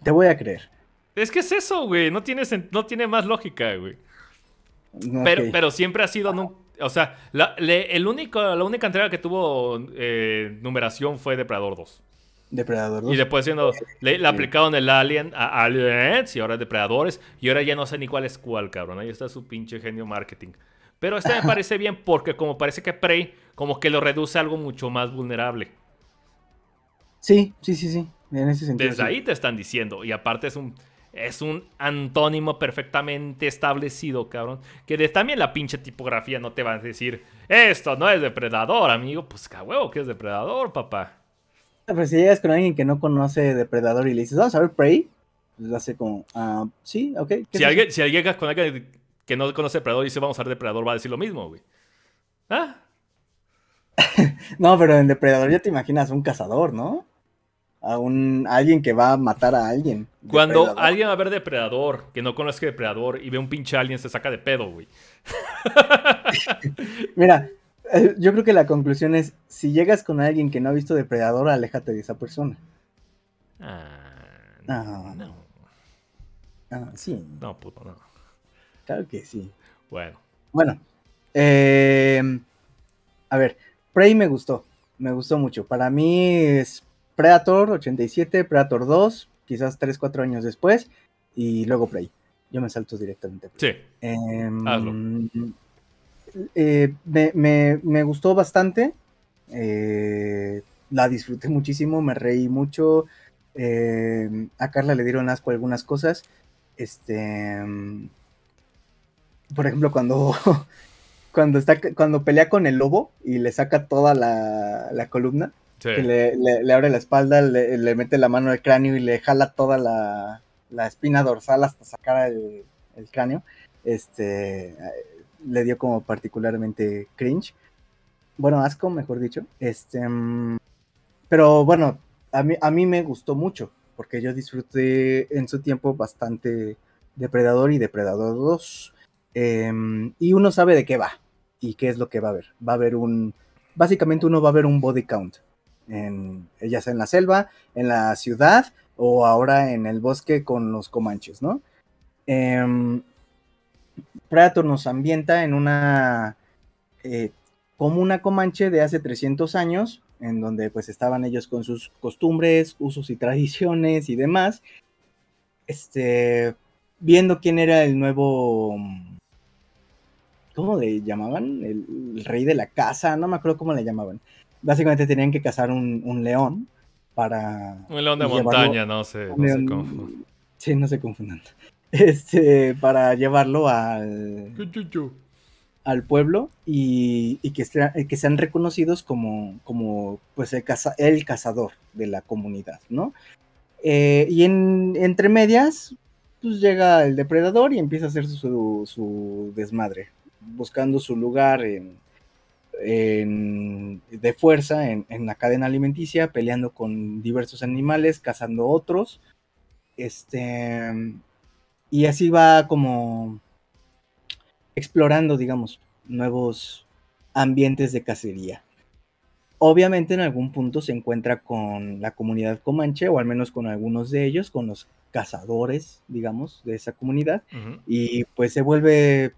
Te voy a creer. Es que es eso, güey. No tiene, no tiene más lógica, güey. Pero, pero siempre ha sido. o sea, la, el único, la única entrega que tuvo eh, numeración fue Depredador 2. Depredador 2. Y después siendo, le, aplicaron el Alien a Aliens y ahora Depredadores. Y ahora ya no sé ni cuál es cuál, cabrón. Ahí está su pinche genio marketing. Pero este me parece bien porque como parece que Prey como que lo reduce a algo mucho más vulnerable. Sí, sí, sí, sí. En ese sentido. Desde ahí te están diciendo. Y aparte es un, es un antónimo perfectamente establecido, cabrón. Que de, también la pinche tipografía no te va a decir, esto no es depredador, amigo. Pues huevo que es depredador, papá. Pero si llegas con alguien que no conoce Depredador y le dices, vamos a ver Prey, pues hace como, ah, sí, ok. Si, alguien, si llegas con alguien que no conoce Depredador y dice, vamos a ver Depredador, va a decir lo mismo, güey. ¿Ah? <laughs> no, pero en Depredador ya te imaginas un cazador, ¿no? A un alguien que va a matar a alguien. Cuando alguien va a ver Depredador, que no conoce Depredador y ve un pinche alien, se saca de pedo, güey. <laughs> Mira, eh, yo creo que la conclusión es, si llegas con alguien que no ha visto Depredador, aléjate de esa persona. Ah, ah. no. Ah, sí. No, puto, no. Claro que sí. Bueno. Bueno. Eh, a ver, Prey me gustó. Me gustó mucho. Para mí es Predator 87, Predator 2, quizás 3, 4 años después, y luego Prey. Yo me salto directamente. Sí. Em, eh, me, gustó bastante. Eh, la disfruté muchísimo, me reí mucho. Em, a Carla le dieron asco algunas cosas. Este. Por ejemplo, cuando. <laughs> Cuando está. Cuando pelea con el lobo y le saca toda la, columna. Que le, abre la espalda, le, mete la mano al cráneo y le jala toda la, la espina dorsal hasta sacar el, el cráneo. Este. Le dio como particularmente cringe. Bueno, asco, mejor dicho. Este. Pero bueno, a mí, a mí me gustó mucho, porque yo disfruté en su tiempo bastante Depredador y Depredador 2. Em, y uno sabe de qué va y qué es lo que va a haber. Va a haber un. Básicamente, uno va a ver un body count. En, ya sea en la selva, en la ciudad o ahora en el bosque con los comanches, ¿no? Em, Predator nos ambienta en una. Eh, como una comanche de hace 300 años, en donde pues estaban ellos con sus costumbres, usos y tradiciones y demás, este, viendo quién era el nuevo, ¿cómo le llamaban? El, rey de la casa, no me acuerdo cómo le llamaban. Básicamente tenían que cazar un, león para... Un león de montaña, no sé, no se confundan. Sí, no se confundan. <laughs> Este, para llevarlo al al pueblo y, que, que, sean reconocidos como, como pues el, el, cazador de la comunidad, ¿no? Eh, y en, entre medias, pues llega el depredador y empieza a hacer su, desmadre, buscando su lugar en, de fuerza en, en, la cadena alimenticia, peleando con diversos animales, cazando otros, este, y así va como explorando, digamos, nuevos ambientes de cacería. Obviamente en algún punto se encuentra con la comunidad comanche, o al menos con algunos de ellos, con los cazadores, digamos, de esa comunidad, y pues se vuelve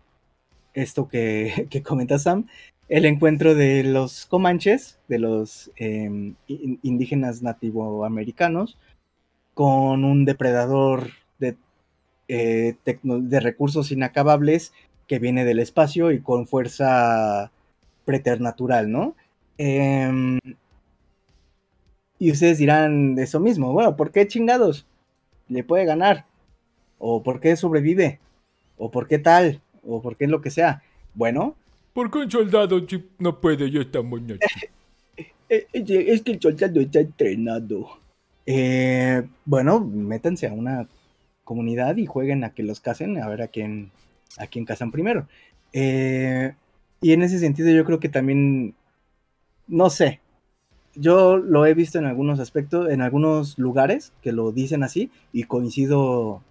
esto que, <laughs> que, comenta Sam, el encuentro de los comanches, de los em, indígenas nativoamericanos, con un depredador de, eh, de recursos inacabables que viene del espacio y con fuerza preternatural, ¿no? Em, y ustedes dirán eso mismo, bueno, ¿por qué chingados? Le puede ganar. ¿O por qué sobrevive? ¿O por qué tal? ¿O por qué lo que sea? Bueno. ¿Por qué un soldado no puede? Yo está muy <laughs> eh, eh, Es que el soldado está entrenado. Eh, bueno, métanse a una comunidad y jueguen a que los casen, a ver a quién, a quien cazan primero. Eh, y en ese sentido yo creo que también, no sé, yo lo he visto en algunos aspectos, en algunos lugares que lo dicen así y coincido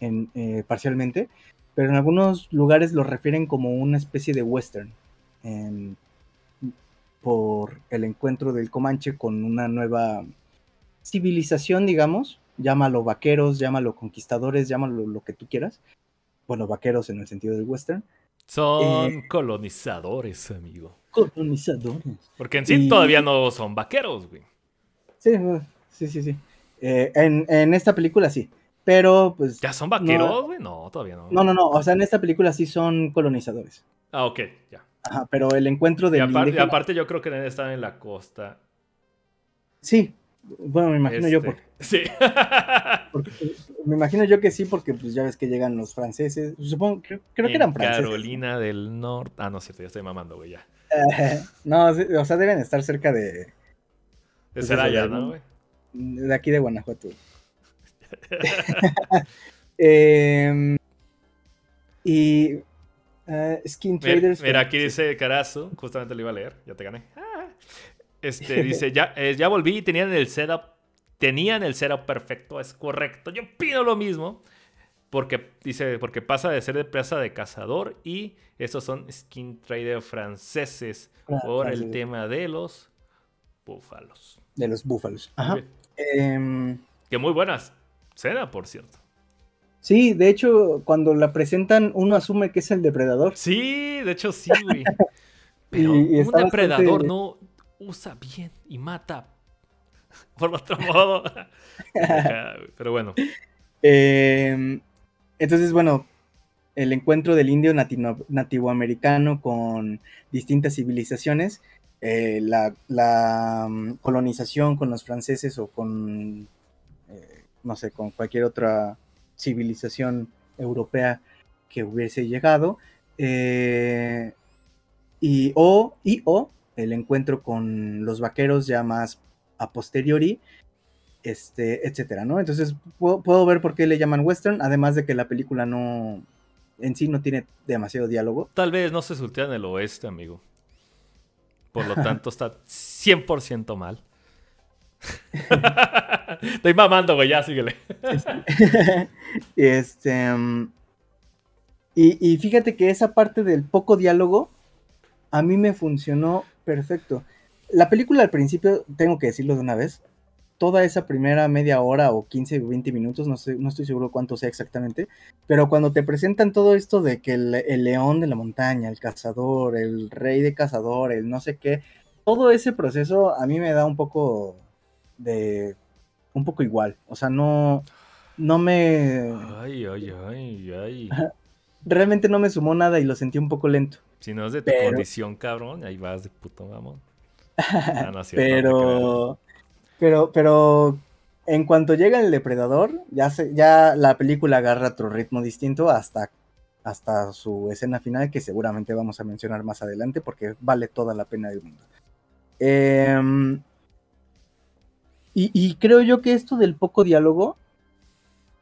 en, eh, parcialmente, pero en algunos lugares lo refieren como una especie de western por el encuentro del Comanche con una nueva civilización, digamos, llámalo vaqueros, llámalo conquistadores, llámalo lo que tú quieras, bueno, vaqueros en el sentido del western. Son eh, colonizadores, amigo. Colonizadores. Porque en sí todavía no son vaqueros, güey. Sí, sí, sí, sí. Eh, en, esta película sí. Pero pues. ¿Ya son vaqueros, güey? No, todavía no. No, no, no. O sea, en esta película sí son colonizadores. Ah, ok, ya. Ajá, pero el encuentro de. Y, aparte, yo creo que están en la costa. Sí, bueno, me imagino yo <laughs> porque... Sí. me imagino yo que sí, porque pues ya ves que llegan los franceses. Supongo, creo, que eran franceses. Carolina del Norte. Ah, no es cierto, ya estoy mamando, güey, ya. <laughs> no, o sea, deben estar cerca de. De pues, Celaya, ¿no, güey? De aquí de Guanajuato. <laughs> Em, y. Uh, skin Traders. Mira, aquí dice Carazo, justamente lo iba a leer, ya te gané. Este, <laughs> dice, ya, eh, ya volví y tenían el setup. Tenían el setup perfecto, es correcto. Yo pido lo mismo. Porque, dice, porque pasa de ser de presa de cazador y esos son skin trader franceses ah, por el tema de los búfalos. De los búfalos. Ajá. Em, que muy buenas escena, por cierto. Sí, de hecho, cuando la presentan, uno asume que es el depredador. Sí, de hecho sí, güey. <laughs> Pero un depredador no usa bien y mata <laughs> por otro modo. <laughs> Pero bueno. Em, entonces, bueno, el encuentro del indio nativoamericano con distintas civilizaciones, eh, la, mm, colonización con los franceses o con, no sé, con cualquier otra civilización europea que hubiese llegado, eh, y, o, y o el encuentro con los vaqueros ya más a posteriori, este, etcétera, ¿no? Entonces puedo, ver por qué le llaman western, además de que la película no, en sí no tiene demasiado diálogo. Tal vez no se surtea en el oeste, amigo. Por lo tanto, está 100% mal. <laughs> Estoy mamando, güey, ya síguele. <laughs> este. Mm, y, fíjate que esa parte del poco diálogo a mí me funcionó perfecto. La película al principio, tengo que decirlo de una vez, toda esa primera media hora o 15 o 20 minutos, no, sé, no estoy seguro cuánto sea exactamente, pero cuando te presentan todo esto de que el, león de la montaña, el cazador, el rey de cazador, el no sé qué, todo ese proceso a mí me da un poco de... un poco igual, o sea, no, no me... Ay, ay, ay, ay. <laughs> Realmente no me sumó nada y lo sentí un poco lento. Si no es de tu condición, cabrón, ahí vas de puto mamón. <laughs> Ah, pero, pero, pero en cuanto llega el depredador, ya, se, ya la película agarra otro ritmo distinto hasta, hasta su escena final, que seguramente vamos a mencionar más adelante, porque vale toda la pena del mundo. Em, y, y, creo yo que esto del poco diálogo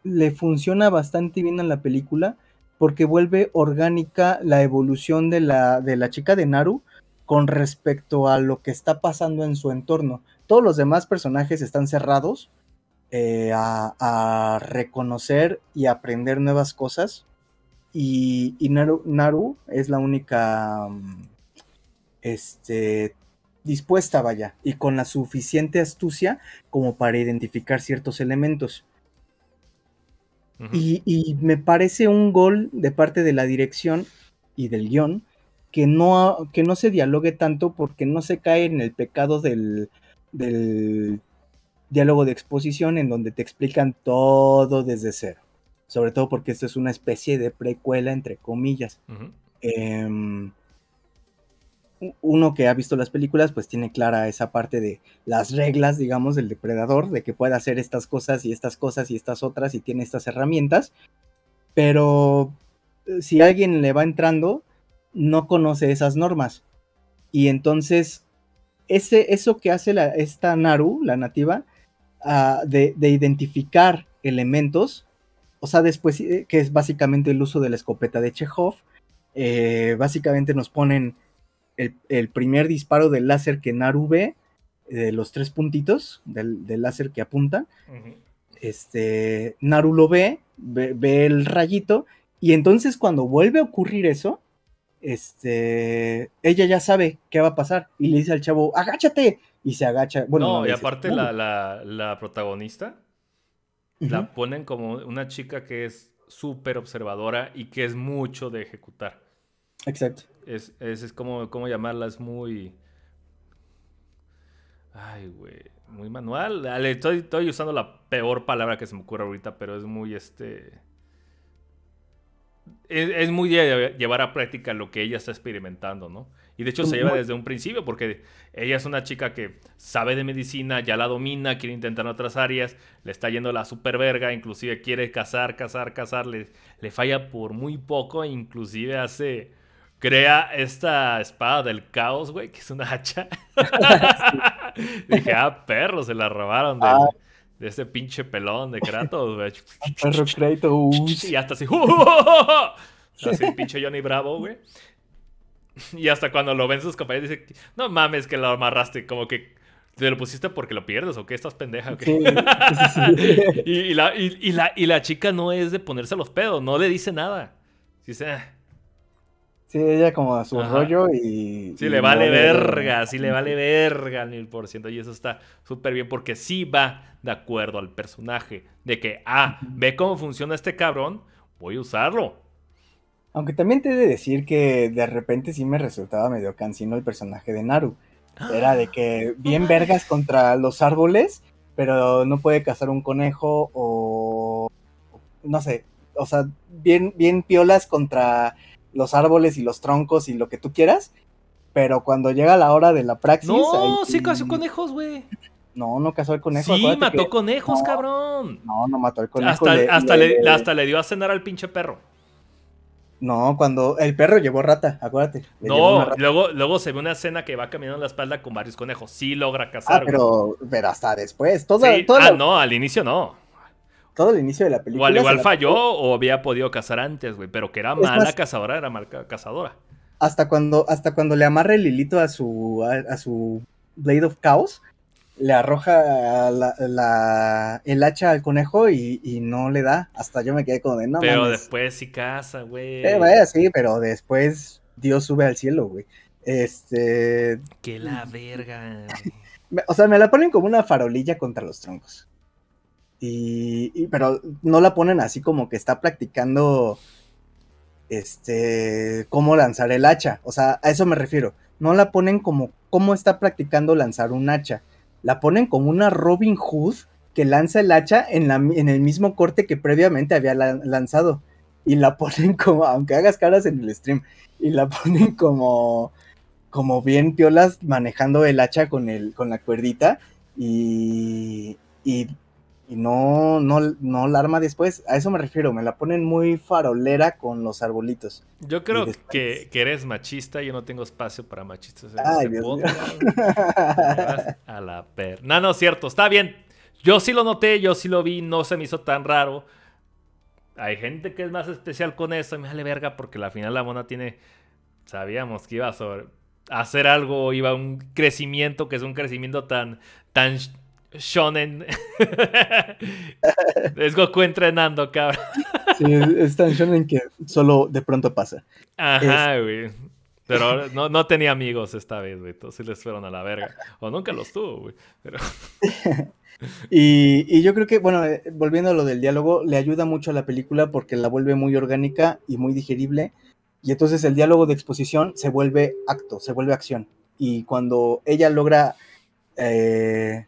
le funciona bastante bien a la película, porque vuelve orgánica la evolución de la, de la chica de Naru con respecto a lo que está pasando en su entorno. Todos los demás personajes están cerrados eh, a, reconocer y aprender nuevas cosas. Y, Naru, es la única mm, este, dispuesta, vaya, y con la suficiente astucia como para identificar ciertos elementos. y, y, me parece un gol de parte de la dirección y del guion que no, que no se dialogue tanto porque no se cae en el pecado del, del diálogo de exposición en donde te explican todo desde cero. Sobre todo porque esto es una especie de precuela, entre comillas. Uno que ha visto las películas, pues tiene clara esa parte de las reglas, digamos, del depredador, de que puede hacer estas cosas y estas cosas y estas otras y tiene estas herramientas. Pero eh, si alguien le va entrando, no conoce esas normas. Y entonces, ese, eso que hace la, esta Naru, la nativa, ah, de, identificar elementos, o sea, después, eh, que es básicamente el uso de la escopeta de Chekhov, eh, básicamente nos ponen el, primer disparo del láser que Naru ve, de los tres puntitos del, láser que apunta. Este, Naru lo ve, ve el rayito, y entonces cuando vuelve a ocurrir eso, este, ella ya sabe qué va a pasar y le dice al chavo, agáchate, y se agacha. Bueno, no, y aparte la, la, protagonista la ponen como una chica que es súper observadora y que es mucho de ejecutar. Exacto. Es, es, como, ¿cómo llamarla? Es muy... Ay, güey. Muy manual. Estoy, estoy usando la peor palabra que se me ocurre ahorita, pero es muy este es, muy de llevar a práctica lo que ella está experimentando, ¿no? Y de hecho se lleva desde un principio porque ella es una chica que sabe de medicina, ya la domina, quiere intentar otras áreas, le está yendo la super verga, inclusive quiere cazar, cazar, cazar, le, le falla por muy poco, inclusive hace crea esta espada del caos, güey, que es una hacha. <laughs> Dije, ah, perro, se la robaron de, ah, de ese pinche pelón de Kratos, güey. Perro Kratos. Y hasta así, <laughs> así <laughs> pinche Johnny Bravo, güey. Y hasta cuando lo ven sus compañeros dice, no mames que lo amarraste, como que te lo pusiste porque lo pierdes o qué estás pendeja. Sí, y, la, la, y, la, chica no es de ponerse los pedos, no le dice nada. Dice, ah, Sí, ella como a su rollo y... Sí, le vale verga, sí le vale verga al mil por ciento. Y eso está súper bien porque sí va de acuerdo al personaje. De que, ah, ve cómo funciona este cabrón, voy a usarlo. Aunque también te he de decir que de repente sí me resultaba medio cansino el personaje de Naru. Era de que <gasps> bien vergas contra los árboles, pero no puede cazar un conejo o no sé, o sea, bien, bien piolas contra los árboles y los troncos y lo que tú quieras, pero cuando llega la hora de la praxis... No, sí cazó conejos, güey. No, no cazó el conejo. Sí, mató conejos, cabrón. No, no mató al conejo. Hasta, le, hasta le dio a cenar al pinche perro. No, cuando el perro llevó rata, acuérdate. No, luego, luego se ve una escena que va caminando en la espalda con varios conejos. Sí logra cazar. Ah, pero, pero hasta después. Toda, ah, no, al inicio no. Todo el inicio de la película. Igual, igual falló o había podido cazar antes, güey. Pero que era mala cazadora, era mala cazadora. Hasta cuando, hasta cuando le amarra el hilito a su, a su Blade of Chaos, le arroja la, el hacha al conejo y, no le da. Hasta yo me quedé como de no. Pero después sí caza, güey. Eh, vaya, sí, pero después Dios sube al cielo, güey. Este. Que la verga. <laughs> O sea, me la ponen como una farolilla contra los troncos. Y, pero no la ponen así como que está practicando este cómo lanzar el hacha. O sea, a eso me refiero. No la ponen como cómo está practicando lanzar un hacha la ponen como una Robin Hood que lanza el hacha en, la, en el mismo corte que previamente había lanzado. Y la <laughs> ponen como, aunque hagas caras en el stream, y la ponen como, como bien piolas manejando el hacha con, el, con la cuerdita y, y y no, no, no la arma después. A eso me refiero, me la ponen muy farolera con los arbolitos. Yo creo que, eres machista, yo no tengo espacio para machistas en Ay, este A la per. No, no, cierto, está bien. Yo sí lo noté, yo sí lo vi, no se me hizo tan raro. Hay gente que es más especial con eso, me sale verga porque la final la mona tiene. Sabíamos que iba a hacer algo, iba a un crecimiento que es un crecimiento tan, tan shonen. <laughs> es Goku entrenando, cabrón. sí, es tan shonen que solo de pronto pasa. Ajá, güey. Pero no, no, tenía amigos esta vez, güey. Todos sí les fueron a la verga. O nunca los tuvo, güey. Pero... <laughs> y, y, yo creo que, bueno, eh, volviendo a lo del diálogo, le ayuda mucho a la película porque la vuelve muy orgánica y muy digerible. Y entonces el diálogo de exposición se vuelve acto, se vuelve acción. Y cuando ella logra eh,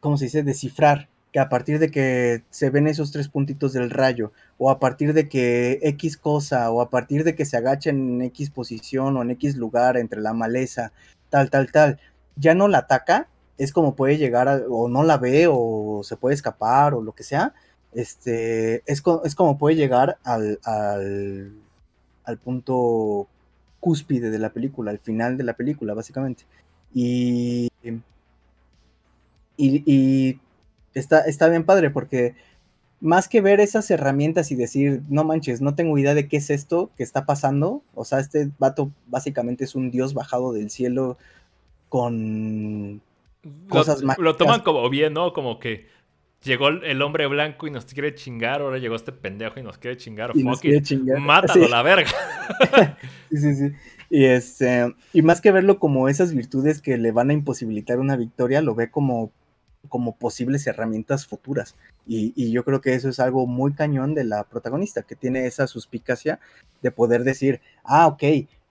¿cómo se dice? Descifrar que a partir de que se ven esos tres puntitos del rayo, o a partir de que X cosa, o a partir de que se agachen en X posición o en X lugar entre la maleza, tal, tal, tal, ya no la ataca, es como puede llegar, o no la ve, o se puede escapar, o lo que sea, este, es, es como puede llegar al, al, al punto cúspide de la película, al final de la película, básicamente. Y y, está, está bien padre porque más que ver esas herramientas y decir, no manches, no tengo idea de qué es esto que está pasando, o sea, este vato básicamente es un dios bajado del cielo con cosas más. Lo toman como bien, ¿no? Como que llegó el hombre blanco y nos quiere chingar, ahora llegó este pendejo y nos quiere chingar. Y nos quiere chingar. Mátalo, la verga. <laughs> sí, sí, sí. Y, este, y más que verlo como esas virtudes que le van a imposibilitar una victoria, lo ve como como posibles herramientas futuras. Y, yo creo que eso es algo muy cañón de la protagonista, que tiene esa suspicacia de poder decir, ah, ok,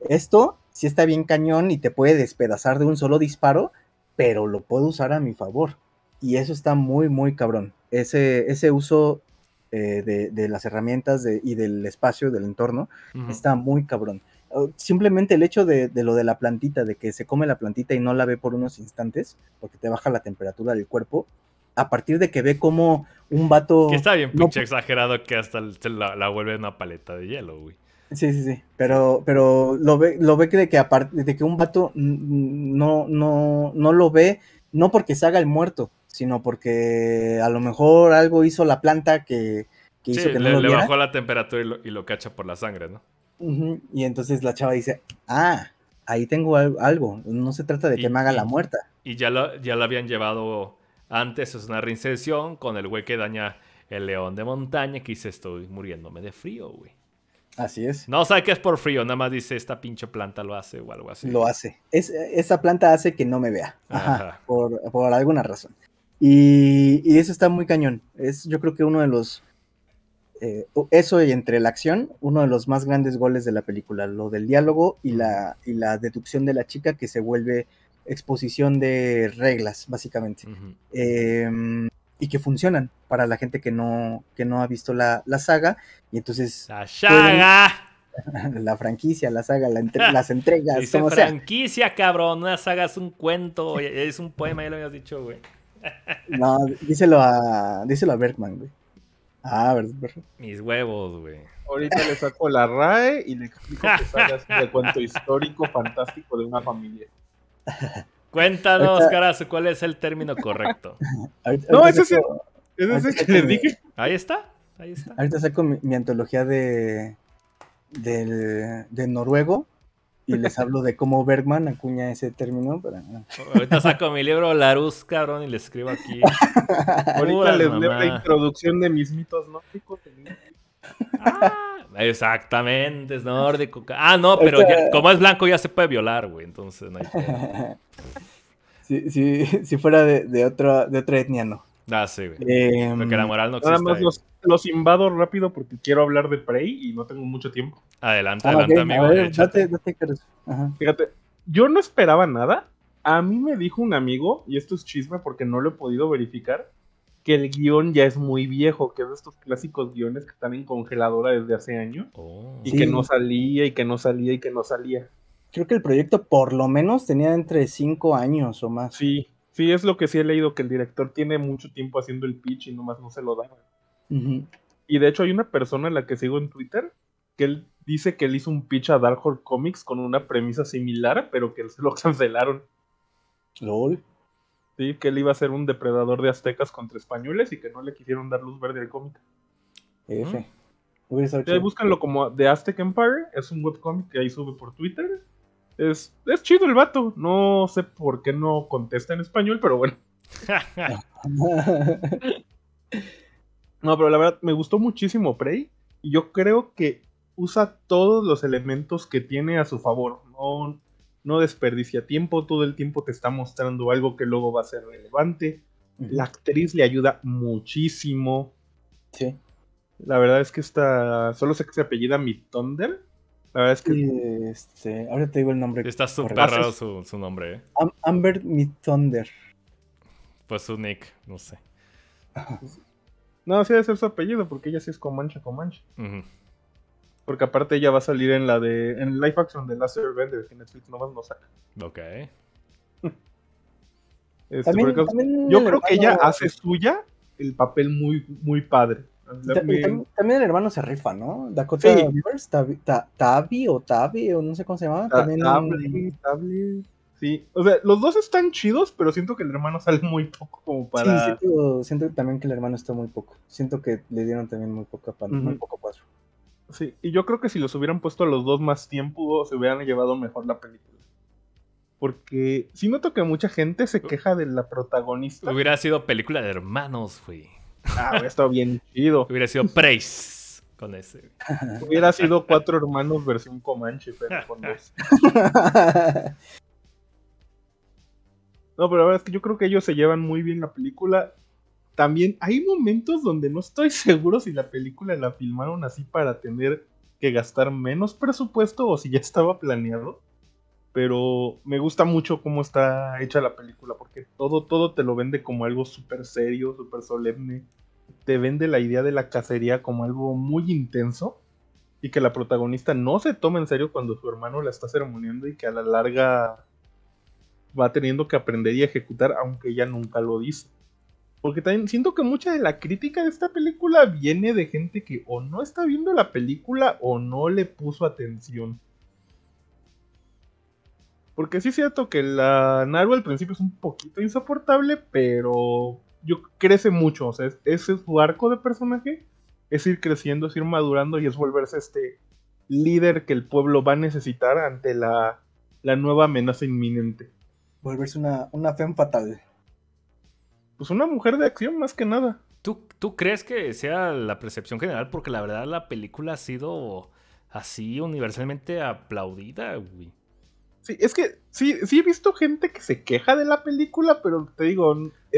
esto sí está bien cañón y te puede despedazar de un solo disparo, pero lo puedo usar a mi favor. Y eso está muy, muy cabrón. Ese, ese uso eh, de, las herramientas y del espacio, del entorno, está muy cabrón simplemente el hecho de, lo de la plantita, de que se come la plantita y no la ve por unos instantes, porque te baja la temperatura del cuerpo, a partir de que ve como un vato... Que está bien pinche exagerado que hasta la, la, vuelve una paleta de hielo, güey. Sí, sí, sí, pero, pero lo ve, lo ve que de que aparte de que un vato no, no, no lo ve, no porque se haga el muerto, sino porque a lo mejor algo hizo la planta que, hizo que no le, le bajó la temperatura y lo, y lo cacha por la sangre, ¿no? Y entonces la chava dice, ah, ahí tengo algo, no se trata de que me haga la muerta. Y ya la, ya la habían llevado antes, es una reinserción con el güey que daña el león de montaña que dice, estoy muriéndome de frío, güey. Así es. No sabe que es por frío, nada más dice, esta pinche planta lo hace o algo así. Lo hace. Es, esa planta hace que no me vea. Ajá, Por, por, alguna razón. Y, y, eso está muy cañón. Es yo creo que uno de los eh, eso y entre la acción, uno de los más grandes goles de la película, lo del diálogo y la, y la deducción de la chica que se vuelve exposición de reglas, básicamente. Em, y que funcionan para la gente que no, que no ha visto la, saga. Y entonces. ¡La saga! <laughs> la franquicia, la saga, <laughs> las entregas. Dice franquicia, cabrón. Una saga es un cuento, es un poema, ya lo habías dicho, güey. no, díselo a, díselo a Bergman, güey. Ah, ¿verdad? Mis huevos, güey. Ahorita le saco la RAE y le explico que saga es un cuento <laughs> histórico fantástico de una familia. Cuéntanos, Carazo, ¿cuál es el término correcto? <laughs> no, ese es el, ese es el que les dije. Ahí está, ahí está. Ahorita saco mi, antología de, de, noruego y les hablo de cómo Bergman acuña ese término. Para... Ahorita saco mi libro Larus, cabrón, y le escribo aquí. <laughs> Ahorita les leo la introducción de mis mitos nórdicos. Ah, exactamente, es nórdico. Ah, no, pero como es blanco ya se puede violar, güey, entonces no hay si, <laughs> si, si, fuera de, de, otra, de otra etnia, no. Ah, sí, güey. Em, porque la moral no existe. Nada más los, los, invado rápido porque quiero hablar de Prey y no tengo mucho tiempo. Adelante, ah, adelante, amigo. date, date, Fíjate, yo no esperaba nada. A mí me dijo un amigo, y esto es chisme porque no lo he podido verificar, que el guion ya es muy viejo, que es de estos clásicos guiones que están en congeladora desde hace años. Oh. Y que no salía, y que no salía, y que no salía. Creo que el proyecto por lo menos tenía entre 5 años o más. Sí, Sí, es lo que sí he leído, que el director tiene mucho tiempo haciendo el pitch y nomás no se lo da. Y de hecho hay una persona a la que sigo en Twitter que él dice que él hizo un pitch a Dark Horse Comics con una premisa similar, pero que se lo <laughs> cancelaron. LOL. Sí, que él iba a ser un depredador de aztecas contra españoles y que no le quisieron dar luz verde al cómic. F. Sí, búscanlo como The Aztec Empire, es un webcomic que ahí sube por Twitter es, es chido el vato. No sé por qué no contesta en español, pero bueno. <laughs> no, pero la verdad me gustó muchísimo Prey. Y yo creo que usa todos los elementos que tiene a su favor. No, no desperdicia tiempo, todo el tiempo te está mostrando algo que luego va a ser relevante. La actriz le ayuda muchísimo. Sí. La verdad es que esta. Solo sé que se apellida Mi Thunder. La verdad es que. Este, ahora te digo el nombre. Está súper raro su, nombre, ¿eh? Amber Mi Thunder. Pues su nick, no sé. No, sí debe ser su apellido, porque ella sí es Comanche Comanche. Porque aparte ella va a salir en la de. En live action de Last Airbender, que Netflix nomás no saca. Ok. Este, yo creo que ella hace suya el papel muy, muy padre. También, el hermano se rifa, ¿no? Dakota Rivers, Tavi o Tavi, o no sé cómo se llama. también... Sí, o sea, los dos están chidos, pero siento que el hermano sale muy poco como para. Sí, siento, también que el hermano está muy poco. Siento que le dieron también muy poco, muy poco cuadro. Sí, y yo creo que si los hubieran puesto a los dos más tiempo, se hubieran llevado mejor la película. Porque sí noto que mucha gente se queja de la protagonista. Hubiera sido película de hermanos, güey. Ah, hubiera estado bien chido. Hubiera sido Praise con ese. Hubiera sido cuatro hermanos versión Comanche, pero con dos. No, pero la verdad es que yo creo que ellos se llevan muy bien la película. También hay momentos donde no estoy seguro si la película la filmaron así para tener que gastar menos presupuesto o si ya estaba planeado. Pero me gusta mucho cómo está hecha la película porque todo, todo te lo vende como algo súper serio, súper solemne te vende la idea de la cacería como algo muy intenso y que la protagonista no se toma en serio cuando su hermano la está ceremoniando y que a la larga va teniendo que aprender y ejecutar aunque ella nunca lo dice. Porque también siento que mucha de la crítica de esta película viene de gente que o no está viendo la película o no le puso atención. Porque sí es cierto que la Naru al principio es un poquito insoportable, pero yo crece mucho, o sea, ese es su arco de personaje, es ir creciendo, es ir madurando y es volverse este líder que el pueblo va a necesitar ante la, nueva amenaza inminente. Volverse una, una femme fatal. Pues una mujer de acción más que nada. ¿Tú, ¿Tú crees que sea la percepción general? Porque la verdad la película ha sido así universalmente aplaudida, güey. Sí, es que sí, sí he visto gente que se queja de la película, pero te digo,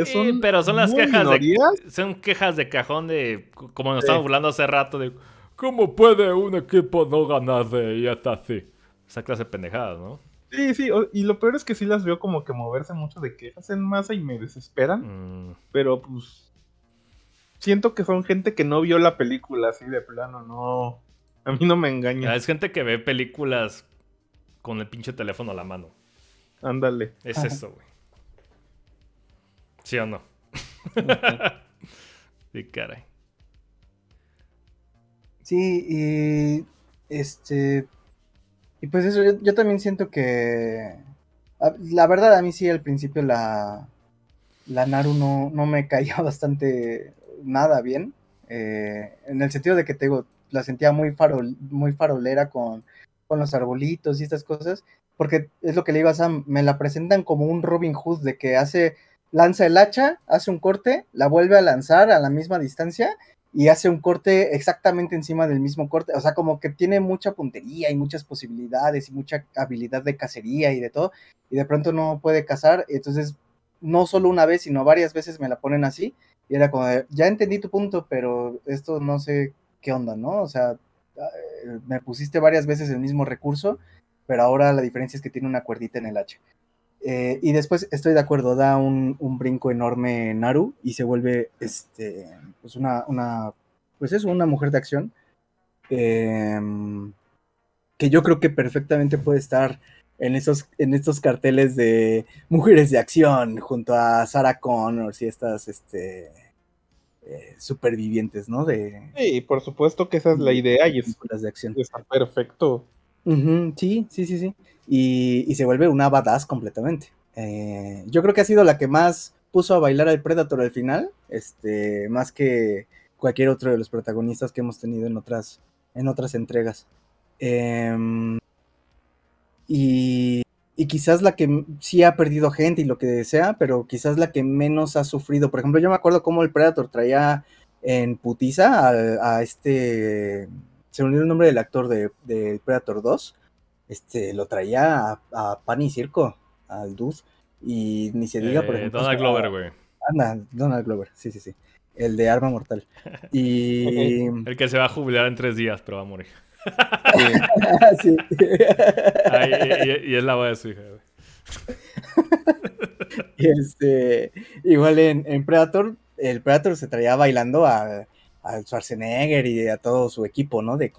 son pero son las quejas de son quejas de cajón de como nos estábamos hablando hace rato de cómo puede un equipo no ganar de y hasta así. Esa clase de pendejadas, ¿no? Sí, sí, y lo peor es que sí las veo como que moverse mucho de quejas en masa y me desesperan. Mm. Pero pues siento que son gente que no vio la película así de plano, no. A mí no me engaña. Es gente que ve películas con el pinche teléfono a la mano. Ándale. Es eso, güey. ¿Sí o no? <laughs> sí, caray. Sí, y este. Y pues eso, yo, también siento que. La verdad, a mí sí al principio la. La Naru no, no me <laughs> caía bastante. Nada bien. Eh, en el sentido de que te la sentía muy, farol, muy farolera con con los arbolitos y estas cosas, porque es lo que le iba a Sam, me la presentan como un Robin Hood de que hace, lanza el hacha, hace un corte, la vuelve a lanzar a la misma distancia y hace un corte exactamente encima del mismo corte, o sea, como que tiene mucha puntería y muchas posibilidades y mucha habilidad de cacería y de todo, y de pronto no puede cazar, entonces no solo una vez, sino varias veces me la ponen así, y era como, ya entendí tu punto, pero esto no sé qué onda, ¿no? O sea, me pusiste varias veces el mismo recurso, pero ahora la diferencia es que tiene una cuerdita en el H. Eh, y después estoy de acuerdo, da un, brinco enorme Naru y se vuelve este, pues una, una, pues una mujer de acción. Em, que yo creo que perfectamente puede estar en, esos, en estos carteles de mujeres de acción junto a Sarah Connor y estas, este, eh, supervivientes, ¿no? De, sí, por supuesto que esa es la idea y es, de acción. está perfecto. sí, sí, sí, sí. Y, se vuelve una badass completamente. Eh, yo creo que ha sido la que más puso a bailar al Predator al final, este, más que cualquier otro de los protagonistas que hemos tenido en otras, en otras entregas. Em, y y quizás la que sí ha perdido gente y lo que sea, pero quizás la que menos ha sufrido. Por ejemplo, yo me acuerdo cómo el Predator traía en putiza a, este. Se olvidó el nombre del actor de, Predator 2. Este, lo traía a, pan y circo, al Dude. Y ni se diga, por eh, ejemplo. Donald Glover, güey. Anda, Donald Glover, sí, sí, sí. El de Arma Mortal. <laughs> Y. el que se va a jubilar en tres días, pero va a morir. <laughs> y, es la voz de su hija. este, igual en, Predator, el Predator se traía bailando a, Schwarzenegger y a todo su equipo, ¿no? De,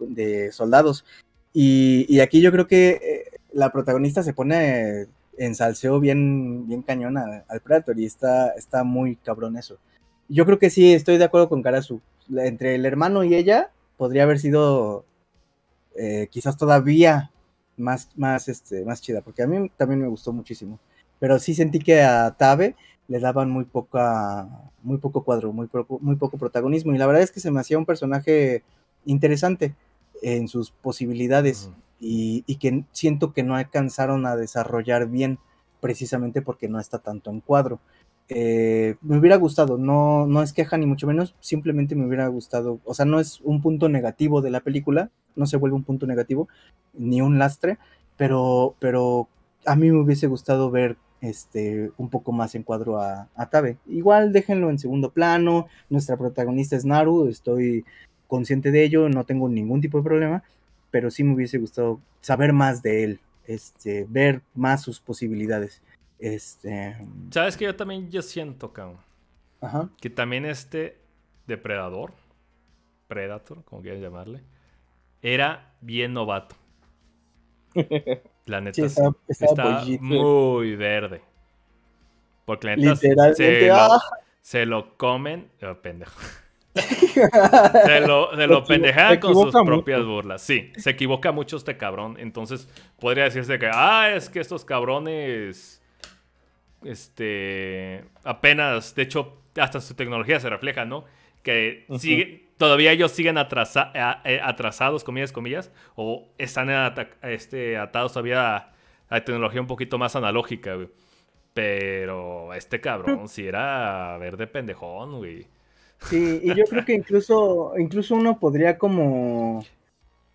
de, soldados. Y, aquí yo creo que eh, la protagonista se pone en salseo bien, bien cañón al Predator y está, está muy cabrón eso. Yo creo que sí, estoy de acuerdo con Karasu. Entre el hermano y ella, podría haber sido eh, quizás todavía más, más, este, más chida, porque a mí también me gustó muchísimo. Pero sí sentí que a Tabe le daban muy poca, muy poco cuadro, muy poco, muy poco protagonismo. Y la verdad es que se me hacía un personaje interesante en sus posibilidades y, y, que siento que no alcanzaron a desarrollar bien precisamente porque no está tanto en cuadro. Eh, me hubiera gustado, no, no es queja ni mucho menos, simplemente me hubiera gustado, o sea, no es un punto negativo de la película, no se vuelve un punto negativo, ni un lastre, pero, pero a mí me hubiese gustado ver este, un poco más en cuadro a, a Tabe. Igual déjenlo en segundo plano, nuestra protagonista es Naru, estoy consciente de ello, no tengo ningún tipo de problema, pero sí me hubiese gustado saber más de él, este, ver más sus posibilidades. Este. Sabes que yo también yo siento, cabrón. Ajá. Que también este depredador, Predator, como quieras llamarle, era bien novato. <laughs> La neta está, muy verde. Porque la neta se, lo, ¡ah! se lo comen. Oh, pendejo. <laughs> se lo, se lo pendejean con sus propias burlas. Sí, se equivoca mucho este cabrón. Entonces podría decirse que, ah, es que estos cabrones este, apenas, de hecho, hasta su tecnología se refleja, ¿no? Que sigue, todavía ellos siguen eh, atrasados, comillas, comillas, o están este, atados todavía a, tecnología un poquito más analógica, güey. Pero este cabrón si era verde pendejón, güey. Sí, y yo creo que incluso, incluso uno podría como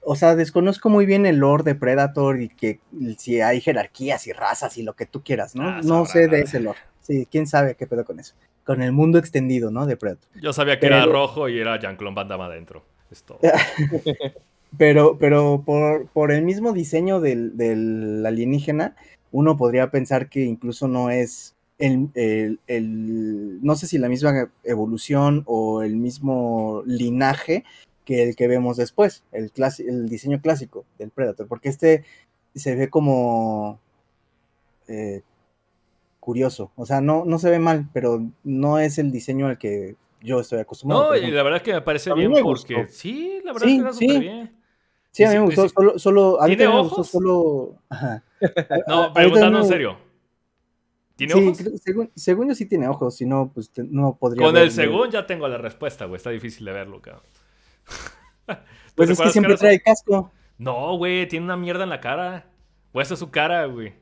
o sea, desconozco muy bien el lore de Predator y que si hay jerarquías y razas y lo que tú quieras, ¿no? Ah, no sé de ese lore. Sí, quién sabe qué pedo con eso. Con el mundo extendido, ¿no? De Predator. Yo sabía que era rojo y era Jean-Claude Van Damme adentro. Es todo. <laughs> pero, pero por, por, el mismo diseño del, del, alienígena, uno podría pensar que incluso no es el, el, el, no sé si la misma evolución o el mismo linaje que el que vemos después, el, el diseño clásico del Predator, porque este se ve como eh, curioso, o sea, no, no se ve mal, pero no es el diseño al que yo estoy acostumbrado. No, y la verdad es que me parece bien porque sí, la verdad es que súper bien. Sí, a mí me gustó, solo, solo, a mí me gustó solo... <laughs> No, preguntando en serio. ¿Tiene ojos? Según, según, yo sí tiene ojos, si no, pues no podría. Con el según ya tengo la respuesta, güey. Está difícil de verlo, cabrón. <laughs> pues es que siempre trae casco. No, güey, tiene una mierda en la cara. O esa es su cara, güey.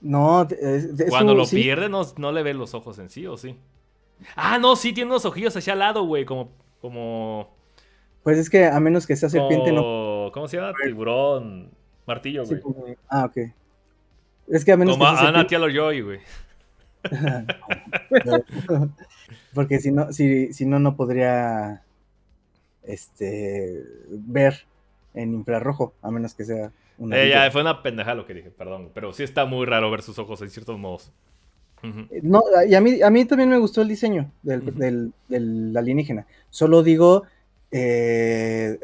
No, Cuando lo pierde, no, no, le ve los ojos en sí, ¿o sí? Ah, no, sí, tiene unos ojillos hacia al lado, güey. Como. como... Pues es que a menos que sea serpiente, no. ¿Cómo se llama? Tiburón. Martillo, güey. ah, ok. Es que a menos como que. Como Ana Joy, güey. <laughs> <laughs> Porque si no, si, si no, no podría este, ver en infrarrojo, a menos que sea una. Eh, ya, fue una pendeja lo que dije, perdón. Pero sí está muy raro ver sus ojos en ciertos modos. Eh, no, y a mí, a mí también me gustó el diseño del, del, alienígena. Solo digo, eh,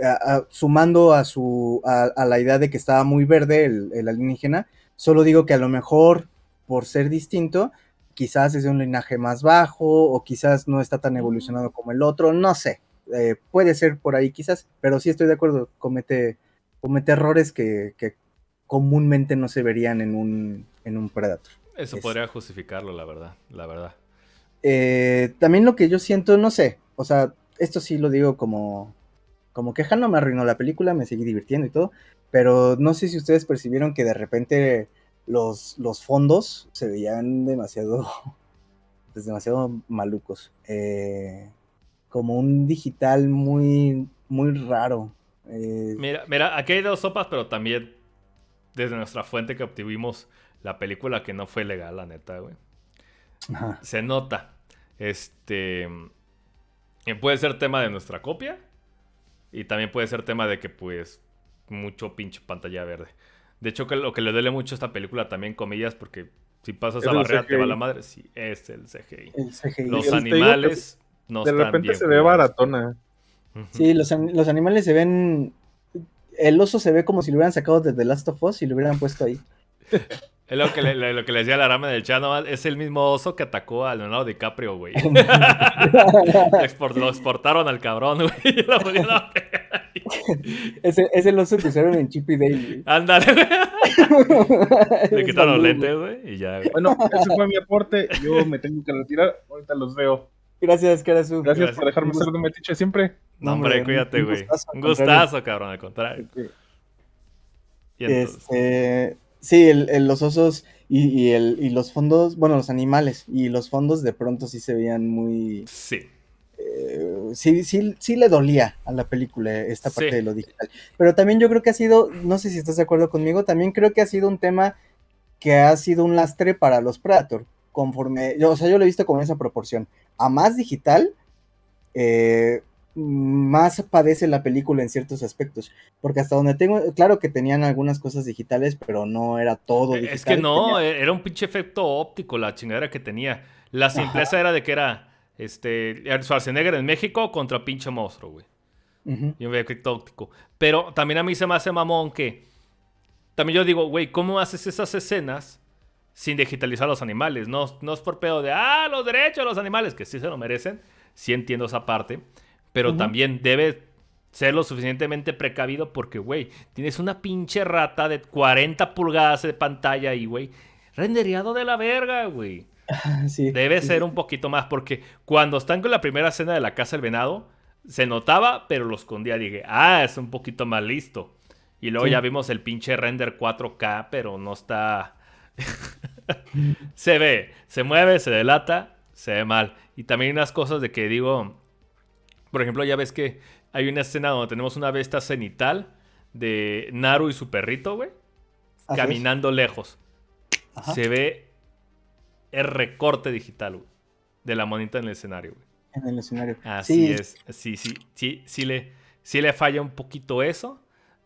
sumando a, su, a, la idea de que estaba muy verde el, el, alienígena, solo digo que a lo mejor, por ser distinto, quizás es de un linaje más bajo o quizás no está tan evolucionado como el otro, no sé. Eh, puede ser por ahí quizás, pero sí estoy de acuerdo, comete, comete errores que, comúnmente no se verían en un, en un Predator. Eso podría justificarlo, la verdad, la verdad. Eh, también lo que yo siento, no sé, o sea, esto sí lo digo como, como queja, no me arruinó la película, me seguí divirtiendo y todo, pero no sé si ustedes percibieron que de repente los, los fondos se veían demasiado, <laughs> pues demasiado malucos. Eh, como un digital muy, muy raro. Eh, mira, mira, aquí hay dos sopas, pero también desde nuestra fuente que obtuvimos la película que no fue legal, la neta, güey. Se nota. Este. Puede ser tema de nuestra copia. Y también puede ser tema de que, pues, mucho pinche pantalla verde. De hecho, que lo que le duele mucho a esta película también, comillas, porque si pasas a barrera te va la madre. Sí, es el CGI. El CGI. Los animales de repente se ve baratona. Sí, los, animales se ven. El oso se ve como si lo hubieran sacado desde The Last of Us y lo hubieran puesto ahí. <laughs> Es lo que, le, lo que le decía la rama del chano, es el mismo oso que atacó a Leonardo DiCaprio, güey. <laughs> <laughs> lo exportaron al cabrón, güey. es, es, el oso que usaron en Chippy Day, Ándale, Le quitaron los lentes, güey, y ya. Bueno, ese fue mi aporte. Yo me tengo que retirar. Ahorita los veo. Gracias, Karasu. Gracias, Gracias por dejarme ser de metiche siempre. No, hombre, cuídate, güey. Un gustazo, cabrón, al contrario. Este, sí, los osos y, el, y los fondos, bueno, los animales y los fondos de pronto sí se veían muy... Sí. Eh, sí, sí, sí le dolía a la película esta parte de lo digital. Pero también yo creo que ha sido, no sé si estás de acuerdo conmigo, también creo que ha sido un tema que ha sido un lastre para los Predator conforme, yo, o sea, yo lo he visto con esa proporción. A más digital, eh, más padece la película en ciertos aspectos. Porque hasta donde tengo, claro que tenían algunas cosas digitales, pero no era todo digital. Es que no, e, era un pinche efecto óptico la chingadera que tenía. La simpleza era de que era este Schwarzenegger en México contra pinche monstruo, güey. Y un efecto óptico. Pero también a mí se me hace mamón que. También yo digo, güey, ¿cómo haces esas escenas sin digitalizar los animales. No, no es por pedo de, ah, los derechos de los animales, que sí se lo merecen. Sí entiendo esa parte. Pero también debe ser lo suficientemente precavido porque, güey, tienes una pinche rata de 40 pulgadas de pantalla ahí, güey. Renderiado de la verga, güey. <laughs> Debe ser un poquito más porque cuando están con la primera escena de la casa del venado, se notaba, pero lo escondía. Dije, ah, es un poquito más listo. Y luego ya vimos el pinche render 4K, pero no está <laughs> se ve, se mueve, se delata, se ve mal. Y también unas cosas de que digo, por ejemplo, ya ves que hay una escena donde tenemos una bestia cenital de Naru y su perrito, güey. Caminando lejos. Se ve el recorte digital, güey. De la monita en el escenario, güey. En el escenario. Así es. Sí, sí, sí, sí le, sí le falla un poquito eso.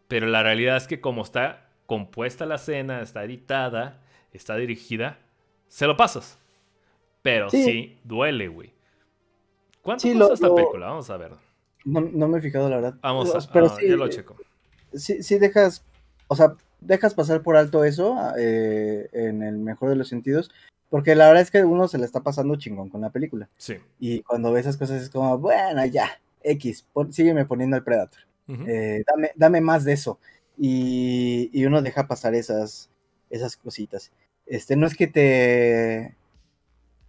Pero la realidad es que como está compuesta la escena, está editada, está dirigida, se lo pasas. Pero sí, duele, güey. ¿Cuánto sí, cuesta esta película? Vamos a ver. No, me he fijado, la verdad. Vamos a pero sí, ya lo checo. Sí, sí dejas, o sea, dejas pasar por alto eso eh, en el mejor de los sentidos. Porque la verdad es que uno se le está pasando chingón con la película. Sí. Y cuando ves esas cosas es como, bueno, ya, X, sígueme poniendo el Predator. Eh, dame, dame más de eso. Y, y, uno deja pasar esas, esas cositas. Este, no es que te.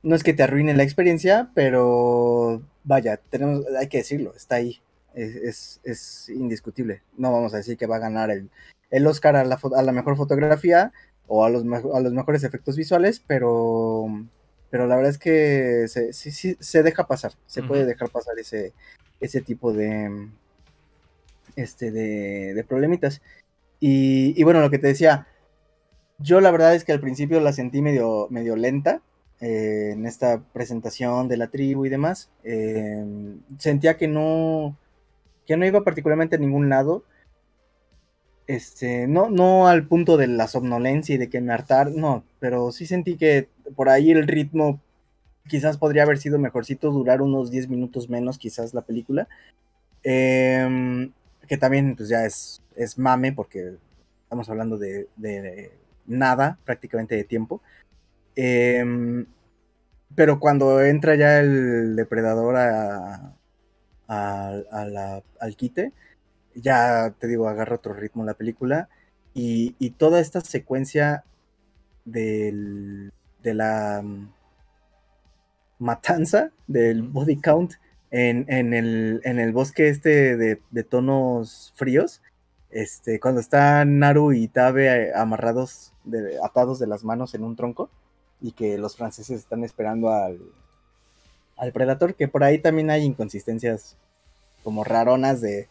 No es que te arruine la experiencia, pero vaya, tenemos, hay que decirlo, está ahí. Es, es, indiscutible. No vamos a decir que va a ganar el, el Oscar a la, a la mejor fotografía o a los, a los mejores efectos visuales, pero, pero la verdad es que se, sí, se deja pasar, se puede dejar pasar ese, ese tipo de, este, de, de problemitas. Y, y, bueno, lo que te decía, yo la verdad es que al principio la sentí medio, medio lenta eh, en esta presentación de la tribu y demás. Eh, sentía que no, que no iba particularmente a ningún lado. Este, no, no al punto de la somnolencia y de que me hartar, no, pero sí sentí que por ahí el ritmo quizás podría haber sido mejorcito, durar unos 10 minutos menos quizás la película. Em, que también pues ya es, es mame porque estamos hablando de nada prácticamente de tiempo. Em, pero cuando entra ya el depredador a, al quite, ya te digo, agarra otro ritmo la película. Y, toda esta secuencia de la mm, matanza del body count en, el, en el, bosque este de, de, tonos fríos, este, cuando están Naru y Tabe amarrados, de, atados de las manos en un tronco, y que los franceses están esperando al, al Predator, que por ahí también hay inconsistencias como raronas de,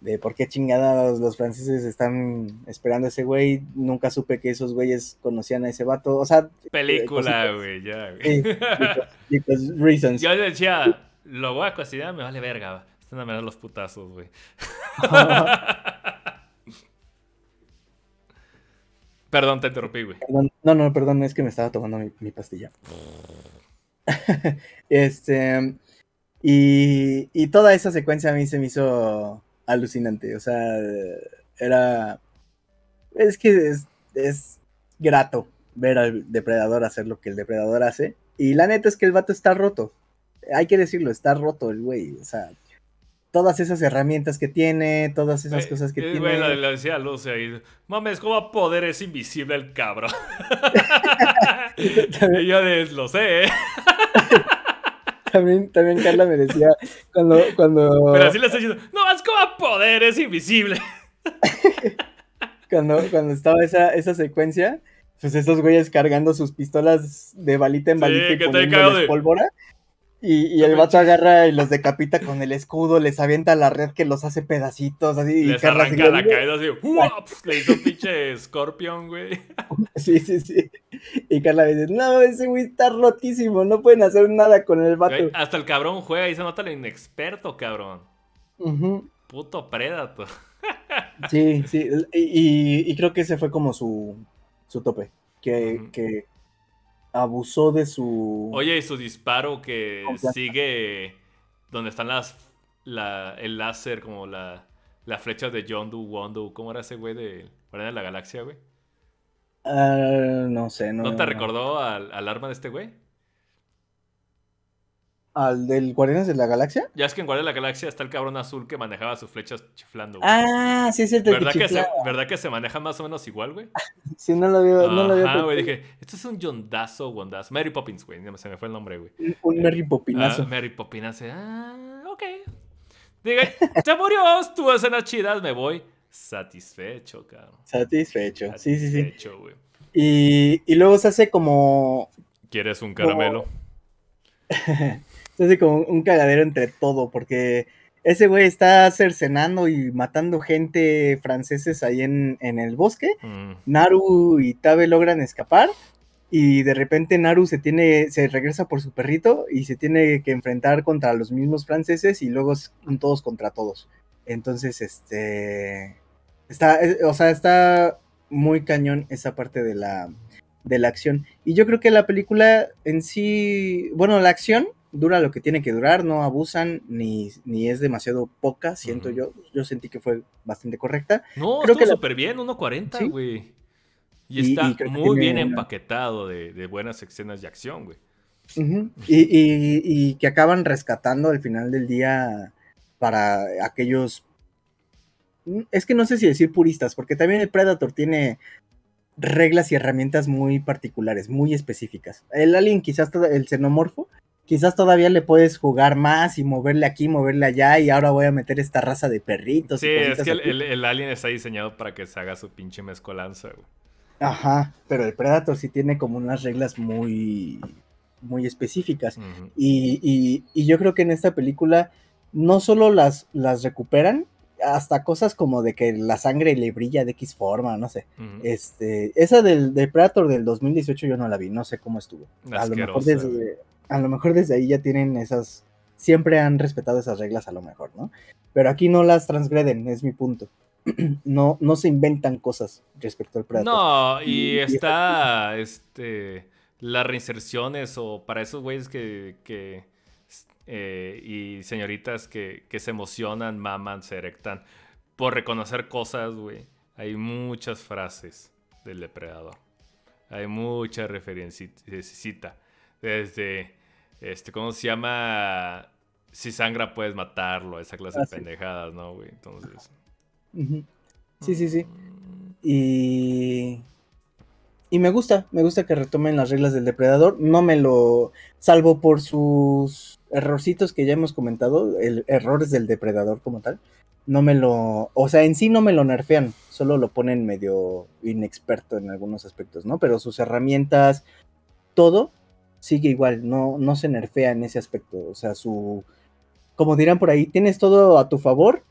de por qué chingadas los franceses están esperando a ese güey. Nunca supe que esos güeyes conocían a ese vato. O sea, película, güey, ya, güey. reasons. Yo decía, lo voy a cocinar, me vale verga. Están a mirar los putazos, güey. <laughs> <laughs> Perdón, te interrumpí, güey. no, no, perdón, es que me estaba tomando mi, pastilla. <laughs> este. Y, y, toda esa secuencia a mí se me hizo alucinante. O sea, era. Es que es, es grato ver al depredador hacer lo que el depredador hace. Y la neta es que el vato está roto. Hay que decirlo, está roto el güey. O sea, todas esas herramientas que tiene, todas esas cosas que tiene. Bueno, le decía a Luce ahí, mames, ¿cómo a poder es invisible el cabrón? <laughs> y yo lo sé, ¿eh? también, también Carla me decía cuando, cuando... Pero así le estoy diciendo, no, es como a poder es invisible. cuando, cuando estaba esa, esa secuencia, pues esos güeyes cargando sus pistolas de balita en balita y poniéndoles de... pólvora. Y, el vato agarra y los decapita con el escudo, les avienta la red que los hace pedacitos, así. Les arranca la caída así, le hizo pinche Scorpion, güey. <laughs> Sí, sí, sí. Y Carla dice, no, ese güey está rotísimo, no pueden hacer nada con el vato. hasta el cabrón juega y se nota lo inexperto, cabrón. Puto Predator. sí, sí, y, creo que ese fue como su, su tope. Que, que abusó de su. Oye, y su disparo que sigue donde están las. La, el láser, como la, las flechas de Yondu, Wondu. ¿Cómo era ese güey de Guardián de la Galaxia, güey? Ah, no sé, no. ¿No te recordó al, al arma de este güey? ¿Al del Guardianes de la Galaxia? Ya es que en Guardianes de la Galaxia está el cabrón azul que manejaba sus flechas chiflando. Ah, sí, es cierto. ¿Verdad que, se, ¿Verdad que se maneja más o menos igual, güey? <laughs> sí, no lo veo. no lo. Ah, güey, dije, esto es un Yondazo, Wondazo. Mary Poppins, güey, se me fue el nombre, güey. Un Mary Poppinazo. Ah, Mary Poppinazo. Ah, ok. Diga, te murió, tuvo escenas chidas, me voy satisfecho, cabrón. Satisfecho, sí, sí, sí. Satisfecho, güey. Y, y luego se hace como... ¿Quieres un caramelo? se <laughs> hace como un cagadero entre todo, porque ese güey está cercenando y matando gente franceses ahí en, el bosque. Mm. Naru y Tabe logran escapar. Y de repente Naru se tiene, se regresa por su perrito y se tiene que enfrentar contra los mismos franceses y luego todos contra todos. Entonces, este está, o sea, está muy cañón esa parte de la, de la acción. Y yo creo que la película en sí, bueno, la acción dura lo que tiene que durar, no abusan ni, ni es demasiado poca, siento yo. Yo sentí que fue bastante correcta. No, creo estuvo súper bien, 1.40, güey. Y, está muy bien empaquetado de, buenas escenas de acción, güey. y, que acaban rescatando al final del día para aquellos... Es que no sé si decir puristas, porque también el Predator tiene reglas y herramientas muy particulares, muy específicas. El alien, quizás el xenomorfo, quizás todavía le puedes jugar más y moverle aquí, moverle allá, y ahora voy a meter esta raza de perritos. Sí, es que el, alien está diseñado para que se haga su pinche mezcolanza, güey. Ajá, pero el Predator sí tiene como unas reglas muy, muy específicas. y, yo creo que en esta película no solo las, las recuperan, hasta cosas como de que la sangre le brilla de X forma, no sé. Este, esa del, del, Predator del 2018 yo no la vi, no sé cómo estuvo. A lo mejor desde, a lo mejor desde ahí ya tienen esas, siempre han respetado esas reglas a lo mejor, ¿no? Pero aquí no las transgreden, es mi punto. <clears throat> no, no se inventan cosas respecto al Predator. No, y, está, este, las reinserciones o para esos güeyes que, que eh, y señoritas que, que se emocionan, maman, se erectan por reconocer cosas, güey. Hay muchas frases del depredador. Hay mucha referencia. Desde este, ¿cómo se llama? Si sangra puedes matarlo, esa clase de pendejadas, ¿no, güey? Entonces. Sí, sí, sí. Y. Y me gusta, me gusta que retomen las reglas del depredador. No me lo. Salvo por sus errorcitos que ya hemos comentado, el, errores del depredador como tal. No me lo. O sea, en sí no me lo nerfean, solo lo ponen medio inexperto en algunos aspectos, ¿no? Pero sus herramientas, todo sigue igual, no, no se nerfea en ese aspecto. O sea, su, como dirán por ahí, tienes todo a tu favor,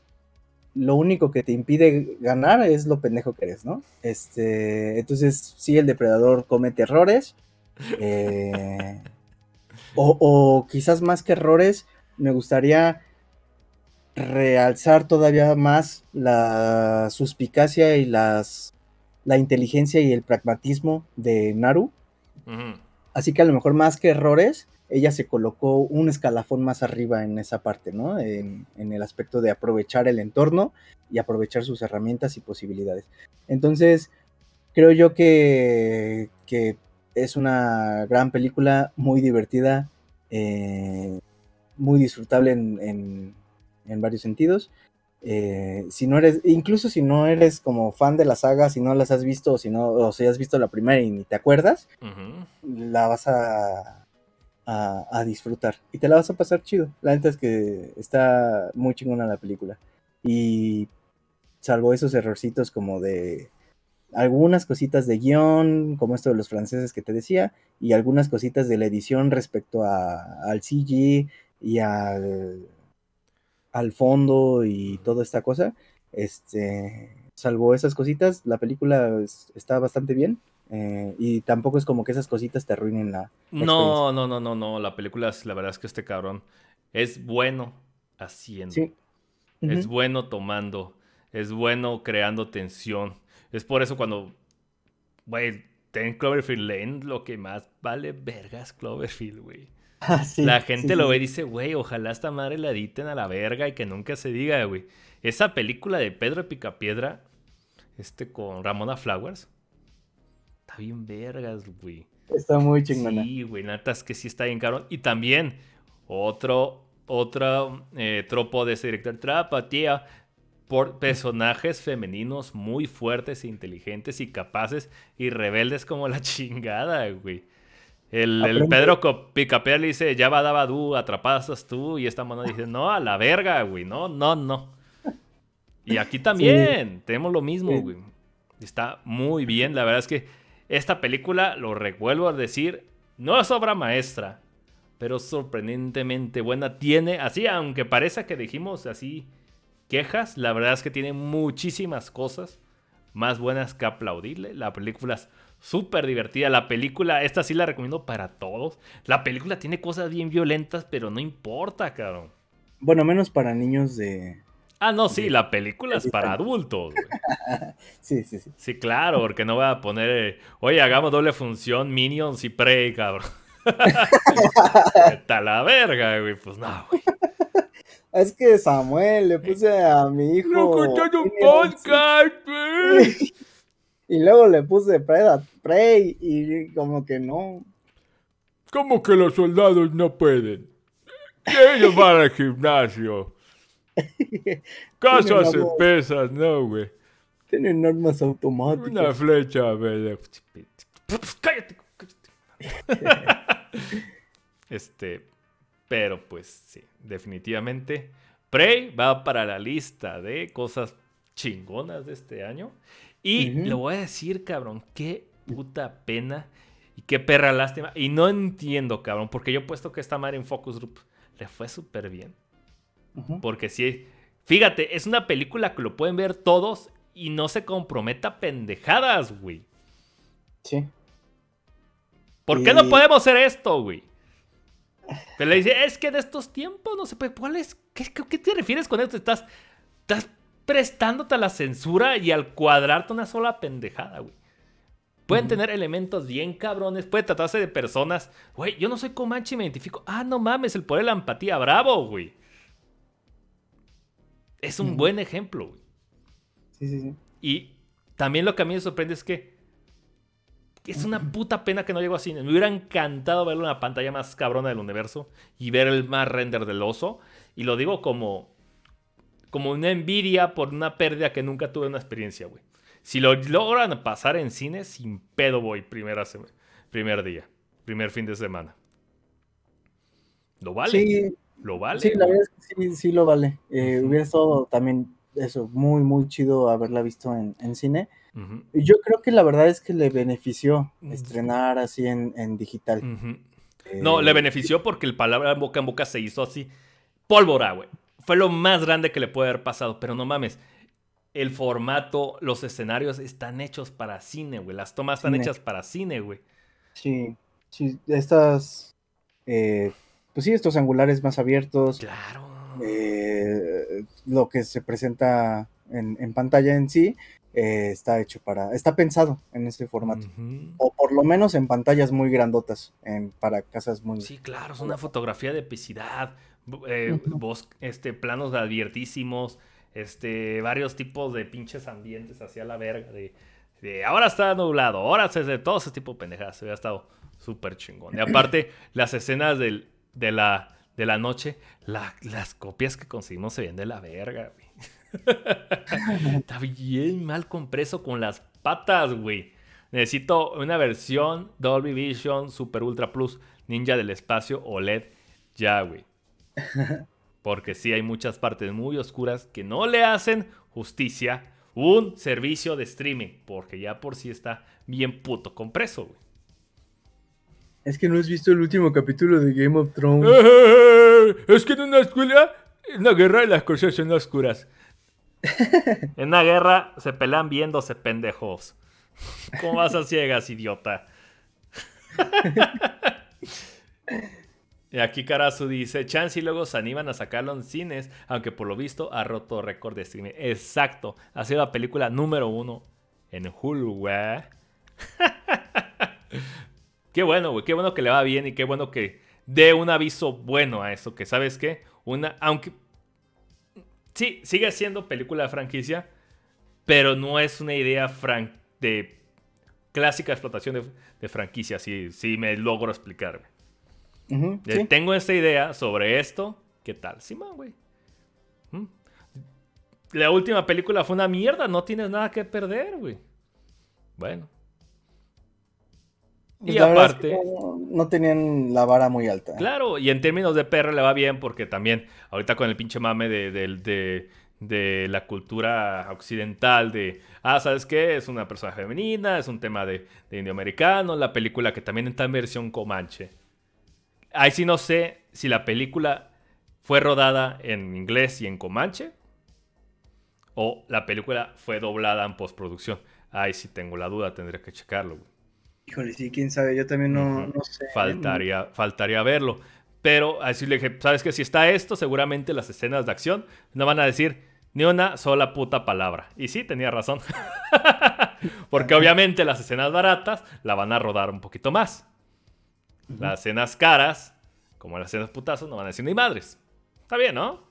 lo único que te impide ganar es lo pendejo que eres, ¿no? Este, entonces, sí, el depredador comete errores. Eh, o, o, quizás más que errores, me gustaría realzar todavía más la suspicacia y las, la inteligencia y el pragmatismo de Naru. Así que a lo mejor más que errores, ella se colocó un escalafón más arriba en esa parte, ¿no? En, el aspecto de aprovechar el entorno y aprovechar sus herramientas y posibilidades. Entonces, creo yo que, es una gran película, muy divertida, eh, muy disfrutable en varios sentidos. Eh, si no eres, incluso si no eres como fan de la saga, si no las has visto, o si no, o si has visto la primera y ni te acuerdas, la vas a, a, disfrutar y te la vas a pasar chido. La neta es que está muy chingona la película. Y salvo esos errorcitos como de algunas cositas de guion, como esto de los franceses que te decía, y algunas cositas de la edición respecto a, al CG y al al fondo y toda esta cosa. Este, salvo esas cositas, la película está bastante bien. Eh, y tampoco es como que esas cositas te arruinen la. no, no, no, no, no. La película, la verdad es que este cabrón es bueno haciendo. Es bueno tomando. Es bueno creando tensión. Es por eso cuando. Güey, ten Cloverfield Lane, lo que más vale vergas Cloverfield, güey. <laughs> Ah, la gente lo ve y dice, güey, ojalá esta madre la editen a la verga y que nunca se diga, güey. Esa película de Pedro Picapiedra, este con Ramona Flowers, está bien vergas, güey. Está muy chingona. Sí, güey, neta es que sí está bien caro. Y también, otro, otro eh, tropo de ese director, trapa, tía, por personajes femeninos muy fuertes, e inteligentes y capaces y rebeldes como la <laughs> chingada, güey. El, Pedro Picapea le dice, ya va daba du, atrapadas tú. Y esta mano dice, no, a la verga, güey. No, no, no. Y aquí también tenemos lo mismo, güey. Está muy bien. La verdad es que esta película, lo revuelvo a decir, no es obra maestra. pero sorprendentemente buena. Tiene, así, aunque parezca que dijimos así quejas, la verdad es que tiene muchísimas cosas más buenas que aplaudirle. La película es súper divertida. La película, esta sí la recomiendo para todos. La película tiene cosas bien violentas, pero no importa, cabrón. Bueno, menos para niños de... Ah, no, sí, la película es para adultos. <laughs> sí, sí, sí. Sí, claro, porque no voy a poner, oye, hagamos doble función, Minions y Prey, cabrón. <laughs> Está la verga, güey. Pues no, güey. <laughs> Es que Samuel, le puse a mi hijo. No un podcast, güey. Y luego le puse Preda, Prey y como que no. ¿Cómo que los soldados no pueden? Ellos van al gimnasio. <laughs> Casas pesas, no, güey. Tienen armas automáticas. Una flecha, güey. Cállate, <laughs> este, pero pues sí, definitivamente. Prey va para la lista de cosas chingonas de este año. Y le voy a decir, cabrón, qué puta pena y qué perra lástima. Y no entiendo, cabrón, porque yo he puesto que esta madre en Focus Group le fue súper bien. Porque sí, fíjate, es una película que lo pueden ver todos y no se comprometa pendejadas, güey. Sí. ¿Por qué no podemos hacer esto, güey? Pero le dice, es que de estos tiempos no se puede. ¿Cuál es? ¿Qué, te refieres con esto? Estás, estás prestándote a la censura y al cuadrarte una sola pendejada, güey. Pueden tener elementos bien cabrones, puede tratarse de personas. Güey, yo no soy Comanche y me identifico. Ah, no mames, el poder de la empatía, bravo, güey. Es un buen ejemplo, güey. Sí, sí, sí. Y también lo que a mí me sorprende es que es una puta pena que no llegó a cine. Me hubiera encantado verlo en la pantalla más cabrona del universo y ver el más render del oso. Y lo digo como, como una envidia por una pérdida que nunca tuve una experiencia, güey. Si lo logran pasar en cine, sin pedo voy primera primer día, primer fin de semana. ¿Lo vale? Sí. ¿Lo vale? Sí, la verdad es que sí, sí lo vale. Eh, hubiera estado también eso, muy, muy chido haberla visto en, en cine. Y yo creo que la verdad es que le benefició estrenar así en, en digital. no, le eh, benefició porque el palabra boca en boca se hizo así. Pólvora, güey. Fue lo más grande que le puede haber pasado, pero no mames. El formato, los escenarios están hechos para cine, güey. Las tomas están hechas para cine, güey. Sí, sí, estas, eh, pues sí, estos angulares más abiertos. Claro. Eh, lo que se presenta en, en pantalla en sí, eh, está hecho para, está pensado en ese formato. O por lo menos en pantallas muy grandotas, en, para casas muy... Sí, claro, es una fotografía de epicidad, eh, este, planos adviertísimos, este, varios tipos de pinches ambientes hacia la verga, de, ahora está nublado, ahora se de todo ese tipo de pendejadas, se había estado súper chingón. Y aparte, <clears throat> las escenas del, de, la, de la noche, las copias que conseguimos se ven de la verga, güey. <laughs> Está bien mal compreso con las patas, güey. Necesito una versión Dolby Vision Super Ultra Plus Ninja del espacio OLED ya, güey. Porque sí hay muchas partes muy oscuras que no le hacen justicia un servicio de streaming. Porque ya por sí está bien puto compreso, güey. Es que no has visto el último capítulo de Game of Thrones. es que en una escuela, en una guerra las cosas son oscuras. en una guerra se pelean viéndose pendejos. ¿Cómo vas a ciegas, idiota? <laughs> y aquí Karasu dice, Chance y luego se animan a sacarlo en cines, aunque por lo visto ha roto récord de streaming. Exacto, ha sido la película número uno en Hulu, güey. <laughs> qué bueno, güey, qué bueno que le va bien y qué bueno que dé un aviso bueno a eso, que sabes qué, una, aunque sí, sigue siendo película de franquicia, pero no es una idea de clásica explotación de, franquicia, si, si, me logro explicarme. Tengo esta idea sobre esto, ¿qué tal? Simón, güey. ¿Mm? La última película fue una mierda, no tienes nada que perder, güey. Bueno, y aparte. no, tenían la vara muy alta. Claro, y en términos de perro le va bien porque también, ahorita con el pinche mame de, de, la cultura occidental, de, ah, ¿sabes qué? Es una persona femenina, es un tema de, de indioamericano, la película que también está en versión comanche. Ahí sí no sé si la película fue rodada en inglés y en comanche o la película fue doblada en postproducción. Ahí sí tengo la duda, tendría que checarlo. Híjole, sí, quién sabe, yo también no, no sé. Faltaría, faltaría verlo. Pero así le dije, ¿sabes que Si está esto, seguramente las escenas de acción no van a decir ni una sola puta palabra. Y sí, tenía razón. <laughs> Porque obviamente las escenas baratas la van a rodar un poquito más. Las escenas caras, como las escenas putazos, no van a decir ni madres. Está bien, ¿no?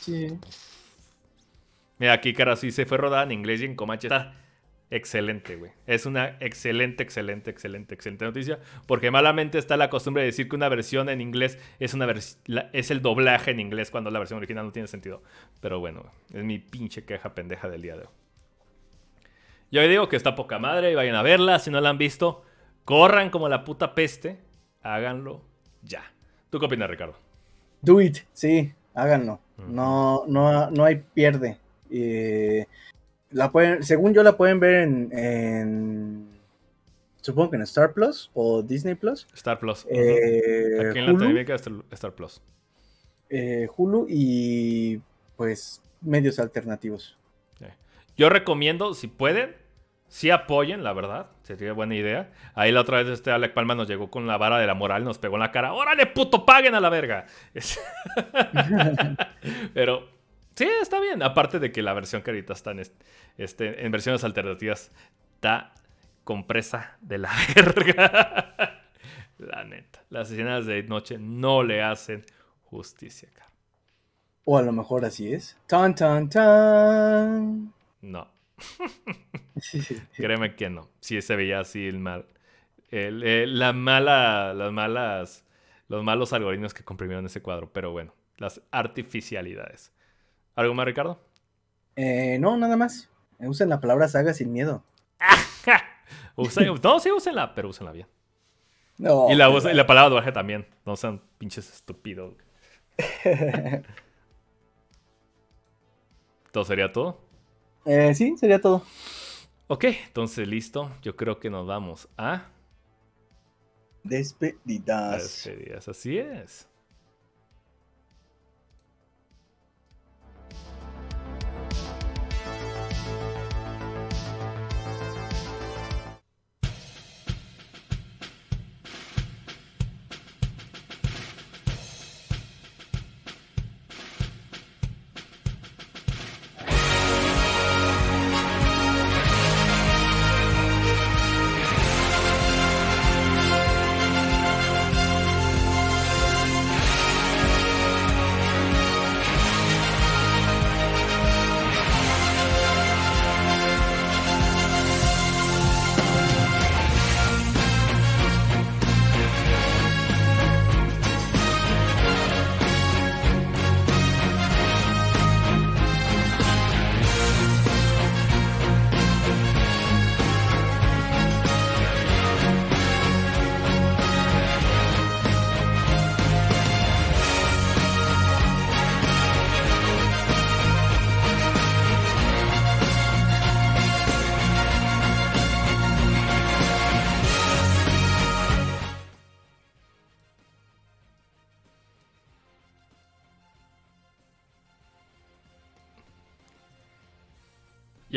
Sí. Mira, aquí cara sí se fue rodada en inglés y en comanche. Está excelente, güey. Es una excelente, excelente, excelente, excelente noticia. Porque malamente está la costumbre de decir que una versión en inglés es una es el doblaje en inglés cuando la versión original no tiene sentido. Pero bueno, es mi pinche queja pendeja del día de hoy. Yo digo que está poca madre y vayan a verla. Si no la han visto, corran como la puta peste. Háganlo ya. ¿Tú qué opinas, Ricardo? Do it, sí, háganlo. No, no, no hay pierde. Eh, la pueden, según yo la pueden ver en, supongo que en Star Plus o Disney Plus. Star Plus. Eh, Aquí en la televisión Star Plus. Eh, Hulu y pues medios alternativos. Yo recomiendo, si pueden, si apoyen, la verdad. Sería buena idea. Ahí la otra vez este Alec Palma nos llegó con la vara de la moral, nos pegó en la cara. ¡Órale, puto, paguen a la verga! <laughs> Pero Sí, está bien. Aparte de que la versión que ahorita está en, este, en versiones alternativas está compresa de la <laughs> verga. la neta. Las escenas de noche no le hacen justicia, cara. O a lo mejor así es. Tan, tan, tan. No. Créeme que no. Sí se veía así el mal. la mala, las malas, los malos algoritmos que comprimieron ese cuadro. Pero bueno, las artificialidades. ¿Algo más, Ricardo? Eh, no, nada más. Usen la palabra saga sin miedo. <laughs> no, sí, úsenla, pero úsenla bien. No. Y la, y la palabra baje también. No sean pinches estúpidos. <laughs> ¿Todo sería todo? Eh, sí, sería todo. Ok, entonces listo. Yo creo que nos vamos a. Despedidas. Despedidas, así es.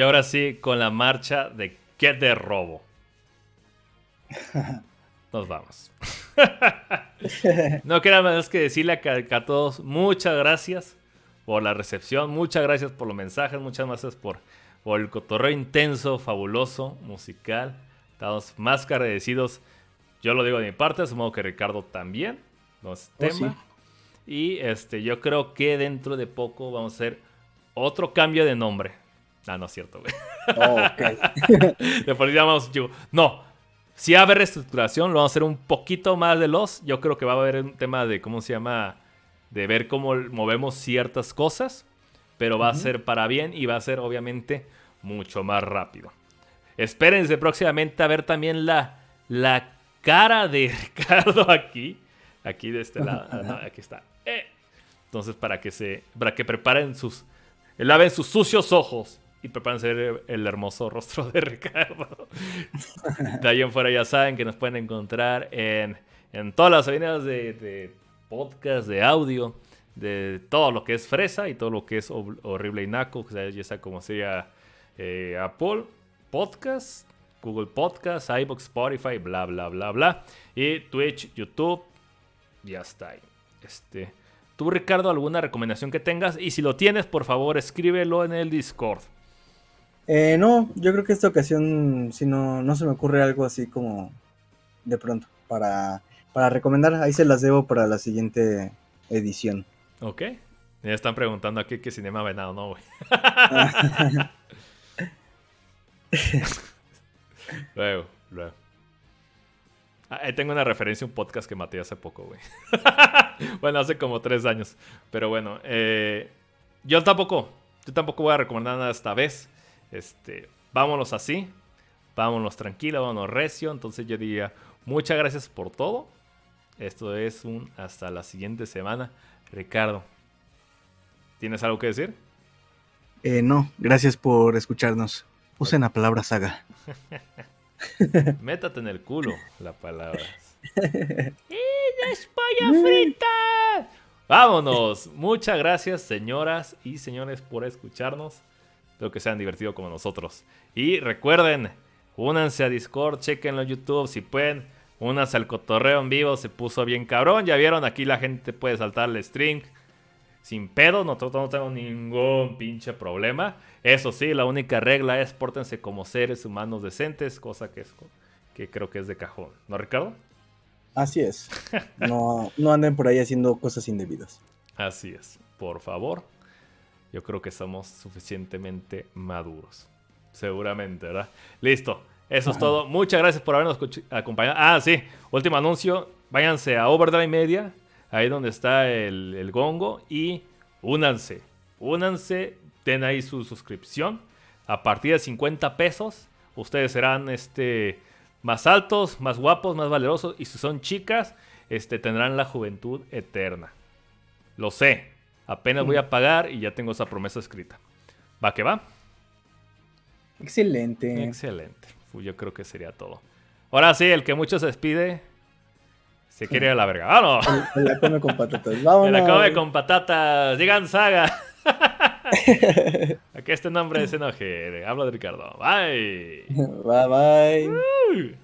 Ahora sí, con la marcha de qué de robo. <laughs> Nos vamos. <laughs> no queda más que decirle a, todos muchas gracias por la recepción, muchas gracias por los mensajes, muchas gracias por, por el cotorreo intenso, fabuloso, musical. Estamos más que agradecidos. Yo lo digo de mi parte, supongo que Ricardo también. No es oh, tema. Y este, yo creo que dentro de poco vamos a hacer otro cambio de nombre. Ah, no es cierto, güey. Oh, ok. <laughs> Después llamamos, digo, no. Si va a haber reestructuración, lo vamos a hacer un poquito más de los. Yo creo que va a haber un tema de, ¿cómo se llama? De ver cómo movemos ciertas cosas. Pero va a ser para bien y va a ser, obviamente, mucho más rápido. Espérense próximamente a ver también la, la cara de <laughs> Ricardo aquí. Aquí de este lado. Ah, aquí está. Eh. Entonces, para que se. Para que preparen sus. Laven sus sucios ojos y prepárense el hermoso <laughs> rostro de Ricardo. De ahí en fuera ya saben que nos pueden encontrar en, todas las avenidas de, podcast, de audio, de todo lo que es fresa y todo lo que es horrible y naco, ya sea como sea eh, Apple Podcast, Google Podcast, iBox, Spotify, bla, bla, bla, bla. Y Twitch, YouTube, ya está ahí. Este, tú, Ricardo, alguna recomendación que tengas. Y si lo tienes, por favor, escríbelo en el Discord. Eh, no, yo creo que esta ocasión, si no, no se me ocurre algo así como de pronto para, para recomendar. Ahí se las debo para la siguiente edición. Ok. Ya están preguntando aquí qué cinema venado, no, güey. <laughs> luego, luego. Ah, tengo una referencia a un podcast que maté hace poco, güey. <laughs> bueno, hace como tres años. Pero bueno, eh, yo tampoco, yo tampoco voy a recomendar nada esta vez. Este, vámonos así, vámonos tranquilo, vámonos recio. Entonces yo diría, muchas gracias por todo. Esto es un hasta la siguiente semana. Ricardo, ¿tienes algo que decir? Eh, no, gracias por escucharnos. Usen la palabra saga. <laughs> Métate en el culo la palabra. <laughs> ¡Y frita! Vámonos. Muchas gracias, señoras y señores, por escucharnos. Espero que se hayan divertido como nosotros. Y recuerden, únanse a Discord, chequenlo en YouTube si pueden. Únanse al cotorreo en vivo, se puso bien cabrón. Ya vieron, aquí la gente puede saltar el string sin pedo, nosotros no tenemos ningún pinche problema. Eso sí, la única regla es pórtense como seres humanos decentes, cosa que, es, que creo que es de cajón. ¿No, Ricardo? Así es. No, no anden por ahí haciendo cosas indebidas. <laughs> Así es. Por favor. Yo creo que somos suficientemente maduros. Seguramente, ¿verdad? Listo. Eso es todo. Muchas gracias por habernos acompañado. Ah, sí. Último anuncio. Váyanse a Overdrive Media ahí donde está el, gongo y únanse, únanse, den ahí su suscripción. A partir de 50 pesos, ustedes serán este, más altos, más guapos, más valerosos y si son chicas, este, tendrán la juventud eterna. Lo sé, apenas voy a pagar y ya tengo esa promesa escrita. ¿Va que va? Excelente. Excelente. Yo creo que sería todo. Ahora sí, el que mucho se despide se quiere ir a la verga. ¡Vámonos! Me la come con patatas. <laughs> Vámonos. Me la come con patatas. Digan saga. <laughs> Aquí este nombre se enoje. Hablo de Ricardo. Bye. <laughs> Bye bye.